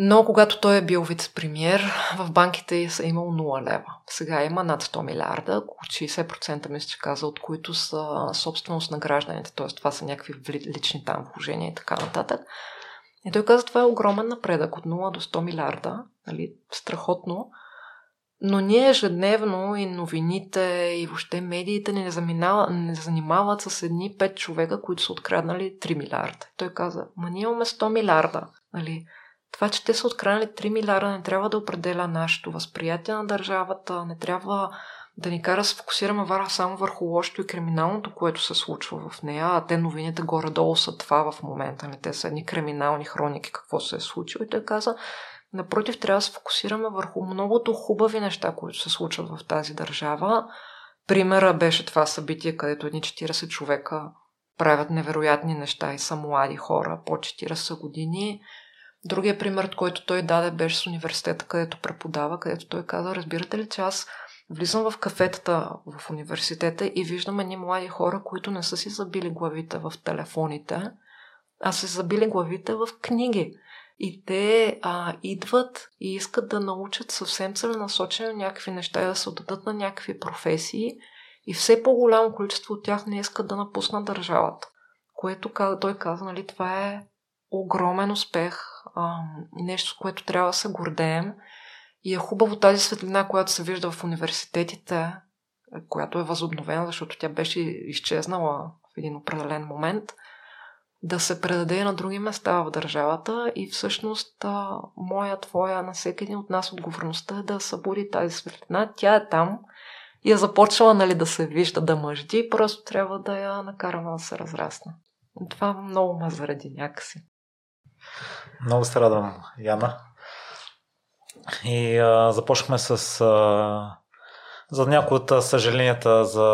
Но когато той е бил вице-премьер, в банките е имал 0 лева. Сега има над 100 милиарда, около 60% мисля, че каза, от които са собственост на гражданите. Т.е. това са някакви лични там вложения и така нататък. И той каза, това е огромен напредък от 0 до 100 милиарда. Нали, страхотно. Но ние ежедневно и новините, и въобще медиите не, заминава, не занимават с едни пет човека, които са откраднали 3 милиарда. Той каза, ма ние имаме 100 милиарда. Нали? Това, че те са откраднали 3 милиарда, не трябва да определя нашето възприятие на държавата, не трябва да ни кара да се фокусираме вара само върху лошото и криминалното, което се случва в нея, а те новините горе-долу са това в момента. Не те са едни криминални хроники, какво се е случило. И той каза, Напротив, трябва да се фокусираме върху многото хубави неща, които се случват в тази държава. Примера беше това събитие, където едни 40 човека правят невероятни неща и са млади хора по 40 години. Другия пример, който той даде, беше с университета, където преподава, където той каза, разбирате ли, че аз влизам в кафетата в университета и виждам едни млади хора, които не са си забили главите в телефоните, а са забили главите в книги. И те а, идват и искат да научат съвсем целенасочено някакви неща и да се отдадат на някакви професии. И все по-голямо количество от тях не искат да напуснат държавата. Което той каза, нали, това е огромен успех, а, нещо, с което трябва да се гордеем. И е хубаво тази светлина, която се вижда в университетите, която е възобновена, защото тя беше изчезнала в един определен момент, да се предаде на други места в държавата и всъщност моя, твоя, на всеки един от нас отговорността е да събуди тази светлина. Тя е там и е започнала нали, да се вижда, да мъжди, просто трябва да я накараме да се разрасне. Това много ме заради някакси. Много се радвам, Яна. И а, започнахме с а, за някои от съжаленията за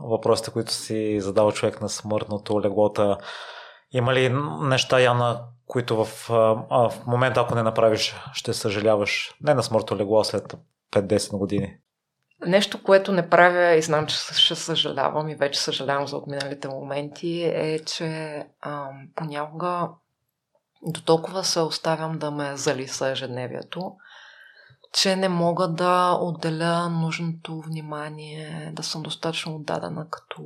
въпросите, които си задава човек на смъртното леглота. Има ли неща, Яна, които в, а, в момента, ако не направиш, ще съжаляваш? Не на смъртното легло, след 5-10 години. Нещо, което не правя и знам, че ще съжалявам и вече съжалявам за отминалите моменти, е, че а, понякога до толкова се оставям да ме залиса ежедневието, че не мога да отделя нужното внимание, да съм достатъчно отдадена като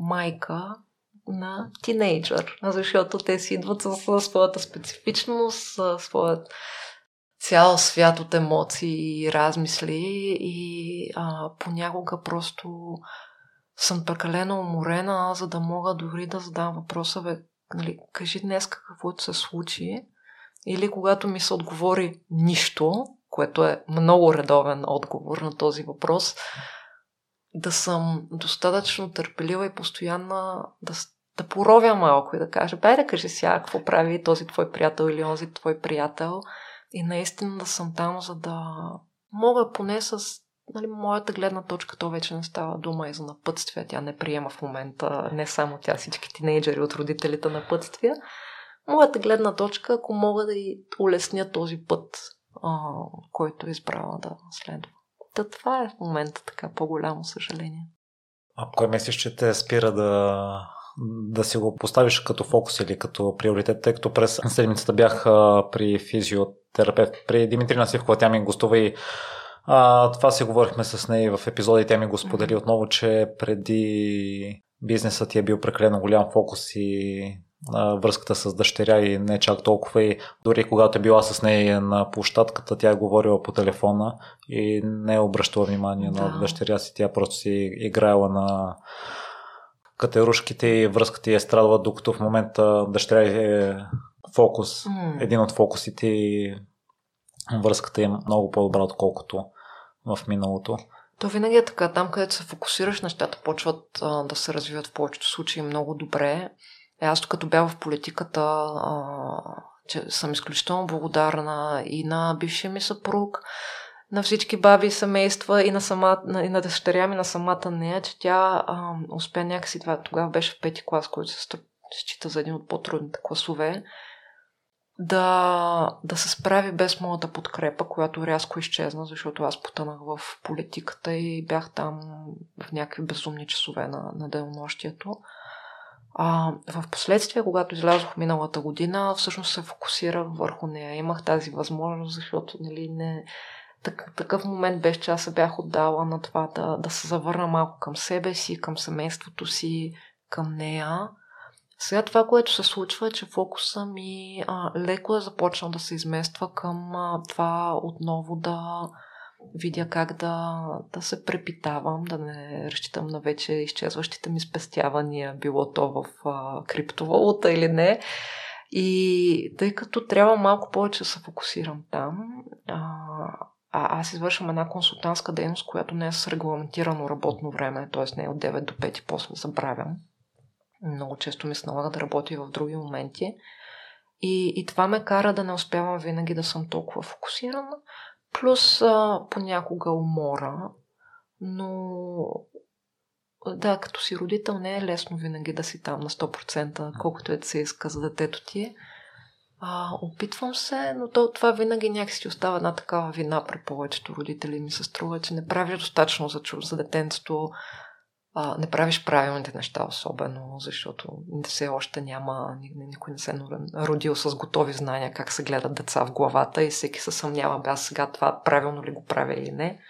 майка на тинейджър, защото те си идват със своята специфичност, със своят цял свят от емоции и размисли и а, понякога просто съм прекалено уморена, за да мога дори да задам въпроса, бе, нали, кажи днес какво се случи. Или когато ми се отговори нищо, което е много редовен отговор на този въпрос, да съм достатъчно търпелива и постоянна да, да поровя малко и да кажа, бай да кажи сега какво прави този твой приятел или онзи твой приятел и наистина да съм там, за да мога поне с нали, моята гледна точка, то вече не става дума и за напътствия. Тя не приема в момента не само тя, всички тинейджери от родителите на пътствия. Моята гледна точка, ако мога да и улесня този път, а, който е избрала да следва. Та това е в момента така по-голямо съжаление. А кой мислиш, че те спира да, да си го поставиш като фокус или като приоритет, тъй като през седмицата бях при физиотерапевт, при Димитрина Сивкова, тя ми гостува и а, това си говорихме с нея в епизода и тя ми го сподели отново, че преди бизнесът ти е бил прекалено голям фокус и връзката с дъщеря и не чак толкова и дори когато е била с нея на площадката, тя е говорила по телефона и не е обръщала внимание да. на дъщеря си, тя просто си играела на катерушките и връзката е страдала, докато в момента дъщеря е фокус, mm. един от фокусите и връзката е много по-добра, отколкото в миналото. То винаги е така. Там, където се фокусираш, нещата почват а, да се развиват в повечето случаи много добре. Е, аз като бях в политиката, а, че съм изключително благодарна и на бившия ми съпруг, на всички баби и семейства и на, сама, и на дъщеря ми, на самата нея, че тя а, успя някакси това. Тогава беше в пети клас, който се счита за един от по-трудните класове да, да се справи без моята подкрепа, която рязко изчезна, защото аз потънах в политиката и бях там в някакви безумни часове на, на денонощието. А, в последствие, когато излязох миналата година, всъщност се фокусирах върху нея. Имах тази възможност, защото нали, не, так, такъв момент беше, че аз се бях отдала на това да, да се завърна малко към себе си, към семейството си, към нея. Сега това, което се случва е, че фокуса ми а, леко е започнал да се измества към а, това отново да видя как да, да се препитавам, да не разчитам на вече изчезващите ми спестявания, било то в а, криптовалута или не. И тъй като трябва малко повече да се фокусирам там, а, а аз извършвам една консултантска дейност, която не е с регламентирано работно време, т.е. не е от 9 до 5 и после забравям. Много често ми се налага да работя и в други моменти. И, и това ме кара да не успявам винаги да съм толкова фокусирана. Плюс а, понякога умора. Но да, като си родител не е лесно винаги да си там на 100%, колкото е да се иска за детето ти. А, опитвам се, но то, това винаги някакси остава една такава вина при повечето родители. Ми се струва, че не правиш достатъчно за, за детенцето а, не правиш правилните неща, особено защото все още няма, никой не се е родил с готови знания как се гледат деца в главата и всеки се съмнява, бе аз сега това правилно ли го правя или не.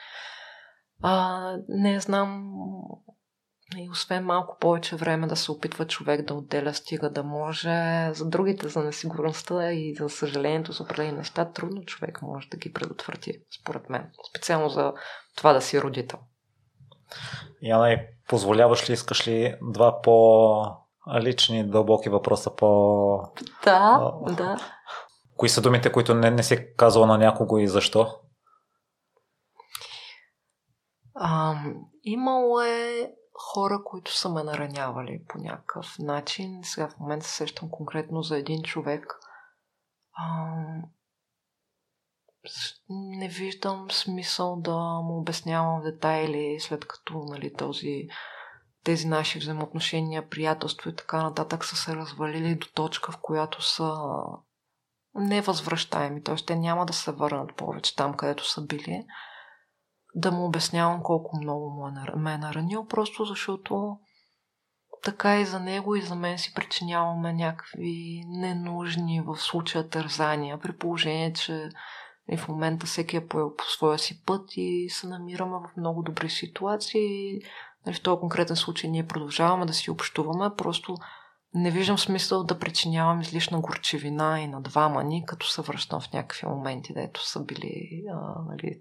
А, не знам и освен малко повече време да се опитва човек да отделя, стига да може за другите, за несигурността и за съжалението за определени неща, трудно човек може да ги предотврати, според мен. Специално за това да си родител. Яна, позволяваш ли, искаш ли два по лични, дълбоки въпроса по... Да, да. Кои са думите, които не, не си казала на някого и защо? А, имало е хора, които са ме наранявали по някакъв начин. Сега в момента се сещам конкретно за един човек. А, не виждам смисъл да му обяснявам детайли, след като нали, този, тези наши взаимоотношения, приятелство и така нататък са се развалили до точка, в която са невъзвръщаеми. Т.е. те няма да се върнат повече там, където са били да му обяснявам колко много му е, ме е наранил, просто защото така и за него и за мен си причиняваме някакви ненужни в случая тързания, при положение, че и в момента всеки е поел по своя си път и се намираме в много добри ситуации. Нали, в този конкретен случай ние продължаваме да си общуваме, просто не виждам смисъл да причинявам излишна горчевина и на двама ни, като се връщам в някакви моменти, дето са били а, нали,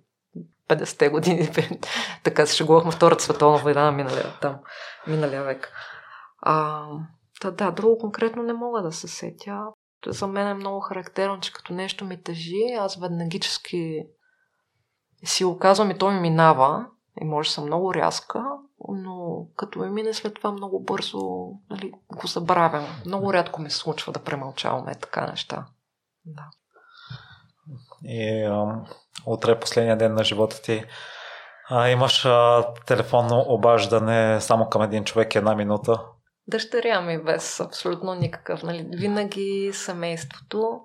50-те години. така се шегувахме Втората световна война на миналия, там, миналия век. А, да, да, друго конкретно не мога да се сетя. За мен е много характерно, че като нещо ми тежи, аз веднагически си го казвам и то ми минава. И може съм много рязка, но като ми мине след това много бързо нали, го забравям. Много рядко ми случва да премълчаваме така неща. Да. И а, утре е последния ден на живота ти. А, имаш а, телефонно обаждане само към един човек една минута. Дъщеря ми без абсолютно никакъв. Нали? Винаги семейството.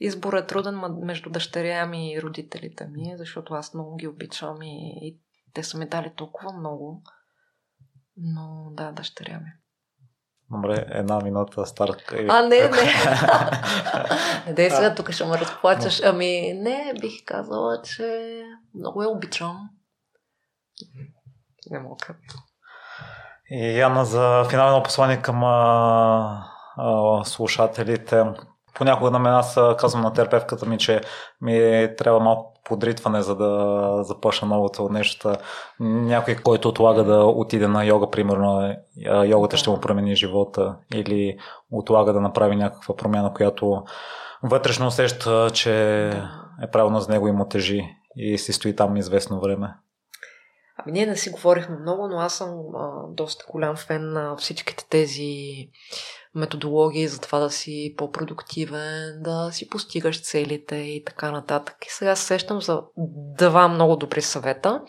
Избор е труден между дъщеря ми и родителите ми, защото аз много ги обичам и, и те са ми дали толкова много. Но да, дъщеря ми. Добре, една минута старт. А, не, не. не дей сега, тук ще ме разплачеш. Ами, не, бих казала, че много я обичам. Не мога. И Яна, за финално послание към а, а, слушателите. Понякога на мен аз казвам на терапевката ми, че ми трябва малко подритване, за да започна новото нещо. Някой, който отлага да отиде на йога, примерно, йогата ще му промени живота или отлага да направи някаква промяна, която вътрешно усеща, че е правилно за него и му тежи и си стои там известно време. Ами ние не си говорихме много, но аз съм а, доста голям фен на всичките тези методологии за това да си по-продуктивен, да си постигаш целите и така нататък. И сега се сещам за два много добри съвета.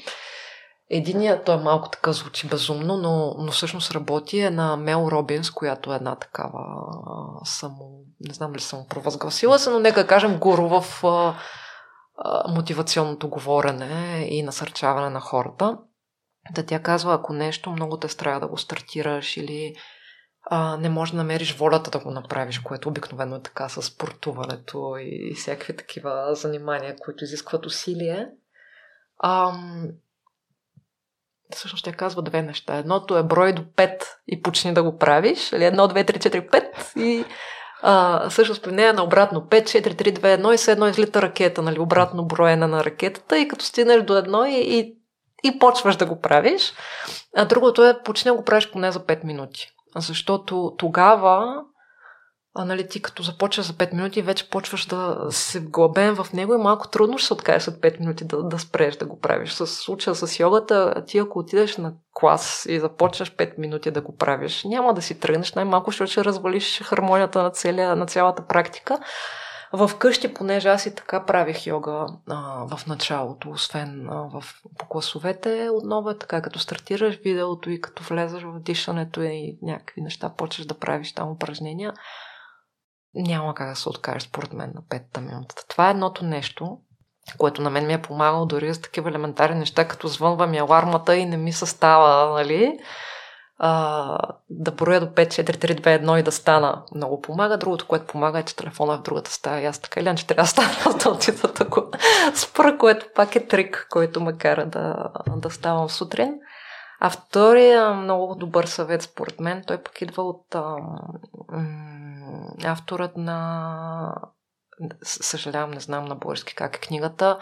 Единият, той е малко така звучи безумно, но, но всъщност работи е на Мел Робинс, която е една такава само, не знам ли съм провъзгласила се, но нека кажем гуру в мотивационното говорене и насърчаване на хората. Да тя казва, ако нещо много те страя да го стартираш или а, не можеш да намериш волята да го направиш, което обикновено е така с спортуването и, всякакви такива занимания, които изискват усилие. А, всъщност ще казва две неща. Едното е брой до 5 и почни да го правиш. Или едно, две, три, четири, пет и а, всъщност при нея на обратно 5, 4, 3, 2, 1 и се едно излита ракета, нали, обратно броене на ракетата и като стигнеш до едно и, и, и почваш да го правиш. А другото е почни да го правиш поне за 5 минути. Защото тогава, а, нали, ти като започваш за 5 минути, вече почваш да се вглъбен в него и малко трудно ще се откажеш след 5 минути да, да спреш да го правиш. С случая с йогата, ти ако отидеш на клас и започваш 5 минути да го правиш, няма да си тръгнеш, най-малко ще, ще развалиш хармонията на, целия, на цялата практика. В къщи, понеже аз и така правих йога а, в началото, освен а, в, по класовете, отново е така, като стартираш видеото и като влезеш в дишането и някакви неща, почваш да правиш там упражнения, няма как да се откажеш според мен на петата минута. Това е едното нещо, което на мен ми е помагало дори за такива елементарни неща, като звънва ми алармата и не ми се става, нали? а, да броя до 5, 4, 3, 2, 1 и да стана много помага. Другото, което помага е, че телефона е в другата стая. Аз така или че трябва да стана да отида да спра, което пак е трик, който ме кара да, да ставам сутрин. А втория много добър съвет, според мен, той пък идва от ам, авторът на съжалявам, не знам на български как е книгата,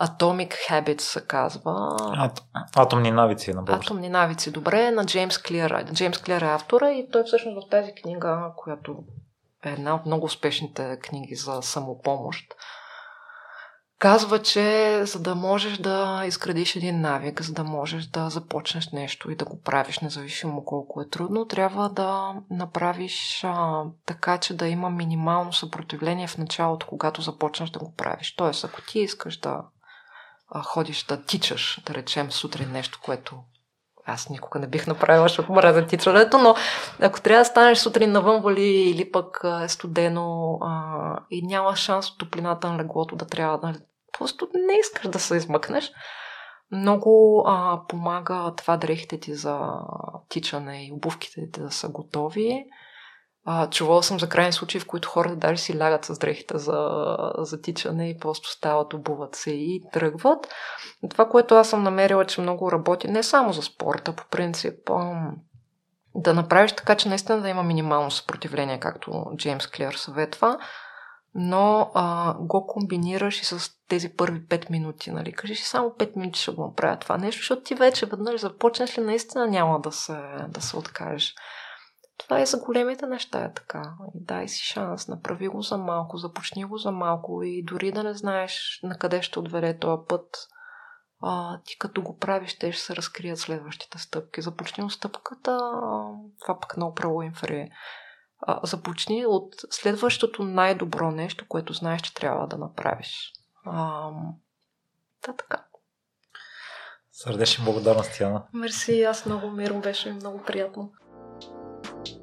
Atomic Habits се казва. Ат, атомни навици на български. Атомни навици, добре, на Джеймс Клир. Джеймс Клир е автора и той всъщност в тази книга, която е една от много успешните книги за самопомощ, казва, че за да можеш да изградиш един навик, за да можеш да започнеш нещо и да го правиш, независимо колко е трудно, трябва да направиш а, така, че да има минимално съпротивление в началото, когато започнеш да го правиш. Тоест, ако ти искаш да а, ходиш да тичаш, да речем сутрин нещо, което аз никога не бих направила, защото мразя тичането, но ако трябва да станеш сутрин навън вали или пък е студено а, и няма шанс от топлината на леглото да трябва да... Просто не искаш да се измъкнеш. Много а, помага това дрехите ти за тичане и обувките ти да са готови. А, чувала съм за крайни случаи, в които хората даже си лягат с дрехите за, за тичане и просто стават, обуват се и тръгват. Това, което аз съм намерила, че много работи, не само за спорта, по принцип, да направиш така, че наистина да има минимално съпротивление, както Джеймс Клер съветва, но а, го комбинираш и с тези първи 5 минути, нали? Кажеш само 5 минути ще го направя това нещо, защото ти вече веднъж започнеш ли наистина няма да се, да се откажеш. Това е за големите неща е така. Дай си шанс, направи го за малко, започни го за малко и дори да не знаеш на къде ще отведе този път, а, ти като го правиш, те ще се разкрият следващите стъпки. Започни от стъпката, това пък на управо инфери. Започни от следващото най-добро нещо, което знаеш, че трябва да направиш. А, да, така. Сърдечни благодарности, Яна. Мерси, аз много мирно беше много приятно. you